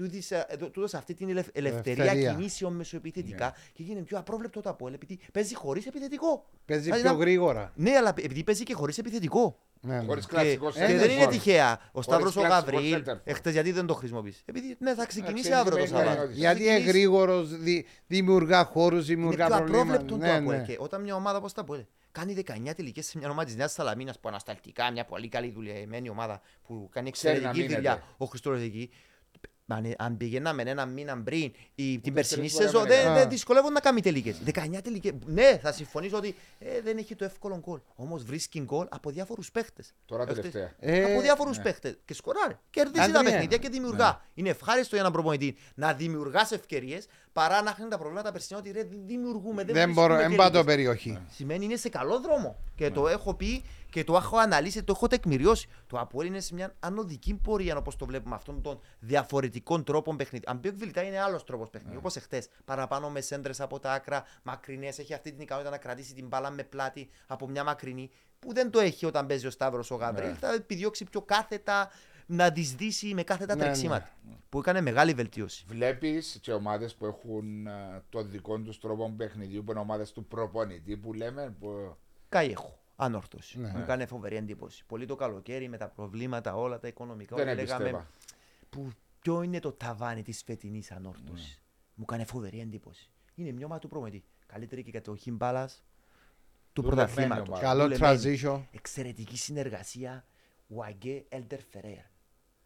Τούτος αυτή την ελευ- ελευθερία Ελευθερία. κινήσεων μεσοεπιθετικά και γίνεται πιο απρόβλεπτο το Αποέλ επειδή παίζει χωρίς επιθετικό. Παίζει Δηλαδή, πιο να- γρήγορα. Ναι, αλλά επειδή παίζει και χωρίς επιθετικό. Ναι, ναι. Χωρίς Και, κλασικό και center δεν είναι for. τυχαία. Ο Σταύρος ο κλασικό Γαβρίλ, center for. εχθές γιατί δεν το χρησιμοποιείς. Επειδή ναι, θα ξεκινήσει Εντάξει, αύριο το σημαίνει Σαββάτο. ότι- Θα Γιατί είναι ξεκινήσει. γρήγορο, δημιουργά χώρους, Είναι δημιουργά πιο προβλήματα. απρόβλεπτο το Ναι, Αποέλ. ναι. Και όταν μια ομάδα όπως τα Αποέλ Κάνει 19 τελικές σε μια ομάδα της Νέας Σαλαμίνα που ανασταλτικά, μια πολύ καλή δουλειαμένη ομάδα που κάνει Ξέρει να εξαιρετική μείνεται. δουλειά. Ο Χριστός εκεί. Αν, αν πηγαίναμε ένα μήνα πριν ή την περσινή τρεις φορές σεζόν, έμενε. δεν Α. δεν δυσκολεύονται να κάνει τελικές. 19 τελικές. Ναι, θα συμφωνήσω ότι ε, δεν έχει το εύκολο γκολ. Όμως βρίσκει γκολ από διάφορους παίχτες. Τώρα τελευταία. Ε, από διάφορους ναι. παίχτες. Και σκοράρει. Κερδίζει τα Αντρέα. παιχνίδια και δημιουργά. Είναι ευχάριστο για έναν προπονητή να δημιουργάς ευκαιρίες παρά να έχουν τα προβλήματα περσινά ότι ρε, δεν δημιουργούμε. Δεν, Δεν μπορώ, βρίσκουμε δεν πάω το τελικές. περιοχή. Σημαίνει είναι σε καλό δρόμο. Και Ναι. το έχω πει και το έχω αναλύσει, το έχω τεκμηριώσει. Το Αποέλ είναι σε μια ανωδική πορεία όπως το βλέπουμε αυτών των διαφορετικών τρόπων παιχνίδι. Αν πει ο Κβιλιτά είναι άλλος τρόπος παιχνίδι, Ναι. όπως εχθές. Παραπάνω με σέντρες από τα άκρα, μακρινές, έχει αυτή την ικανότητα να κρατήσει την μπάλα με πλάτη από μια μακρινή που δεν το έχει όταν παίζει ο Σταύρος ο Γαβρίλ. Ναι. Θα επιδιώξει πιο κάθετα να τη σδίσει με κάθετα Ναι, τρεξίματα. Που έκανε μεγάλη βελτίωση. Βλέπεις και ομάδες που έχουν ε, το δικό τους τρόπο παιχνιδιού, που είναι ομάδες του προπονητή που λέμε. Που... Καΐεχο. Ανόρθωση. Ναι. Μου έκανε φοβερή εντύπωση. Πολύ το καλοκαίρι με τα προβλήματα όλα τα οικονομικά. Δεν όλα λέγαμε έμπιστευα. που ποιο είναι το ταβάνι της φετινής ανόρθωσης. Ναι. Μου έκανε φοβερή εντύπωση. Είναι μια ομάδα του προμετή. Καλύτερη και κατοχή μπάλας του Δουλεμένη πρωταθλήματος. ομάδα. Καλό transition. Εξαιρετική συνεργασία Ουαγκέ Έλτερ Φεραίρ.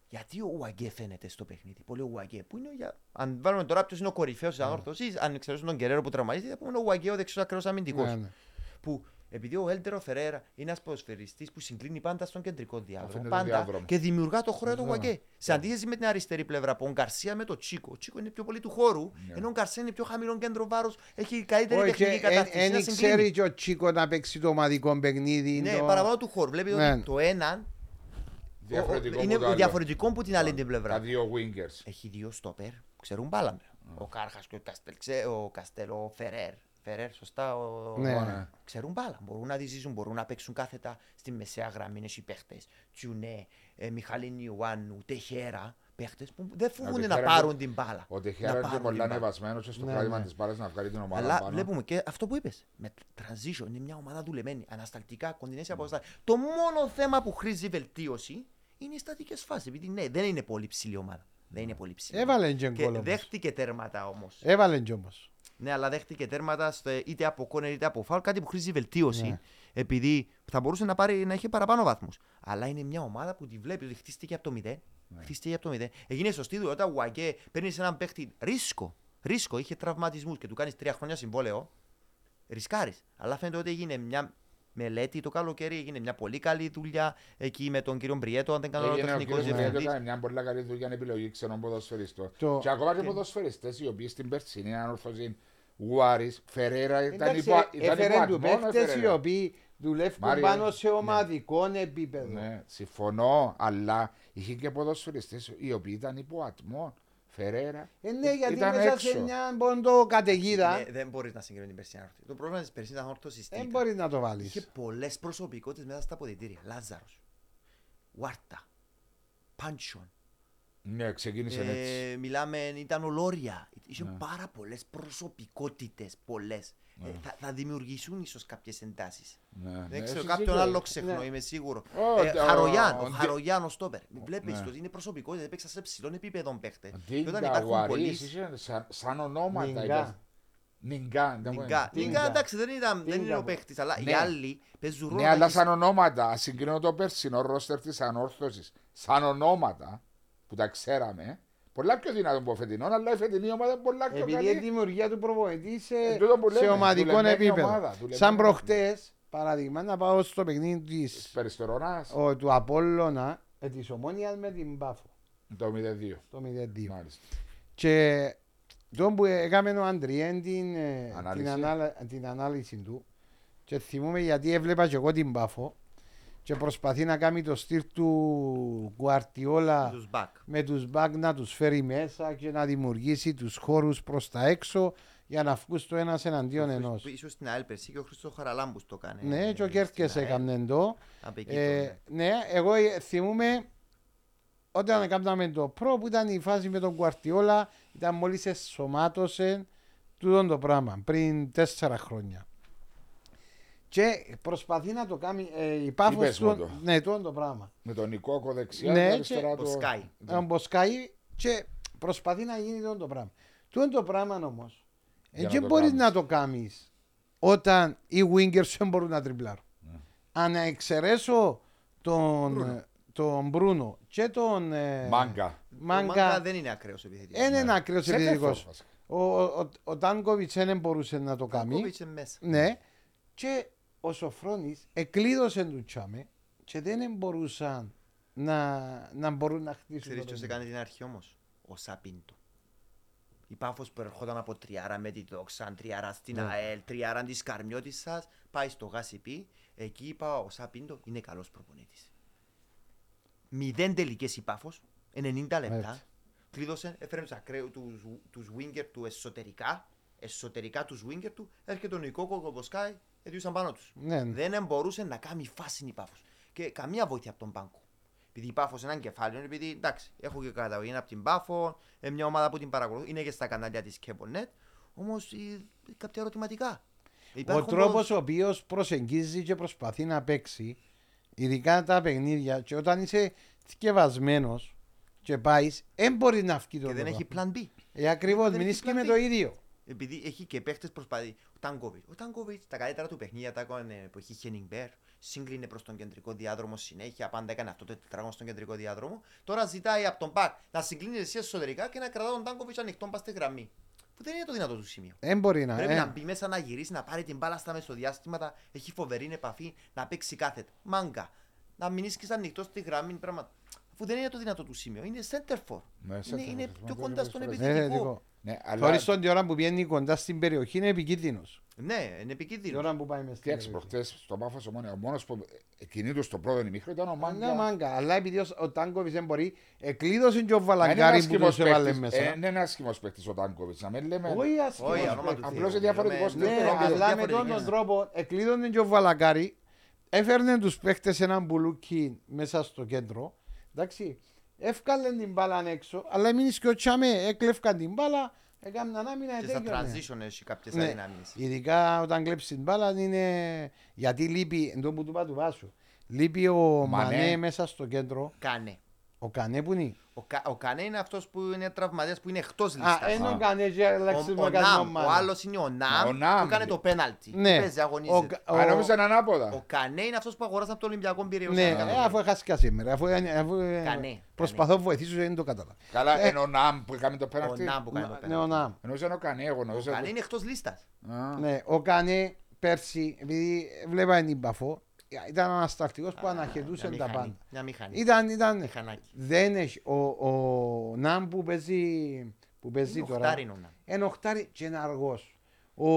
Γιατί ο Ουαγκέ φαίνεται στο παιχνίδι; Πολύ ο Ουαγκέ. Που είναι για... Αν βάλουμε τώρα ποιος είναι ο κορυφαίος της ανόρθωσης, αν εξαιρέσουμε τον Κεραίρο που τραυματίζεται, θα πούμε ο Ουαγκέ ο δεξιός ακραίος αμυντικός. Ναι, ναι. Που επειδή ο Έλτερο Φεραίρα είναι ένας ποδοσφαιριστής που συγκλίνει πάντα στον κεντρικό διάδρομο. Αφήνει το Πάντα διάδρομο. και δημιουργά το χώρο του Ναι. Ουαγκέ. Σε αντίθεση με την αριστερή πλευρά που ο Γκαρσία με το Τσίκο. Ο Τσίκο είναι πιο πολύ του χώρου, Ναι. ενώ ο Γκαρσία είναι πιο χαμηλό κέντρο βάρου, έχει καλύτερη Όχι, τεχνική κατάρτιση. δεν να συγκλίνει. ξέρει και ο Τσίκο να παίξει το ομαδικό παιχνίδι. Ναι, το- παραπάνω του χώρου. Βλέπει Ναι. ότι το έναν Διαφορετικό είναι από το άλλο. διαφορετικό που την άλλη την Τα πλευρά. δύο wingers. Έχει δύο στόπερ που ξέρουν μπάλα. με. Ο Κάρχας και ο Καστέλ. ξέ- Ο Καστέλ, ο Φερέρ. Φερέρ, σωστά. Ο... Ναι. ο- Ναι. Ξέρουν μπάλα. Μπορούν να τη ζήσουν, μπορούν να παίξουν κάθετα στη μεσαία γραμμή. Είναι οι παίχτες. Τσιουνέ, ε, Μιχαλίνη Ιωάννου, Τεχέρα. Παίχτες που δεν φοβούνται να Τεχέρα πάρουν είναι- την μπάλα. Ο Να Τεχέρα είναι και πάρουν πολύ την μπάλα. ανεβασμένος και στο Ναι, πράγμα ναι. της μπάλας να βγάλει την ομάδα Αλλά πάνω. βλέπουμε και αυτό που είπες. Με transition είναι μια ομάδα δουλεμένη. Ανασταλτικά, κοντινές αποστάσει. Το μόνο θέμα που χρήζει βελτίωση είναι οι στατικές φάσεις. Επειδή ναι, δεν είναι πολύ ψηλή ομάδα. Δεν είναι πολύ ψηλή. Έβαλε και Και γκολ όμως. δέχτηκε τέρματα όμως. Έβαλε και όμως. Ναι, αλλά δέχτηκε τέρματα στο, είτε από κόνερ είτε από φάουλ. Κάτι που χρήζει βελτίωση. Ναι. Επειδή θα μπορούσε να, πάρει, να έχει παραπάνω βαθμούς. Αλλά είναι μια ομάδα που τη βλέπει ότι χτίστηκε από το 0. Ναι. Χτίστηκε από το 0. Έγινε σωστή δουλειά. Όταν ο Ουαγκέ παίρνει έναν παίχτη ρίσκο. Ρίσκο, είχε τραυματισμούς και του κάνεις τρία χρόνια συμβόλαιο. Ρισκάρεις. Αλλά φαίνεται ότι έγινε μια μελέτη το καλοκαίρι, έγινε μια πολύ καλή δουλειά εκεί με τον κύριο Μπριέτο, αν δεν κάνω λάθος, Έγινε ο τεχνικός κύριος Μιχαήλ, διευθυντής. έκανε μια πολύ καλή δουλειά επιλογή ξένων ποδοσφαιριστών. Το- Και ακόμα και ποδοσφαιριστές οι οποίοι στην περσινή ανορθωσή Γουάρης, Φερέρα ήταν Εντάξει, υπό ήταν έφερε του υπό ατμόν, παίχτες οι Φερέρα. οποίοι δουλεύουν Μάριο, πάνω σε ναι. ομαδικό επίπεδο. Ναι, συμφωνώ, αλλά είχε και ποδοσφαιριστές οι οποίοι ήταν υπό ατμόν. Φερέρα. Ε, ναι, γιατί ήταν μέσα έξω. σε μια πόντο καταιγίδα Ναι, δεν μπορείς να συγκρίνεις την περσινή ανόρθωση. Το πρόβλημα της περσινή ανόρθωση δεν μπορείς να το Είχε βάλεις. πολλές προσωπικότητες μέσα στα αποδητήρια. Λάζαρος, Βάρτα, Πάντσον. Ναι, ξεκίνησε έτσι. Ε, μιλάμε, ήταν ο Λόρια. Είχε Ναι. πάρα πολλές προσωπικότητες. Πολλές. Ε, θα, θα δημιουργήσουν ίσως κάποιες εντάσεις. Ναι, ναι, Δεν ξέρω, εσύ κάποιον σίγουρα. άλλο ξεχνώ, Ναι. είμαι σίγουρο. Ω, Ε, το- Χαρογιάν, ο- ο ο- Χαρογιάν ο Στόπερ. Βλέπεις Ναι. ότι είναι προσωπικότητα, έπαιξα σε ψηλών επίπεδων παίχτε. Και Ντίνγκα, όταν υπάρχουν Γουαρίς, πολλοί. είχε σαν- σαν ονόματα. Νιγκά. ήταν. Νιγκά. δεν Νιγκά, μπορεί. Τίνγκα. Νιγκά, εντάξει, δεν, ήταν, δεν είναι Τίνγκα. ο παίχτης, αλλά οι Ναι. άλλοι παίζουν ρόλο. Ναι, αλλά έχεις- σαν ονόματα. Α συγκρίνω το περσινό ρόστερ της ανόρθωσης. Σαν ονόματα που τα ξέραμε. Πολλά πιο δυνατόν από φετινό, αλλά η φετινή ομάδα είναι πολλά πιο Επειδή η καλή. δημιουργία του προπονητής σε, Ε, τούτο που σε λέμε, ομαδικό δουλεμένη επίπεδο. ομάδα, δουλεμένη Σαν ομάδα. προχτές, παράδειγμα, να πάω στο παιχνίδι της, Περιστερονάς, ο, του Απόλλωνα ε, της Ομόνιας με την Πάφο. το 0-2. Το 0-2. Μάλιστα. Και τον που έκαμε ο Αντριέν την, ε, Ανάλυση. την, ανάλα- την ανάλυση του και θυμούμαι γιατί έβλεπα και εγώ την Πάφο και προσπαθεί να κάνει το στυλ του Γκουαρτιόλα τους back. με τους μπακ να τους φέρει μέσα και να δημιουργήσει τους χώρους προς τα έξω για να βγουν στο ένας εναντίον ενός. Ίσως στην ΑΕΛ πέρσι και ο Χρήστος Χαραλάμπους το κάνει. Ναι, και ο ε, Κέρκες στην ΑΕΛ. έκανε το. Από εκεί Ε, το- ναι, εγώ ε, θυμούμαι όταν έκαναμε το προ που ήταν η φάση με τον Κουαρτιόλα ήταν μόλις εσωμάτωσε τούτο το πράγμα πριν τέσσερα χρόνια. Και προσπαθεί να το κάνει ε, η Πάφος Είπες μου του, το. ναι, τούτο το πράγμα. Με τον Νικόκο δεξιά Ναι, και και αριστερά το το... Sky. Τον μποσκάει και προσπαθεί να γίνει τούτο το πράγμα. Τούτο το πράγμα όμως. Για να Δεν το μπορείς κάνεις. να το κάνεις όταν οι wingers δεν μπορούν να τριπλάρουν. Ναι. Αν εξαιρέσω τον, τον Μπρούνο και τον ε, Μάγκα. Ο Μάγκα Μάγκα, δεν είναι ακραίος επιθετικός. δεν είναι άκριος Center for, επιθετικός. βασικά. Ο, ο, ο Τάνκοβιτς δεν μπορούσε να το κάνει. Κόβιτσε μέσα. Ναι. Και ο Σοφρόνης εκλείδωσε του τσάμε και δεν μπορούσαν να, να μπορούν να χτίσουν. Ξέρεις το ποιος παιχνίδι. έκανε την αρχή όμως; Ο Σαπίντο. Η Πάφος που ερχόταν από τριάρα με τη δόξα, τριάρα στην Ναι. ΑΕΛ, τριάρα της Καρμιώτισσας, πάει στο Γάσιπι. Εκεί είπα ο Σαπίντο είναι καλός προπονήτης. Μηδέν τελικές η Πάφος, 90 λεπτά. Έτσι. Κλείδωσε, έφερε τους ακραίους, τους, τους winger του εσωτερικά, εσωτερικά τους winger του, έρχεται ο Νικό Κοκοσκάι, έδιουσαν πάνω τους. Ναι, ναι. Δεν μπορούσε να κάνει φάση η Πάφος. Και καμία βοήθεια από τον Πάγκο. Επειδή η Πάφος είναι ένα κεφάλαιο, επειδή εντάξει, έχω και καταγωγή από την Πάφο, ε, μια ομάδα που την παρακολουθώ, είναι και στα κανάλια της Keblenet, όμως ε, κάποια ερωτηματικά. Ο Υπάρχουν τρόπος όμως- ο οποίος προσεγγίζει και προσπαθεί να παίξει, ειδικά τα παιχνίδια, και όταν είσαι θκευασμένος και πάεις, δεν μπορείς να βγει το και δεν πράγμα. έχει plan B. Ε, ακριβώς, δεν μην έχει είσαι plan με B. το ίδιο. Επειδή έχει και παίχτες προσπαθεί. Ο Τάνκοβιτ. Ο Τάνκοβιτ τα καλύτερα του παιχνίδια τα έκανε που έχει Χένιγκμπερ. Σύγκλινε προ τον κεντρικό διάδρομο συνέχεια. Πάντα έκανε αυτό το τετράγωνο στον κεντρικό διάδρομο. Τώρα ζητάει από τον Πακ να συγκλίνει εσύ εσωτερικά και να κρατά τον Τάνκοβιτ ανοιχτό πα στη γραμμή. Που δεν είναι το δυνατό του σημείο. Δεν μπορεί να. Πρέπει ε. να μπει μέσα να γυρίσει, να πάρει την μπάλα στα μεσοδιάστηματα. Έχει φοβερή επαφή, να παίξει κάθετα. Μάγκα. Να μείνει και ανοιχτό στη γραμμή. Πράγμα. Αφού δεν είναι το δυνατό του σημείο. Είναι center for. Ναι, είναι center for. είναι Σημαντικό πιο κοντά στον είναι Ε, δικό. επιθετικό. Ναι, αλλά Θωρείς τον τη ώρα που βγαίνει κοντά στην περιοχή είναι επικίνδυνος. Ναι, είναι Τη επικίνδυνο. ώρα που πάει μες στην Κοίταξε περιοχή. προχτές στο Πάφο ο μόνος που κινείται στο πρώτο ημίχρονο ήταν ο Ναι, Μάγκα. μάγκα. Αλλά επειδή ο- ο Τάνκοβιτς δεν μπορεί, εκλείδωσε και ο Είναι Βαλαγκάρη ένας που χυμός τους έβαλε παίκτης. μέσα. Ε, Είναι ένα άσχημος παίκτης ο Τάνκοβιτς. Να μην λέμε. Όχι άσχημος Όχι, παίκτης. όνομα του Απλώς Θεού. είναι διαφορετικός Μιλούμε- Ναι, Τρόπος, αλλά με διαφορετικές. τον τρόπο εκλείδωνε και ο Βαλαγκάρη, έφερνε τους παίχτες έναν μπουλούκι μέσα στο κέντρο, εντάξει, εύκαλε την μπάλα έξω, αλλά εμείς και ο Τσάμε έκλεφκαν την μπάλα, έκαναν άμυνα Και στα ετέγιονε. transition έχει κάποιες Ναι. αδυναμίες. Ειδικά όταν κλέψει την μπάλα είναι γιατί λείπει, εντό που του είπα του Βάσου, λείπει ο Μανέ. Μανέ μέσα στο κέντρο, Κάνε. Ο Κανέ που είναι. Ο, Κα, ο Κάνε είναι αυτός που είναι τραυματίας που είναι εκτός Α, λίστας. είναι ο Α. Κανέ και Ο, αλλάξει ο, το μακασμό Ναμ, ο Μανέ. άλλος είναι ο Ναμ, Ο Ναμ. που κάνει το πέναλτι. Ναι, Παίζει, ο, αγωνίζεται. ο, Α, νόμιζα είναι ανάποδα. Ο Κανέ είναι αυτός που αγοράσαν από το Ολυμπιακό Πυραιός. Ναι, αν κάνω ε, λάθος. αφού έχασε και σήμερα, αφού, αφού ε, Κανέ, προσπαθώ να βοηθήσω δεν το κατάλαβα. Καλά, Ε, είναι ο Ναμ που έκανε το Ο πέναλτι. Ναμ που κάνει το Ναι, ο πέναλτι. Ναμ. Εννοούσα είναι ο Κανέ, εγώ Ο εννοούσα. Κανέ είναι εκτός λίστας. Α. Ναι, ο Κανέ πέρσι, επειδή βλέπα την Παφό, ήταν ανασταλτικός που Α, αναχαιτούσε μια τα μηχανή, πάντα. Μια μηχανή. Ήταν, ήταν, Μηχανάκι. δεν έχει, ο, ο Ναμ που παίζει, που παίζει Είναι τώρα, οχτάρι είναι ο Ναμ. είναι οχτάρι και είναι αργός. Ο,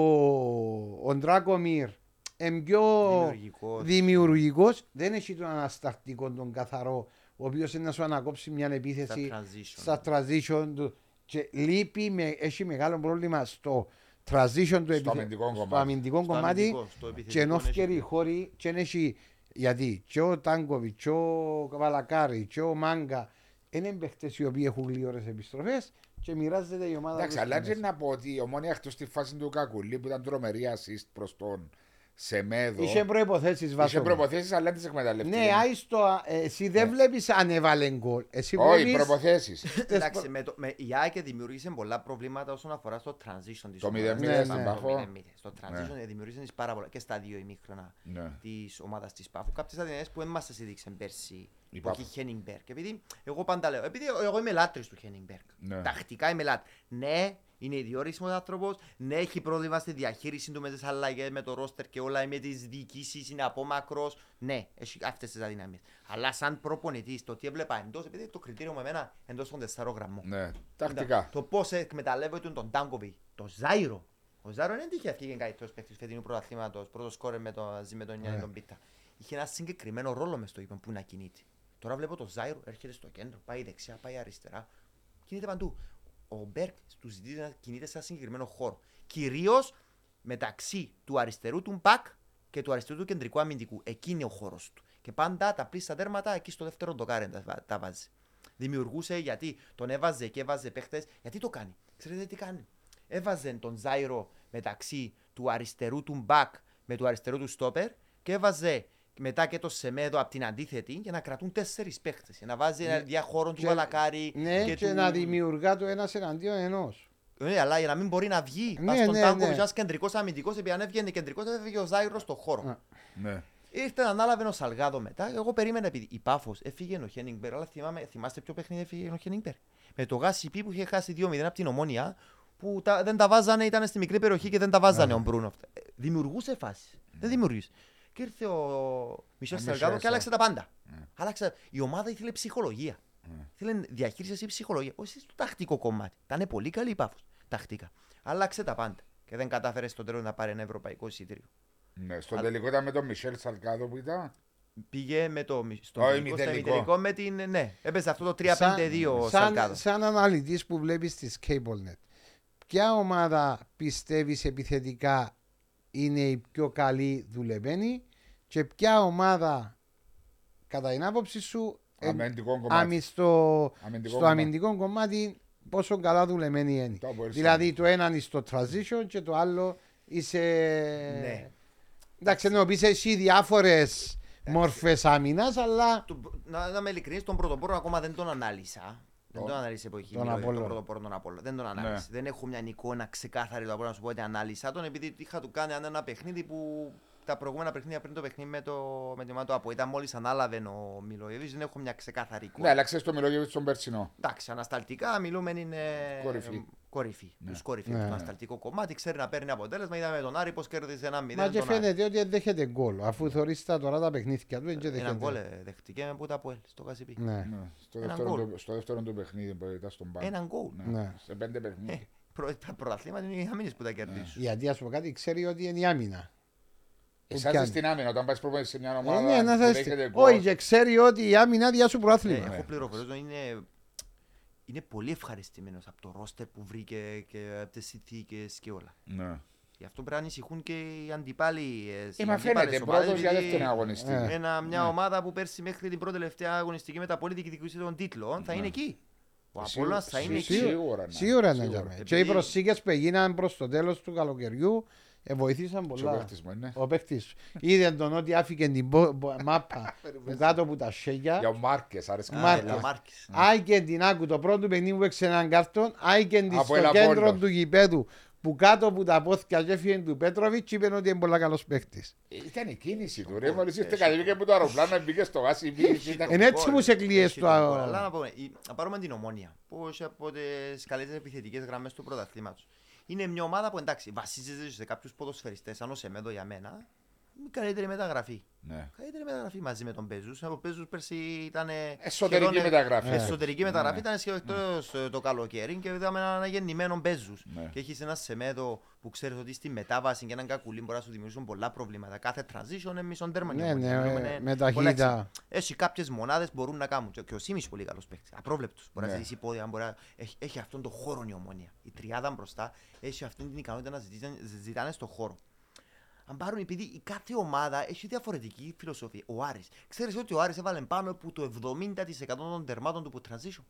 ο Ντράκομιρ είναι πιο Δημιουργικός. δημιουργικός, δεν έχει τον ανασταλτικό, τον καθαρό, ο οποίος είναι να σου ανακόψει μια Στα επίθεση transition. στα transition του και λείπει, με, έχει μεγάλο πρόβλημα στο transition του επιθε- αμυντικό στο κομμάτι. αμυντικό Στο κομμάτι αμυντικό, στο επιθετικό και ενώ έχει- φκέρει οι χώροι και έχει γιατί και ο Τάγκοβιτ και ο Βαλακάρη και ο Μάγκα είναι παίχτες οι οποίοι έχουν γλύωρες επιστροφές και μοιράζεται η ομάδα Εντάξει, τους αλλά μέσα. και να πω ότι η ομόνια εκτός στη φάση του Κακουλή που ήταν τρομερή assist προς τον Σεμέδο. Είχε προϋποθέσεις Είχε βάσο. προποθέσεις αλλά δεν τις εκμεταλλευτεί. Ναι, άιστο, ε, εσύ δεν βλέπεις αν έβαλε γκολ. Εσύ Όχι, βλέπεις... προποθέσεις. (laughs) Εντάξει, με το, με, η ΑΕΚ δημιούργησε πολλά προβλήματα όσον αφορά στο transition της Το ομάδας. 0-0 Ναι, στην ναι. Παφό. Το 0-0. Στο transition δημιούργησε τις πάρα πολλά και στα δύο ημίχρονα Ναι. της ομάδας της Πάφου. Κάποιες αδυναμίες που δεν μας τις έδειξε πέρσι Η που Πάφο. έχει Χένιγκμπεργκ. Επειδή εγώ πάντα λέω, επειδή εγώ είμαι λάτρης του Χένιγκμπεργκ. Ναι. Τακτικά είμαι λάτρης. Ναι, είναι ιδιόρισμος άνθρωπος. Ναι, έχει πρόβλημα στη διαχείριση του με τις αλλαγές, με το ρόστερ και όλα, με τις διοικήσεις, είναι απόμακρος. Ναι, έχει αυτές τις αδυναμίες. Αλλά σαν προπονητής, το τι έβλεπα εντός, επειδή το κριτήριο με εμένα εντός των τεσσάρων γραμμών. Ναι, τακτικά. Το πώς εκμεταλλεύεται τον Τάγκοβι, το Ζάιρο. Ο Ζάιρο δεν τυχαία βγήκε καλύτερος παίκτης φετινού πρωταθλήματος, πρώτος σκόρε με το, μαζί με τον Γιάννη Ναι. τον Πίτα. Είχε ένα συγκεκριμένο ρόλο μες στο γήπεδο που να κινείται. Τώρα βλέπω το Ζάιρο έρχεται στο κέντρο, πάει δεξιά, πάει αριστερά. Κινείται παντού. Ο Μπέρκ τους ζητείται να κινείται σε ένα συγκεκριμένο χώρο. Κυρίως μεταξύ του αριστερού του μπακ και του αριστερού του κεντρικού αμυντικού. Εκεί είναι ο χώρος του. Και πάντα τα πλήστα τέρματα εκεί στο δεύτερο ντοκάρε τα, βα- τα βάζει. Δημιουργούσε γιατί τον έβαζε και έβαζε παίχτες. Γιατί το κάνει. Ξέρετε τι κάνει. Έβαζε τον Ζάιρο μεταξύ του αριστερού του μπακ με του αριστερού του στόπερ και έβαζε μετά και το Σεμέδο από την αντίθετη για να κρατούν τέσσερις παίχτες. Για να βάζει ένα διαχώρο του Και- Βαλακάρη Ναι, και, του... να δημιουργά το ένας εναντίον ενός. Ναι, αλλά για να μην μπορεί να βγει. Ναι, Πας στον ναι, Τάνκο ναι. ένας κεντρικός αμυντικός, επειδή αν έβγαινε κεντρικός, θα έφυγε ο Ζάιρος στο χώρο. Α. Ναι. Ήρθε να ανάλαβε ο Σαλγάδο μετά. Εγώ περίμενα επειδή η Πάφος έφυγε ο Χένιγκμπερ, αλλά θυμάμαι, θυμάστε ποιο παιχνίδι έφυγε ο Χένιγκμπερ. Με το Γάσι Πι που είχε χάσει 2-0 από την ομόνια, που τα, δεν τα βάζανε, ήταν στη μικρή περιοχή και δεν τα βάζανε ο Μπρούνο. Ε, Δημιουργούσε φάση. Δεν δημιουργούσε. Και ήρθε ο Μισελ Ο Σαλγάδο Μισελ και άλλαξε τα πάντα. Άλλαξε. Η ομάδα ήθελε ψυχολογία. Ήθελε διαχείριση ή ψυχολογία. Όχι στο τακτικό κομμάτι. Ήταν πολύ καλή η Πάφος. Τακτικά. Άλλαξε τα πάντα. Και δεν κατάφερε στο τέλος να πάρει ένα ευρωπαϊκό εισιτήριο. Ναι, στο τελικό ήταν με τον Μισελ Σαλκάδο που ήταν. Πήγε με το, μι- στο Όχι, τελικό, στα ημιτελικό. ημιτελικό με την. Ναι, έπαιζε αυτό το 3-5-2 ο σαν, Σαλκάδο. σαν αναλυτής που βλέπεις τη CableNet, ποια ομάδα πιστεύεις επιθετικά είναι η πιο καλή δουλεμένη; Και ποια ομάδα κατά την άποψη σου ε, Αμυντικό κομμάτι. άμυ στο, Αμυντικό στο κομμάτι. αμυντικό κομμάτι πόσο καλά δουλεμένη είναι. Το Αποέλ Δηλαδή το ένα είναι στο transition και το άλλο είσαι... Ναι. Εντάξει, εννοείς εσύ διάφορες μορφές άμυνας, αλλά Του- να, να είμαι ειλικρινής, τον πρωτοπόρο ακόμα δεν τον ανάλυσα. Δεν Το- τον ανάλυσα που έχει τον μιλήσει, τον Απόλλωνα. πρωτοπόρο τον Απόλλωνα. Δεν τον ανάλυσα. Δεν έχω μια εικόνα ξεκάθαρη του Απόλλωνα να σου πω ότι ανάλυσα τον επειδή είχα του κάνει ένα παιχνίδι που τα προηγούμενα παιχνίδια πριν το παιχνίδι με, το, με την ομάδα του Απο. Ήταν μόλις ανάλαβε ο Μιλοεβίς, δεν έχω μια ξεκάθαρη εικόνα. Ναι, άλλαξε το Μιλόγεβιτ στον περσινό. Εντάξει, ανασταλτικά μιλούμε είναι. Κορυφή. Κορυφή. Ναι. Τους κορυφή. Ναι. Το ανασταλτικό κομμάτι ξέρει να παίρνει αποτέλεσμα. Είδαμε τον Άρη πώς κέρδισε ένα 0. μα και τον Άρη. φαίνεται ότι δεν δέχεται γκολ. Αφού θωρείς τα τώρα τα παιχνίδια του, δεν και Ένα γκολ δέχεται. ε, δεχτήκε με πούτα από στο Κασιπί. Ναι. Ναι, στο, Ένα δεύτερο, γκολ. του- στο δεύτερο του παιχνίδι που ήταν στον πάγκο. Ένα γκολ. Ναι. Ναι. Σε πέντε Ε, παιχνίδια. προ- Τα πρωταθλήματα είναι οι άμυνες που τα κερδίζουν. Γιατί ας πούμε κάτι, ξέρει ότι είναι η άμυνα. Εσάς πιάνει. στην άμυνα, όταν πάει προπονητή σε μια Ε, ομάδα. ναι, να που σας- δέχεται γκολ, Όχι, και ξέρει ότι η άμυνα διάσου Ε, προάθλημα. Έχω πληροφορίες ότι είναι, είναι πολύ ευχαριστημένος από το ρόστερ που βρήκε και από τις συνθήκες και όλα. Ναι. Γι' αυτό πρέπει να ανησυχούν και οι αντιπάλοι. ε, οι Ε, μα αντίπαλες φαίνεται ομάδες, πρώτος για επειδή δεύτερη αγωνιστική. Ε. Ένα, μια Ναι. ομάδα που πέρσι μέχρι την πρώτη τελευταία αγωνιστική με τα πολύ διεκδικούσε των τίτλων θα Ναι. είναι εκεί. Ο Σίγου- Απόλλωνας θα είναι σίγου- εκεί. Σίγουρα. ναι. Σίγουρα είναι Σίγουρα. για μένα. Επειδή- Και οι προσήκες που έγιναν προς το τέλος του καλοκαιριού ε, βοήθησαν Και ο πολλά. παίκτης μου, ναι. Ο παίκτης είδε τον ότι άφηκε την πο- πο- μάπα (laughs) που κάτω από τα Για σέγια. ο Μάρκες, άρεσε Α, Μάρκες. ο Μάρκες. Άικεν την άκου το πρώτο παιχνίδι που έξε έναν κάρτον, άικεν τη Από στο ένα κέντρο πόντο. του γηπέδου που κάτω από τα πόθηκια και έφυγε του Πέτροβιτς είπε ότι είναι πολλά καλός παίκτης. Ήταν η κίνηση του. Ρε, μόλις ήρθε κατεβήκε από το αεροπλάνο, μπήκε στο γάσι. Έχει ήταν- τον Είναι έτσι γκολ, που σε κλείες έχει το τον α- γκολ. Αλλά να, πούμε, η- να πάρουμε την ομόνια. Που έχει από τις καλύτερες επιθετικές γραμμές του πρωταθλήματος. Είναι μια ομάδα που εντάξει, βασίζεται σε κάποιους ποδοσφαιριστές, σαν ο Σεμέδο για μένα. Είναι η καλύτερη μεταγραφή. Ναι. Καλύτερη μεταγραφή μαζί με τον Πέζου. Ο Πέζου πέρσι ήταν. Εσωτερική σχεδόν- μεταγραφή. Εσωτερική μεταγραφή Ναι. ήταν σχεδόν εκτός, το καλοκαίρι και είδαμε έναν αναγεννημένο Πέζου. Ναι. Και έχεις ένα Σεμέδο που ξέρεις ότι στη μετάβαση και έναν κακουλί μπορεί να σου δημιουργήσουν πολλά προβλήματα. Κάθε transition είναι μισόν τέρμα. Ναι, η ομόνια. ναι, Μιλούμε, ε, είναι με πολλά ταχύτητα. έχει κάποιες μονάδες που μπορούν να κάνουν. Και, και ο Σίμι πολύ καλός παίκτης. Απρόβλεπτος. Μπορεί Ναι. να ζητήσει πόδια, μπορεί να... έχει, έχει αυτόν τον χώρο η ομόνια. Η τριάδα μπροστά έχει αυτή την ικανότητα να ζητάνε, ζητάνε στον χώρο. Αν πάρουν, επειδή η κάθε ομάδα έχει διαφορετική φιλοσοφία. Ο Άρης. Ξέρεις ότι ο Άρης έβαλε πάνω από το 70% των τερμάτων του που transition.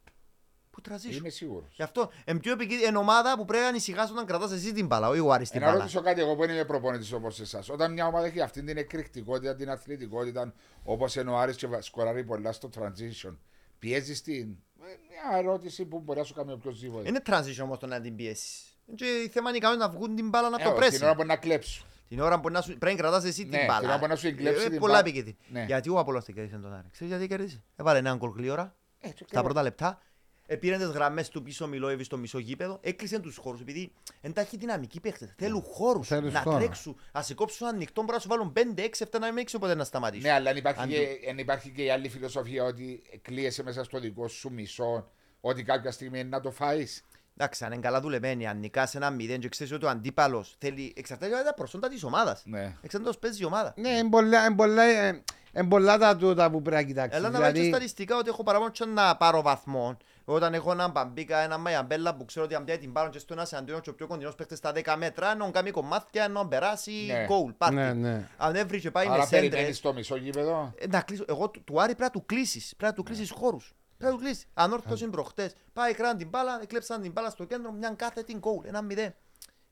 Που transition. Είμαι σίγουρος. Γι' αυτό είναι πιο επικίνδυνη είναι ομάδα που πρέπει να ανησυχάσει όταν κρατάς εσύ την μπάλα, όχι ο Άρης την Να μπάλα. ρωτήσω κάτι εγώ που δεν είμαι προπονητής όπως εσάς. Όταν μια ομάδα έχει αυτή την εκρηκτικότητα, την αθλητικότητα, όπως είναι ο Άρης και βα- σκοράρει πολλά στο transition, πιέζεις την; Ε, Μια ερώτηση που μπορεί να σου κάνει οποιοδήποτε. Είναι transition όμως το να την πιέσεις. Και η θέμα είναι ικανότητα να βγουν την μπάλα να Ε, το όχι, πρέσει. Την ώρα που να κλέψουν. Την ώρα που να σου, πρέπει να κρατάς εσύ Ναι, την την μπάλα. ώρα που να σου εγκλέψει Ε, την πολλά μπάλα. επικίνδυνη. Ναι. Γιατί ο Απόλλωνας δεν κέρδισε τον Άρη. Ξέρεις γιατί κέρδισε; Έβαλε έναν γκολ γλύωρα Ε, και στα καλά. πρώτα λεπτά. Επήρε τις γραμμές του πίσω Μιλόεβι στο μισό γήπεδο. Έκλεισε τους χώρους επειδή εν τα έχει δυναμική παίχτες. Θέλουν χώρους Θέλουν να χώρο. τρέξουν. Να σε κόψουν ανοιχτό μπορεί να σου βάλουν 5, 6, 7 να μην έξω ποτέ να σταματήσουν. Ναι, αλλά αν υπάρχει, Αν και, αν υπάρχει και η άλλη φιλοσοφία ότι κλείεσαι μέσα στο δικό σου μισό, ότι κάποια στιγμή είναι να το φάεις. Εντάξει, αν είναι καλά δουλεμένοι, αν νικάς ένα μηδέν και ξέρεις ότι ο αντίπαλος θέλει. Εξαρτάται από τα προσόντα της ομάδας. Ναι. Εξαρτάται πώς παίζει η ομάδα. Ναι, είναι πολλά, είναι πολλά, ε, είναι πολλά τα τούτα που πρέπει να κοιτάξεις. Έλα να βάλεις και Δηλαδή, στατιστικά ότι έχω παραπάνω και να πάρω βαθμό. Όταν έχω έναν Μπαμπίκα, έναν Μαϊαμπέλα που ξέρω ότι αν πιάει την πάρω και στο ένα αντίον και ο πιο κοντινός παίχτες στα 10 μέτρα, να κάνει κομμάτια, να περάσει Ναι. γκολ, πάρτι. Ναι, ναι. Αν έβρι και πάει με Άρα περιμένεις σέντρες, το μισό γήπεδο; ε, να κλείσω. Εγώ του, του Άρη πρέπει να του κλείσεις, πρέπει να του κλείσεις χώρους. Πρέπει να του κλείσεις. Αν όρθος είναι προχτές, πάει κράνε την μπάλα, εκλέψαν την μπάλα στο κέντρο, μια κάθετη γκολ, ένα μηδέν.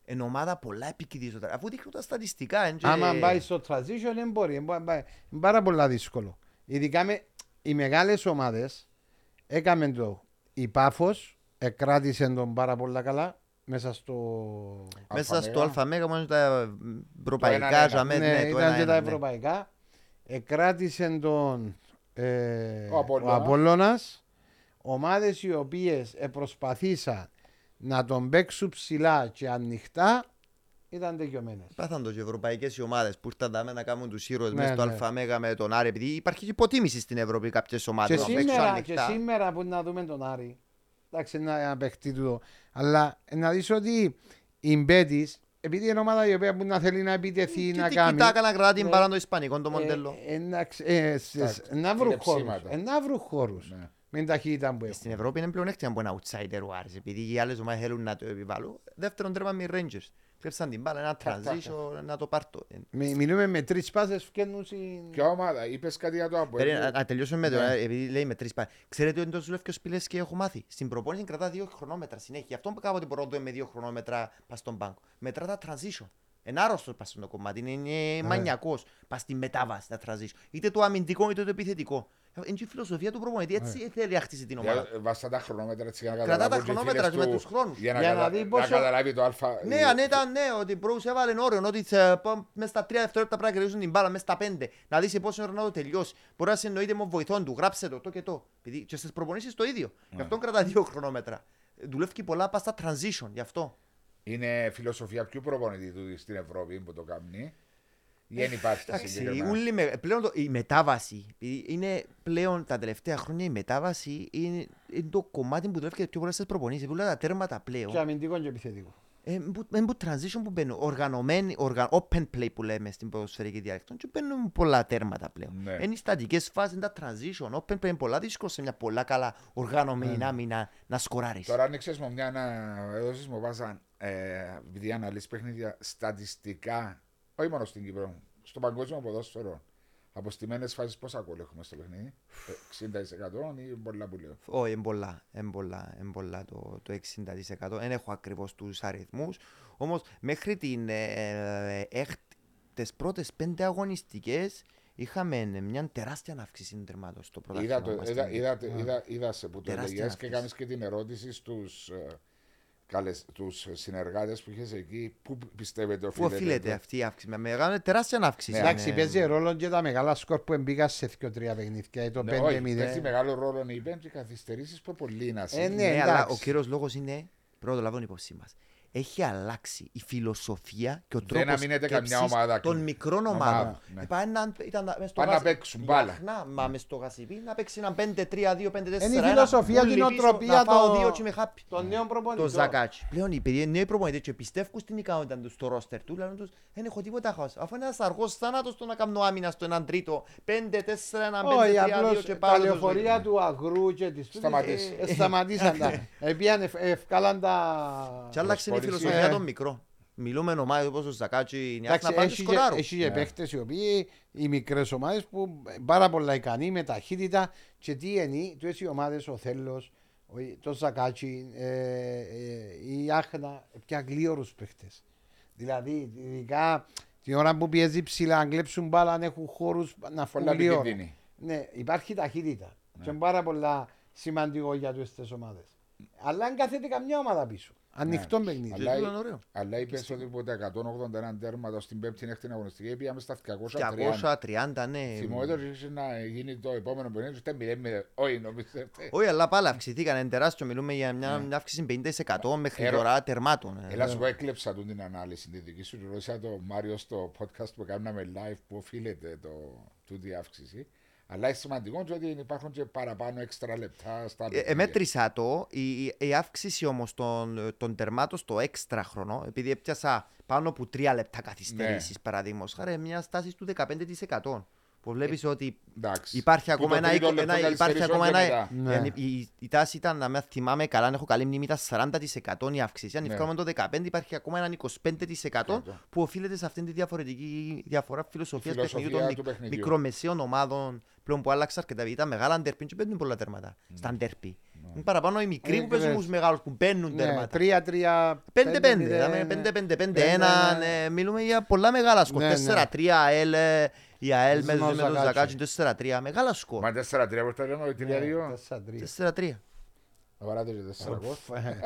Εν ομάδα πολλά επικοινωνία. Αφού δείχνουν τα στατιστικά. εν και- Άμα πάει στο transition δεν μπορεί. Είναι πα- πα- είναι πάρα πολλά δύσκολο. Ειδικά με οι μεγάλες ομάδες έκαμε το η Πάφος εκράτησε τον πάρα πολλά καλά μέσα στο. Μέσα στο Αλφα ΑΜΕΓΑ μόνο τα ευρωπαϊκά. ένα-ένα. ζαμέ, ναι, ναι, το ήταν και ένα-ένα, τα ναι. ευρωπαϊκά. Εκράτησε τον ε, Ο ο, Απόλλωνας. Απόλλωνας. Ομάδες οι οποίες προσπαθήσαν να τον παίξουν ψηλά και ανοιχτά ήταν τελειωμένες. Πάθαν το και οι ευρωπαϊκές οι ομάδες που ήρθαν δάμε να κάνουν τους ήρωες Ναι, μέσα στο ναι. ΑΜΕΓΑ με τον Άρη επειδή υπάρχει και υποτίμηση στην Ευρώπη κάποιες Και ομάδες να παίξουν σήμερα, και ανοιχτά. σήμερα που να δούμε τον Άρη, εντάξει, είναι ένα παιχτή του, αλλά να δεις ότι η Μπέτης, επειδή είναι ομάδα η οποία που να θέλει να επιτεθεί, Και να τι κάνει. κοιτάκα να κρατά την Ναι. μπάλα το ισπανικό το μοντέλο. Ε, ε, να ξε- ε, σε- Εντάξει, να βρουν είναι χώρους. ψήματα. Ε, να βρουν χώρους. Ναι. Με την ταχύτητα που Στην έχουν. Ευρώπη είναι πλεονέκτημα από ένα outsider ο Άρης επειδή οι άλλες ομάδες θέλουν να το επιβάλλουν. Δεύτερον τέρμα με οι Rangers. Κλέψαν την μπάλα, ένα Τακ, τακ, transition, να το πάρτο. Ε, Μι- Μιλούμε με τρεις πάσες φκένουν στην... Ποια ομάδα, είπες κάτι για το Αποέλ. Περίμενε, να- να τελειώσουμε με το, Ναι. ε, επειδή λέει με τρεις πά. Ξέρετε ότι το δουλεύει και ο Σπιλές και έχω μάθει. Στην προπόνηση κρατά δύο χρονόμετρα συνέχεια. Γι' αυτό κάποτε πρώτο με δύο χρονόμετρα πας στον πάγκο. Μετρά τα transition. Είναι άρρωστος πας στο κομμάτι, είναι, είναι μανιακός. Πας στη μετάβαση, τα transition. Είτε το αμυντικό είτε το επιθετικό. Είναι και η φιλοσοφία του προπονητή. Έτσι θέλει να χτίσει την ομάδα. Για- Βάστα τα χρονόμετρα έτσι για να Κρατά τα καταλάβουν και οι χρονόμετρα φίλες με του- τους χρόνους. Για να, Για να κατα- δει να πόσο- καταλάβει το αλφα. Ναι, η- αν ήταν ναι, ότι μπορούσε να βάλει όριο, ότι ε, μέσα στα τρία δευτερόλεπτα πρέπει να κερδίσουν την μπάλα, μέσα στα πέντε. Να δεις σε πόσο ώρα να το τελειώσει. Μπορεί να συνοείται με βοηθόν του, γράψε το, το και το. Επειδή και στις προπονήσεις το ίδιο. Γι' αυτό κρατά δύο χρονόμετρα. Ε, Δουλεύει πολλά πας στα transition, γι' αυτό. Είναι φιλοσοφία πιο προπονητή του στην Ευρώπη που το κάνει. Ή δεν υπάρχει τα Εντάξει, συγκεκριμένα. ούλοι με- πλέον το- η μετάβαση. επειδή Είναι πλέον τα τελευταία χρόνια η μετάβαση είναι, είναι το κομμάτι που δουλεύει και πιο πολλά στι προπονήσεις. Που τα τέρματα πλέον. Και αμυντικό και επιθετικό. Ε, που- Είναι που transition που μπαίνουν, οργανωμένοι, οργα, open play που λέμε στην ποδοσφαιρική διάρκεια και μπαίνουν πολλά τέρματα πλέον. Ναι. Είναι οι στατικές φάσεις, είναι τα transition, open play είναι πολλά δύσκολο σε μια πολλά καλά οργανωμένη άμυνα να σκοράρεις. Τώρα άνοιξες μου μια να έδωσες μου βάζαν ε, επειδή αναλύσεις παιχνίδια στατιστικά, όχι μόνο στην Κύπρο, στο παγκόσμιο ποδόσφαιρο. Αποστημένες φάσεις πόσα γκολ έχουμε στο παιχνίδι, Ε, 60% ή πολλά που λέω; Όχι, είναι πολλά, είναι πολλά, είναι πολλά το, το 60%. Δεν έχω ακριβώς τους αριθμούς. Όμως μέχρι την, ε, έχ, τις πρώτες πέντε αγωνιστικές είχαμε μια τεράστια αύξηση τερμάτων στο πρωτάθλημα. Είδα, το, μας είδα, στην- είδα, είδα, είδα σε που το Τεράστια έλεγες και αύξηση. κάνεις και την ερώτηση στους, ε, καλες, τους συνεργάτες που είχες εκεί, πού πιστεύετε Πού οφείλεται. οφείλεται το- αυτή η αύξηση; Με μεγάλη τεράστια αύξηση. Ναι, Εντάξει, είναι- παίζει ρόλο και τα μεγάλα σκορ που εμπήκα σε 2-3 παιχνίδια ή το Ναι, όχι, παίζει 5-0. μεγάλο ρόλο οι πέμπτοι καθυστερήσεις που πολύ να Ε, ναι. Ναι, αλλά εντάξει. ο κύριος λόγος είναι, πρώτο το λάβω υπόψη μας. Έχει αλλάξει η φιλοσοφία και ο Δεν τρόπος αμήνεται καμιά ομάδα των κλ- μικρών ομάδα, ομάδων. ναι. Ε, Πάνε να, ήταν να- μες στο Πάνε να γασι- παίξουν η μπάλα. Λαχνά, μα μες στο γασιπί να παίξει ένα 5-3-2, 5-4. Είναι η φιλοσοφία, την οτροπία Να φάω το- δύο και είμαι happy. Τον νέο Το προπονητή. Ζακάτσι. Πλέον οι παιδιά νέοι προπονητές και πιστεύουν στην ικανότητα τους στο ρόστερ του, λένε τους δεν έχω τίποτα χάος. Αφού είναι ένας αργός θάνατος το να κάνω άμυνα στο έναν τρίτο, 5-4-1, 5-3-2 Όχι, απλώς και τα πάλι το λεωφορεία ζωή. του αγρού και της Σταματήσει. ε, ε, σταματήσαν τα. (laughs) Επίαν ευκάλαν τα... Και άλλαξε η Προσχώρηση. Φιλοσοφία Ε. των μικρών. Μιλούμε ομάδες όπως ο Ζακάτσι, η Νιάς Εντάξει, να πάνε και έχει και- σκοράρουν. έχει και Ναι. παίχτες οι οποίοι οι μικρές ομάδες που πάρα πολλά ικανοί με ταχύτητα και τι είναι, του έτσι οι ομάδες ο Θέλος, ο- το Ζακάτσι, ε, ε, η Άχνα, πια γλίωρους παίχτες. Δηλαδή, ειδικά την ώρα που πιέζει ψηλά, αν κλέψουν μπάλα, αν έχουν χώρους να Πολλά φύγουν γλίωρα. επικίνδυνη. Ναι, υπάρχει ταχύτητα. Και είναι πάρα πολλά σημαντικό για τις τις ομάδες. Αλλά αν κάθεται καμιά ομάδα πίσω. Ανοιχτό παιχνίδι. Αλλά, τούτο είναι ωραίο. αλλά είπε ότι από τα 181 τέρματα στην πέμπτη έκτη αγωνιστική πήγαμε στα 230. 230, ναι. Θυμόμαι ότι ήρθε να γίνει το επόμενο παιχνίδι, είστε 0-0. Όχι, νομίζετε. Όχι, αλλά πάλι αυξηθήκαν, είναι τεράστιο. Μιλούμε για μια, μια αύξηση 50% μέχρι Ερω- τώρα τερμάτων. ε. Έλα σου πω, έκλεψα του την ανάλυση τη δική σου. Ρωτήσα το Μάριο στο podcast που κάναμε live που οφείλεται το, τούτη η αύξηση. Αλλά είναι σημαντικό ότι υπάρχουν και παραπάνω έξτρα λεπτά στα Ε, παιχνίδια. ε, μέτρησα το. Η, η, η αύξηση όμως των, των τερμάτων στο έξτρα χρόνο, επειδή έπιασα πάνω από τρία λεπτά καθυστερήσεις, Ναι. παραδείγματος χάρη, μια στάση του 15%. Που βλέπεις ότι Εντάξει. υπάρχει Που ακόμα το ένα, τρίτο είκο- λεπτό ένα, υπάρχει καθυστερήσεων ακόμα και ένα, μετά. Ναι. η, η, η τάση ήταν, να με θυμάμαι καλά, αν έχω καλή μνήμη, ήταν 40% η αύξηση. Αν Ναι. ναι. το 15% υπάρχει ακόμα ένα 25% που οφείλεται σε αυτήν τη διαφορετική διαφορά φιλοσοφίας Φιλοσοφία παιχνιδιού των του μικ- παιχνιδιού. μικρομεσαίων ομάδων πλέον που άλλαξαν αρκετά. Γιατί ήταν μεγάλα ντέρπι και παίρνουν πολλά τέρματα. Στα ντέρπι. Είναι παραπάνω οι μικροί Ε, που παίζουν κρες. τους μεγάλους που παίρνουν Ναι, τέρματα. 3-3. 5-5, 5-0, δηλαδή 5-5-5-1, ναι. ναι, μιλούμε για πολλά μεγάλα σκορ. Ναι, ναι. 4-3 ΑΕΛ, ε, η ΑΕΛ με Με τον με τον Ζακάτσι. Ζακάτσι 4-3, μεγάλα σκορ. Μα 4-3 που τα λέμε, 3-2. 4-3. 4-3. Να βαράτε και τέσσερα γκολ. Ουφ, ε,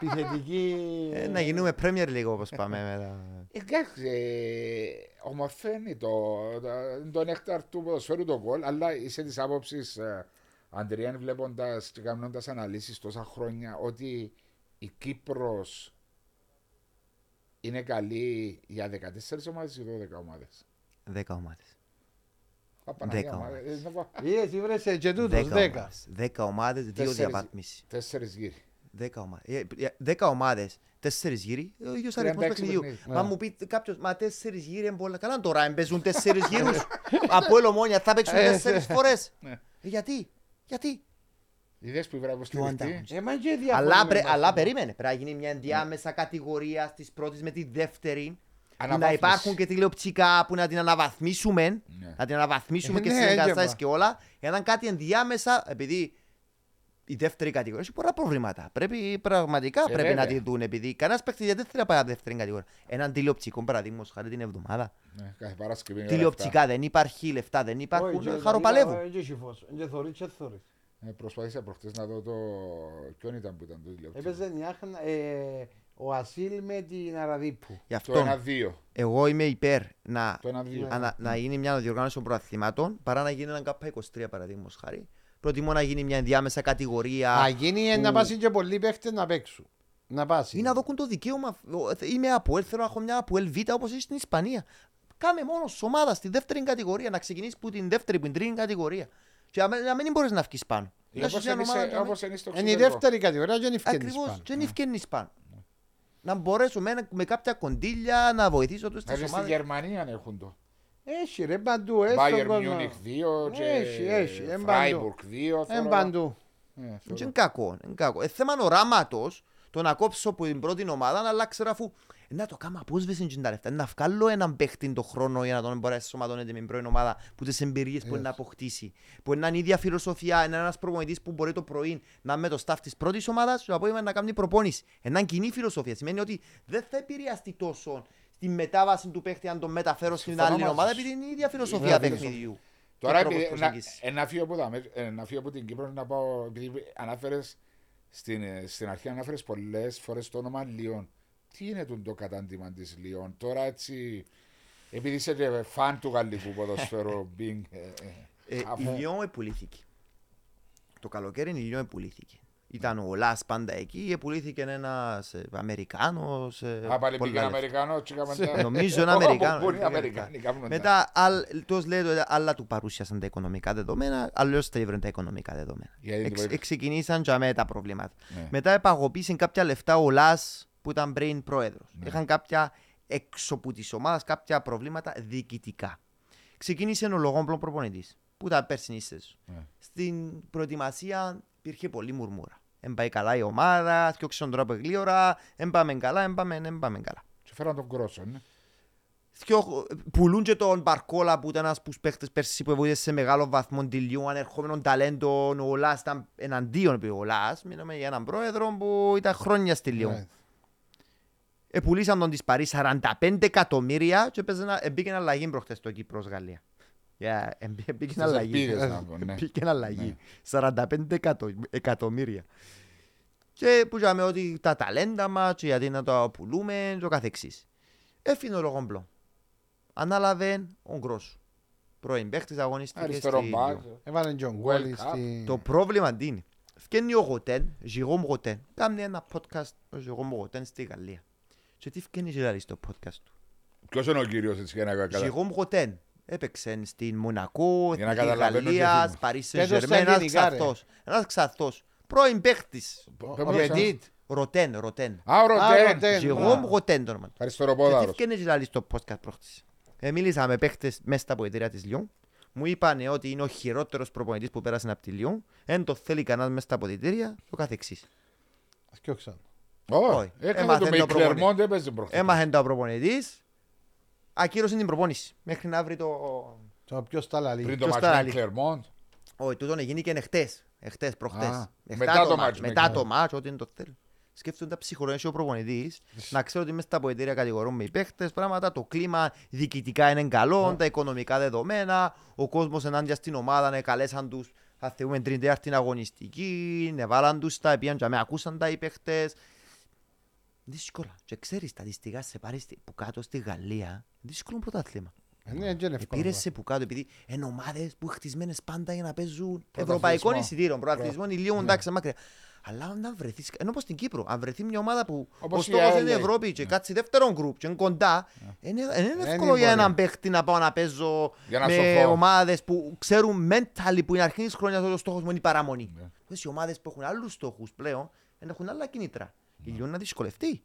Επιθετική. Ε, να γίνουμε Premier League όπως πάμε μετά. Εντάξει, ε, ομορφαίνει το, το, το νέκταρ του ποδοσφαίρου το γκολ, αλλά είσαι της άποψης, ε, Αντριάν, βλέποντας και κάνοντας αναλύσεις τόσα χρόνια, ότι η Κύπρος είναι καλή για 14 ομάδες ή 12 ομάδες; Δέκα ομάδες. Παπαναγία, Δέκα μα, ομάδες. ε, να πω, Είδες, ήβρεσαι και τούτος, Δέκα δέκα. ομάδες. Δέκα ομάδες, δύο Τέσσερις- διαβάθμιση. Τέσσερις γύρι. Δέκα ομάδες. Ε, ε, Δέκα ομάδες, τέσσερις γύρι, ο ίδιος αριθμός 36 παιχνιδιού. παιχνίδια. Μα μου πει κάποιος, μα τέσσερις γύρι είναι πολλά. Καλά τώρα, αν παίζουν τέσσερις γύρους. (laughs) Από ελομόνια θα παίξουν Ε, τέσσερις φορές. Ναι. Ε, Γιατί, γιατί; Είδες που βράβο στη Ποιο δικτή. αντάγωνισμα. Ε, μα και Αλλά, διαφωνούμε πρέ, με αλλά αυτό. περίμενε. Πρέπει να γίνει μια ενδιάμεσα κατηγορία τη πρώτη με τη δεύτερη. Που να Αναβάθμιση. υπάρχουν και τηλεοπτικά που να την αναβαθμίσουμε. Ναι. Να την αναβαθμίσουμε Ε, και ναι, στι εγκαταστάσει έντυπα. και όλα. Για να είναι κάτι ενδιάμεσα, επειδή η δεύτερη κατηγορία έχει πολλά προβλήματα. Πρέπει πραγματικά Ε, πρέπει να βέβαια. τη δουν. Επειδή κανένας παίκτη δεν θέλει να πάει από δεύτερη κατηγορία. Έναν τηλεοπτικό παραδείγμα χάρη την εβδομάδα. Ναι, κάθε Παρασκευή. είναι ώρα Τηλεοπτικά δεν υπάρχει, λεφτά δεν Όχι, υπάρχουν. και- Χαροπαλεύουν. ε, και έχει φως. Και θωρείς και θωρείς. αυτά. Ε, Προσπάθησα προχτές να δω το... Ποιον ήταν που ήταν το τηλεοπτικό. Έπαιζε Νιάχνα, ε, ο Ασίλ με την Αραδίπου. Γι' Το αυτό 1-2. εγώ είμαι υπέρ να Το 1-2. ανα- να γίνει μια διοργάνωση των προαθλημάτων παρά να γίνει έναν ΚΑΠΑ 23 παραδείγματος χάρη. Προτιμώ να γίνει μια ενδιάμεσα κατηγορία Να γίνει ε, να που- πάσει και πολλοί παίχτες να παίξουν. Να πάσει. ή να δώκουν το δικαίωμα. ο, Είμαι από ελ, θέλω να έχω μια από ελ Β όπως έχει στην Ισπανία. Κάμε μόνος σου ομάδα στη δεύτερη κατηγορία, να ξεκινήσεις που την δεύτερη, που την τρίτη κατηγορία. Και να μην- να μην μπορείς να βγεις πάνω. Να Όπως έχεις μια είναι σε- ομάδα να μην- όπως είναι στο Είναι η εξωτερικό. δεύτερη κατηγορία και δεν ευκαινείς Ακριβώς, πάνω. δεν ευκαινεί πάνω. Να μπορέσουμε με, με κάποια κοντήλια να βοηθήσω τους Δηλαδή τις στη ομάδες. Γερμανία έχουν το. Έχει ρε παντού. ε, στον Bayern κόσμο. Munich 2 και Έχει, έχει, εν Freiburg 2. Εν παντού. Ε, Δεν θεωρώ. είναι κακό. Είναι κακό. Ε, θέμα οράματο το να κόψω από την πρώτη ομάδα, αλλά ξέρω αφού. Ε, να το κάνω απόσβεση και τα λεφτά. Να βγάλω έναν παίχτη το χρόνο για να τον μπορέσει να σωματώνεται με την πρώτη ομάδα που τις εμπειρίες που είναι να αποκτήσει. Που είναι η ίδια φιλοσοφία, είναι ένας προπονητής που μπορεί το πρωί να είναι με το staff της πρώτης ομάδας και το απόγευμα να κάνει προπόνηση. Ένα κοινή φιλοσοφία. Σημαίνει ότι δεν θα επηρεαστεί τόσο στη μετάβαση του παίχτη αν τον μεταφέρω στην Συμφωνώ άλλη μαζί ομάδα σου. επειδή είναι η ίδια φιλοσοφία ίδια παιχνιδιού. Τώρα Και τρόπος επειδή, να, προσέγγισης. ε, να φύγω από, τα, μέ- ε, να φύγω από την Κύπρο να πάω, επειδή ανάφερες στην, ε, στην αρχή ανάφερες πολλές φορές το όνομα Λιόν. Τι είναι το, το κατάντημα της Λιόν; Τώρα έτσι, επειδή είσαι και φαν του γαλλικού ποδοσφαίρου, (laughs) Μπινγκ, ε, ε, Ε, αφού- η Λιόν επουλήθηκε. Το καλοκαίρι η Λιόν επουλήθηκε. Ήταν ο Λάς πάντα εκεί, επουλήθηκε ένας ε, Αμερικάνος. ε, Α, πάλι πολλά πήγαινε λεφτά. Αμερικάνος και έκαμε τα- Νομίζω είναι (laughs) Όπου Αμερικάνος. είναι Αμερικάνοι, κάνουν τα- Μετά, άλλ- τους λέει, ότι άλλα του παρουσιάσαν τα οικονομικά δεδομένα, αλλιώς τα ήβραν τα οικονομικά δεδομένα. Γιατί Εξ, το- ξεκινήσαν για μένα τα προβλήματα. Ναι. Μετά επαγωπήσαν κάποια λεφτά ο Λάς που ήταν πριν πρόεδρος. Ναι. Είχαν κάποια έξω από της ομάδας κάποια προβλήματα διοικητικά. Ξεκίνησε ο λογόμπλο προπονητής που ήταν πέρσινη σεζόν. Ναι. Στην προετοιμασία υπήρχε πολύ μουρμούρα. Δεν πάει καλά η ομάδα, θυκιόξαν τώρα από γλύωρα, δεν πάμε καλά, δεν πάμε, δεν πάμε καλά. Και φέραν τον Κρόσο, ναι. Θκιο- Πουλούν και τον Μπαρκόλα που ήταν ένας από τους παίχτες πέρσι που βοήθησε σε μεγάλο βαθμό τηλιού, ανερχόμενο ταλέντο, ο Λάς ήταν εναντίον επειδή ο Λάς, μιλάμε για έναν πρόεδρο που ήταν χρόνια στη Λιόν. Ναι. Επουλήσαν τον της Παρί 45 εκατομμύρια και έπαιζε να- μπήκε αλλαγή προχτές στο Κύπρος Γαλλία. Yeah, εμπή- μπήκε Στις αλλαγή. ελπίδες να πω, ναι. Μπήκε αλλαγή. Ναι. 45 εκατο- εκατομμύρια. Και που είπαμε ότι τα ταλέντα μας και γιατί να τα πουλούμε και ο καθεξής. Έφυγε ο Λογόμπλο. Ανάλαβε ο Γκρός. Πρώην παίχτης αγωνίστηκε Αριστερό στη μπακ. Λιόν. Έβαλε Τζον Γκόλι World Cup. στη... Το πρόβλημα τι είναι. Φκένει ο Γοτέν, Ζιγόμ Γοτέν. Κάμνει ένα podcast ο Ζιγόμ Γοτέν στη Γαλλία. Και τι φκένει και λέει στο podcast του; Ποιος είναι ο κύριος έτσι για να καταλάβει. Ζιγόμ Γοτέν. Έπαιξε στην Μονακό, Για να Εθνική καταλαβαίνω και Γαλλίας, θυμό. Παρίς Πες το στα Σεν-Ζερμέν, ένας ελληνικά, ρε. ξαθός. Ένας ξαθός. Πρώην παίχτης. Πες μου Βεντίτ. Ροτέν, Ροτέν. Α, ο Α, Ροτέν. Ροτέν. Ζιγόμ Α. Γοτέν το όνομα του. Και τι Αριστεροπόδαρος. φκένει και λέει στο podcast προχτής. Ε, μίλησα με παίχτες μέσα στα ποετήρια της Λιόν. Μου είπαν ότι είναι ο χειρότερος προπονητής που πέρασε από τη Λιόν. Δεν το θέλει κανένας μέσα στα ποετήρια και ο καθεξής. Σκιώξαν. Όχι, Όχι. έκανε Έμαθε το με το η Κλερμόντ, έπαιζε προχθές. Έμαθε το προπονητής. Ακύρωσε την προπόνηση. Μέχρι να βρει το... Το ποιος τα λαλεί. Πριν το ποιος μάτσο τα με λέει. Κλερμόντ. Όχι, τούτον έγινε και εχθές. Εχθές, προχτές. Α, Μετά, μετά το, το μάτς. μάτς, Μετά μετά. το μάτς, ό,τι είναι το θέλει. Σκέφτονται τα ψυχολογία ο προπονητής, να ξέρω ότι μέσα στα ποετήρια κατηγορούμε οι παίχτες, πράγματα, το κλίμα διοικητικά είναι καλό, τα οικονομικά δεδομένα, ο κόσμος ενάντια στην ομάδα, ναι, καλέσαν τους Θα θεούμε την τρίτη αγωνιστική, εβάλαν τους τα, πήγαν και με ακούσαν τα οι παίχτες. Δύσκολα. Και ξέρεις, στατιστικά σε πάρεις στη- που κάτω στη Γαλλία, δύσκολο πρωτάθλημα. Ε, Ναι, δεν είναι εύκολο. Πήρε σε που κάτω, επειδή είναι ομάδες που χτισμένες πάντα για να παίζουν Πρωταθλητισμό. ευρωπαϊκών εισιτήρων, πρωταθλητισμό, είναι λίγο εντάξει μακριά. Αλλά αν βρεθείς, ενώ όπως στην Κύπρο, αν βρεθεί μια ομάδα που Όπως ο η στόχος LA. είναι η Ευρώπη και κάτσει δεύτερο γκρουπ και είναι κοντά, είναι είναι είναι εύκολο για μπορεί. έναν παίχτη να πάω να παίζω Για να με σωθώ. ομάδες που ξέρουν mentally που είναι αρχή της χρονιάς ότι ο στόχος μου είναι η παραμονή. Ναι. Αυτές οι ομάδες που έχουν άλλους στόχους πλέον, δεν έχουν άλλα κίνητρα. Η Λιόν να δυσκολευτεί.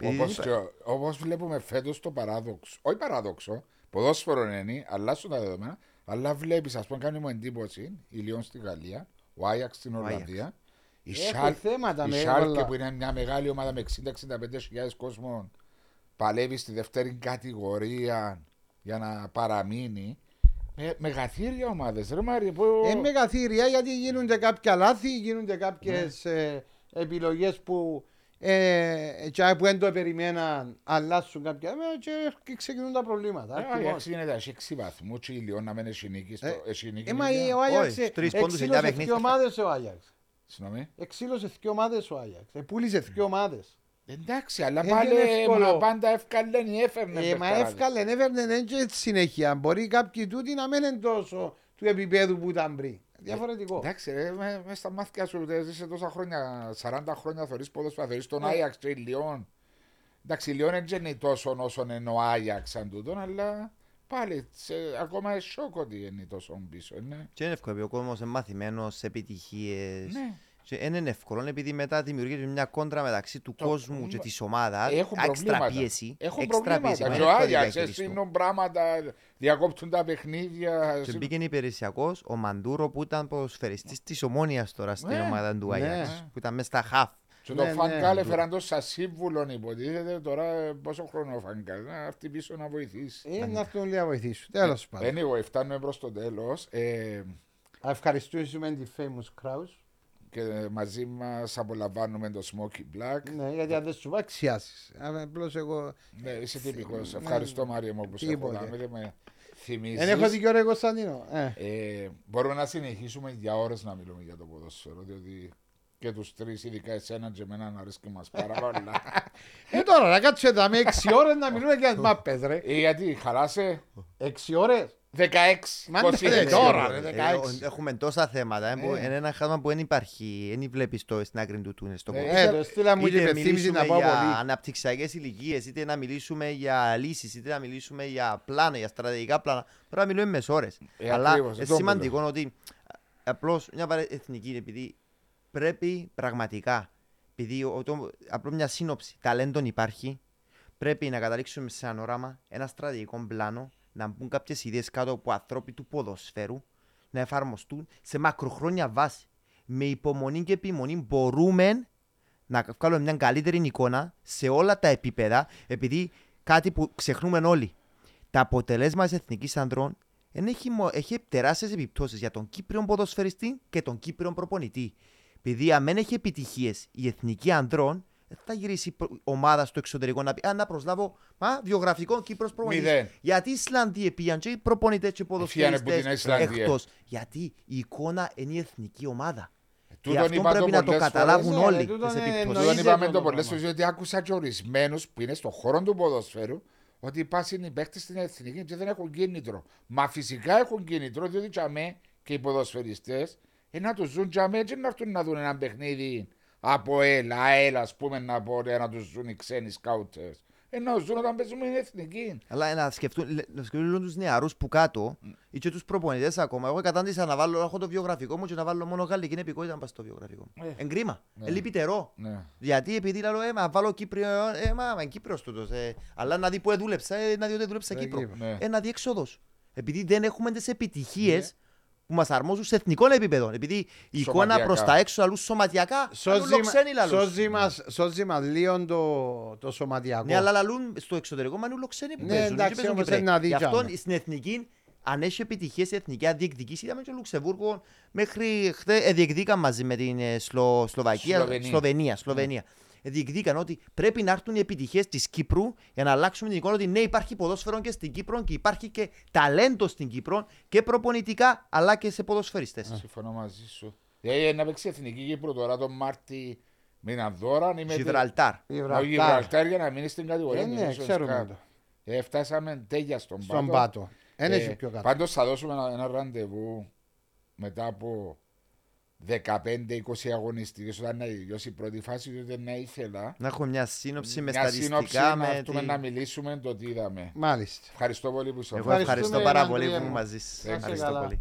Επειδή Όπως, δεν και, όπως βλέπουμε φέτος το παράδοξο, όχι παράδοξο, ποδόσφαιρο είναι, αλλάσουν τα δεδομένα, αλλά βλέπεις, ας πούμε, κάνει μου εντύπωση, η Λιόν στη Γαλλία, ο Άγιαξ στην Άγιαξ. Ολλανδία, η Έχουν Σάλ- θέματα η με Σάλκε όλα. που είναι μια μεγάλη ομάδα με 60-65 χιλιάδες κόσμων, παλεύει στη δεύτερη κατηγορία για να παραμείνει. Με, μεγαθύρια ομάδες, ρε Μάρι, που... Ε, μεγαθύρια γιατί γίνονται κάποια λάθη, γίνονται κάποιες Ναι. ε, επιλογές που ε, και που δεν το περιμέναν, αλλάσουν κάποια ε, και, και ξεκινούν τα προβλήματα. Ε, Ο Ακριβώς. Άγιαξ γίνεται έχει 6 βαθμούς και η Λιόν να μένει έχει νίκη στο- Ε, έχει νίκη Ε, μα νίκη. ο Άγιαξ Όχι, τρεις πόντους, εννιά εξήλωσε παιχνίδια. δύο ομάδες ο Άγιαξ. Συγγνώμη. Εξήλωσε δύο ομάδες ο Άγιαξ. Ε, πούλησε δύο ομάδες. Εντάξει, αλλά Ε, πάλι δεν είναι εύκολο. μα πάντα εύκαλε ή έφερνε. Ε, μα παιχταράδες. εύκολα έφερνε δεν και συνέχεια. Μπορεί κάποιοι τούτοι να μην είναι τόσο του επίπεδου που ήταν πριν. Διαφορετικό. Εντάξει, ρε, με, με στα μάτια σου δεν ζήσε τόσα χρόνια, 40 χρόνια θωρείς ποδόσφαιρα, θωρείς τον Ναι. Άγιαξ και η Λιόν. Εντάξει, η Λιόν δεν είναι τόσο όσο είναι ο Άγιαξ σαν τούτον, αλλά πάλι σε, ακόμα σοκ ότι είναι τόσο πίσω. Ναι. Και είναι εύκολο, επειδή ο κόσμος είναι μαθημένος σε επιτυχίες. ναι. Και δεν είναι εύκολο επειδή μετά δημιουργείται μια κόντρα μεταξύ του Το- κόσμου και της ομάδας. Έχουν Έξτρα προβλήματα. πίεση. Έχουν έξτρα πίεση. προβλήματα. μα Και είναι ο εύκολο να Άγιαξ διαχειριστούν. στείλουν πράγματα, διακόπτουν τα παιχνίδια. Και μπήκε υπηρεσιακός ο Μαντούρο που ήταν ποδοσφαιριστής της Ομόνιας τώρα στην Ναι, ομάδα του ναι. Άγιαξ. Που ήταν μέσα στα χαφ. Και το Ναι, Φανκάλ ναι. έφεραν το σαν σύμβουλο υποτίθεται τώρα ε, πόσο χρόνο ο Φανκάλ να έρθει πίσω να βοηθήσει. Ε, να έρθουν λίγο να βοηθήσουν. Τέλος πάντων. Anyway, φτάνουμε προς το τέλος ε, Α Ευχαριστούμε τη Famous Kraus. Και μαζί μας απολαμβάνουμε το Smoky Black. Ναι, γιατί αν δεν σου πω αξιάσεις. Απλώς εγώ Ναι, είσαι τυπικός. Ευχαριστώ Μάριο μου που σε έχω Τίποτε. δάμε και με θυμίζεις. δεν έχω δικαιώ ρε Κωνσταντίνο. Ε, Ε, μπορούμε να συνεχίσουμε για ώρες να μιλούμε για το ποδόσφαιρο, διότι και τους τρεις, ειδικά εσένα και εμένα, να αρέσει και μας πάρα (laughs) πολλά. Ε, τώρα να κάτσουμε εδώ με 6 ώρες να μιλούμε για τις (laughs) μάπες ρε. ε, γιατί, χαλάσε, 6 ώρες; 16, Μα 26. ναι, τώρα, ρε, Ε, 16. Έχουμε τόσα θέματα. ε, που Ε. Είναι ένα χάσμα που δεν υπάρχει. Δεν βλέπεις το στην άκρη του τούνελ. στο Ε, κόμμα. Ε, το στείλα μου και Είτε υπενθύμηση μιλήσουμε να πάω για πολύ. αναπτυξιακές ηλικίες, είτε να μιλήσουμε για λύσεις, είτε να μιλήσουμε για πλάνα, για στρατηγικά πλάνα. Πρέπει να μιλούμε μες ώρες. Ε, Αλλά ακριβώς, είναι αυτό σημαντικό ότι απλώς μια παρέ- εθνική, επειδή πρέπει πραγματικά, επειδή ο- το- απλώς μια σύνοψη ταλέντων υπάρχει, πρέπει να καταλήξουμε σε ένα όραμα, ένα στρατηγικό πλάνο, να μπουν κάποιες ιδέες κάτω από ανθρώποι του ποδοσφαίρου, να εφαρμοστούν σε μακροχρόνια βάση. Με υπομονή και επιμονή μπορούμε να βγάλουμε μια καλύτερη εικόνα σε όλα τα επίπεδα, επειδή κάτι που ξεχνούμε όλοι. Τα αποτελέσματα της εθνικής ανδρών εν έχει, μο- έχει τεράστιες επιπτώσεις για τον Κύπριο ποδοσφαιριστή και τον Κύπριο προπονητή. Επειδή αν δεν έχει επιτυχίες η εθνική ανδρών, δεν θα γυρίσει προ- ομάδα στο εξωτερικό να πει «Α, να προσλάβω μα, βιογραφικό Κύπρος προπονητής». Μηδέν. Γιατί οι Ισλανδοί πήγαν και οι προπονητές και οι Φύγανε ποδοσφαιριστές που την Ισλανδία. εκτός. Γιατί η εικόνα είναι η εθνική ομάδα. Και Τούτον αυτό είπα πρέπει να το πολλές καταλάβουν φορές. όλοι Ναι, τούτον τις είναι επιπτώσεις. εννοείται. Τούτον είπαμε το το πράγμα. πολλές φορές, διότι άκουσα και ορισμένους που είναι στον χώρο του ποδοσφαίρου ότι πάσουν οι παίκτες στην εθνική και δεν έχουν κίνητρο. Μα φυσικά έχουν κίνητρο, διότι τζαμέ και οι ποδοσφαιριστές ε, να τους ζουν τζαμέ και να έρθουν να δουν ένα παιχνίδι από έλα, έλα, ας πούμε να πω, ε, να τους ζουν οι ξένοι σκάουτερς. Ε, να τους ζουν όταν παίζουμε την εθνική. Αλλά να σκεφτούν, λε- να σκεφτούν τους νεαρούς που κάτω ή και τους προπονητές ακόμα. Εγώ κατάντησα να βάλω, έχω το βιογραφικό μου και να βάλω μόνο γαλλική επικότητα να πάω στο βιογραφικό μου. Ε. Εγκρίμα. Ναι. Ε, λυπητερό. Ναι. Γιατί επειδή λέω, ε, μα βάλω Κύπριο, ε, μα, μα είναι Κύπρος τούτος. Ε, αλλά να δει που δούλεψα, ε, να δει ότι δούλεψα Ε, Κύπρο. Κύπρο. Ναι. Ε, να δει έξοδος. Επειδή δεν έχουμε τις επιτυχίες που μας αρμόζουν σε εθνικό επίπεδο. Επειδή η εικόνα Σωματιακά. προς τα έξω αλλούς σωματιακά, αλλούς Σώζει, λοξένοι μα- λαλούς. σώζει μας, σώζει μας λίγο το, το σωματιακό. Ναι, αλλά λαλούν στο εξωτερικό μα είναι λοξένοι που Ναι, παίζουν. εντάξει, και παίζουν όμως Κυπρέοι. είναι να δει Γι' αυτό τζάμε. στην εθνική, αν έχει επιτυχίες η εθνική διεκδικήσει, είδαμε και το Λουξεμβούργο μέχρι χθε ε, διεκδίκαν μαζί με την ε, Σλο, Σλοβακία, Σλοβενία. Σλοβενία. Σλοβενία. Διεκδίκαν ότι πρέπει να έρθουν οι επιτυχίες της Κύπρου για να αλλάξουμε την εικόνα ότι ναι, υπάρχει ποδόσφαιρο και στην Κύπρο και υπάρχει και ταλέντο στην Κύπρο και προπονητικά αλλά και σε ποδοσφαιριστές. Συμφωνώ μαζί σου. Ε, να παίξει εθνική Κύπρο τώρα τον Μάρτι μήνα δώρα. Γιβραλτάρ. Ο Γιβραλτάρ για να μείνει στην κατηγορία. Ε, ναι, ξέρουμε το. Ε, φτάσαμε τέλεια στον, στον πάτο. Ένα ε, πιο κάτω. Πάντως θα δώσουμε ένα, ένα ραντεβού μετά από 15-20 αγωνιστικές, όταν να τελειώσει η πρώτη φάση, τότε να ήθελα. Να έχω μια σύνοψη με μια στατιστικά. Σύνοψη, με να έρθουμε τη... να μιλήσουμε το τι είδαμε. Μάλιστα. Ευχαριστώ πολύ που ήσασταν. Εγώ ευχαριστώ πάρα πολύ που Ανδρέα. μαζί σας. Να είσαι Ευχαριστώ καλά. πολύ.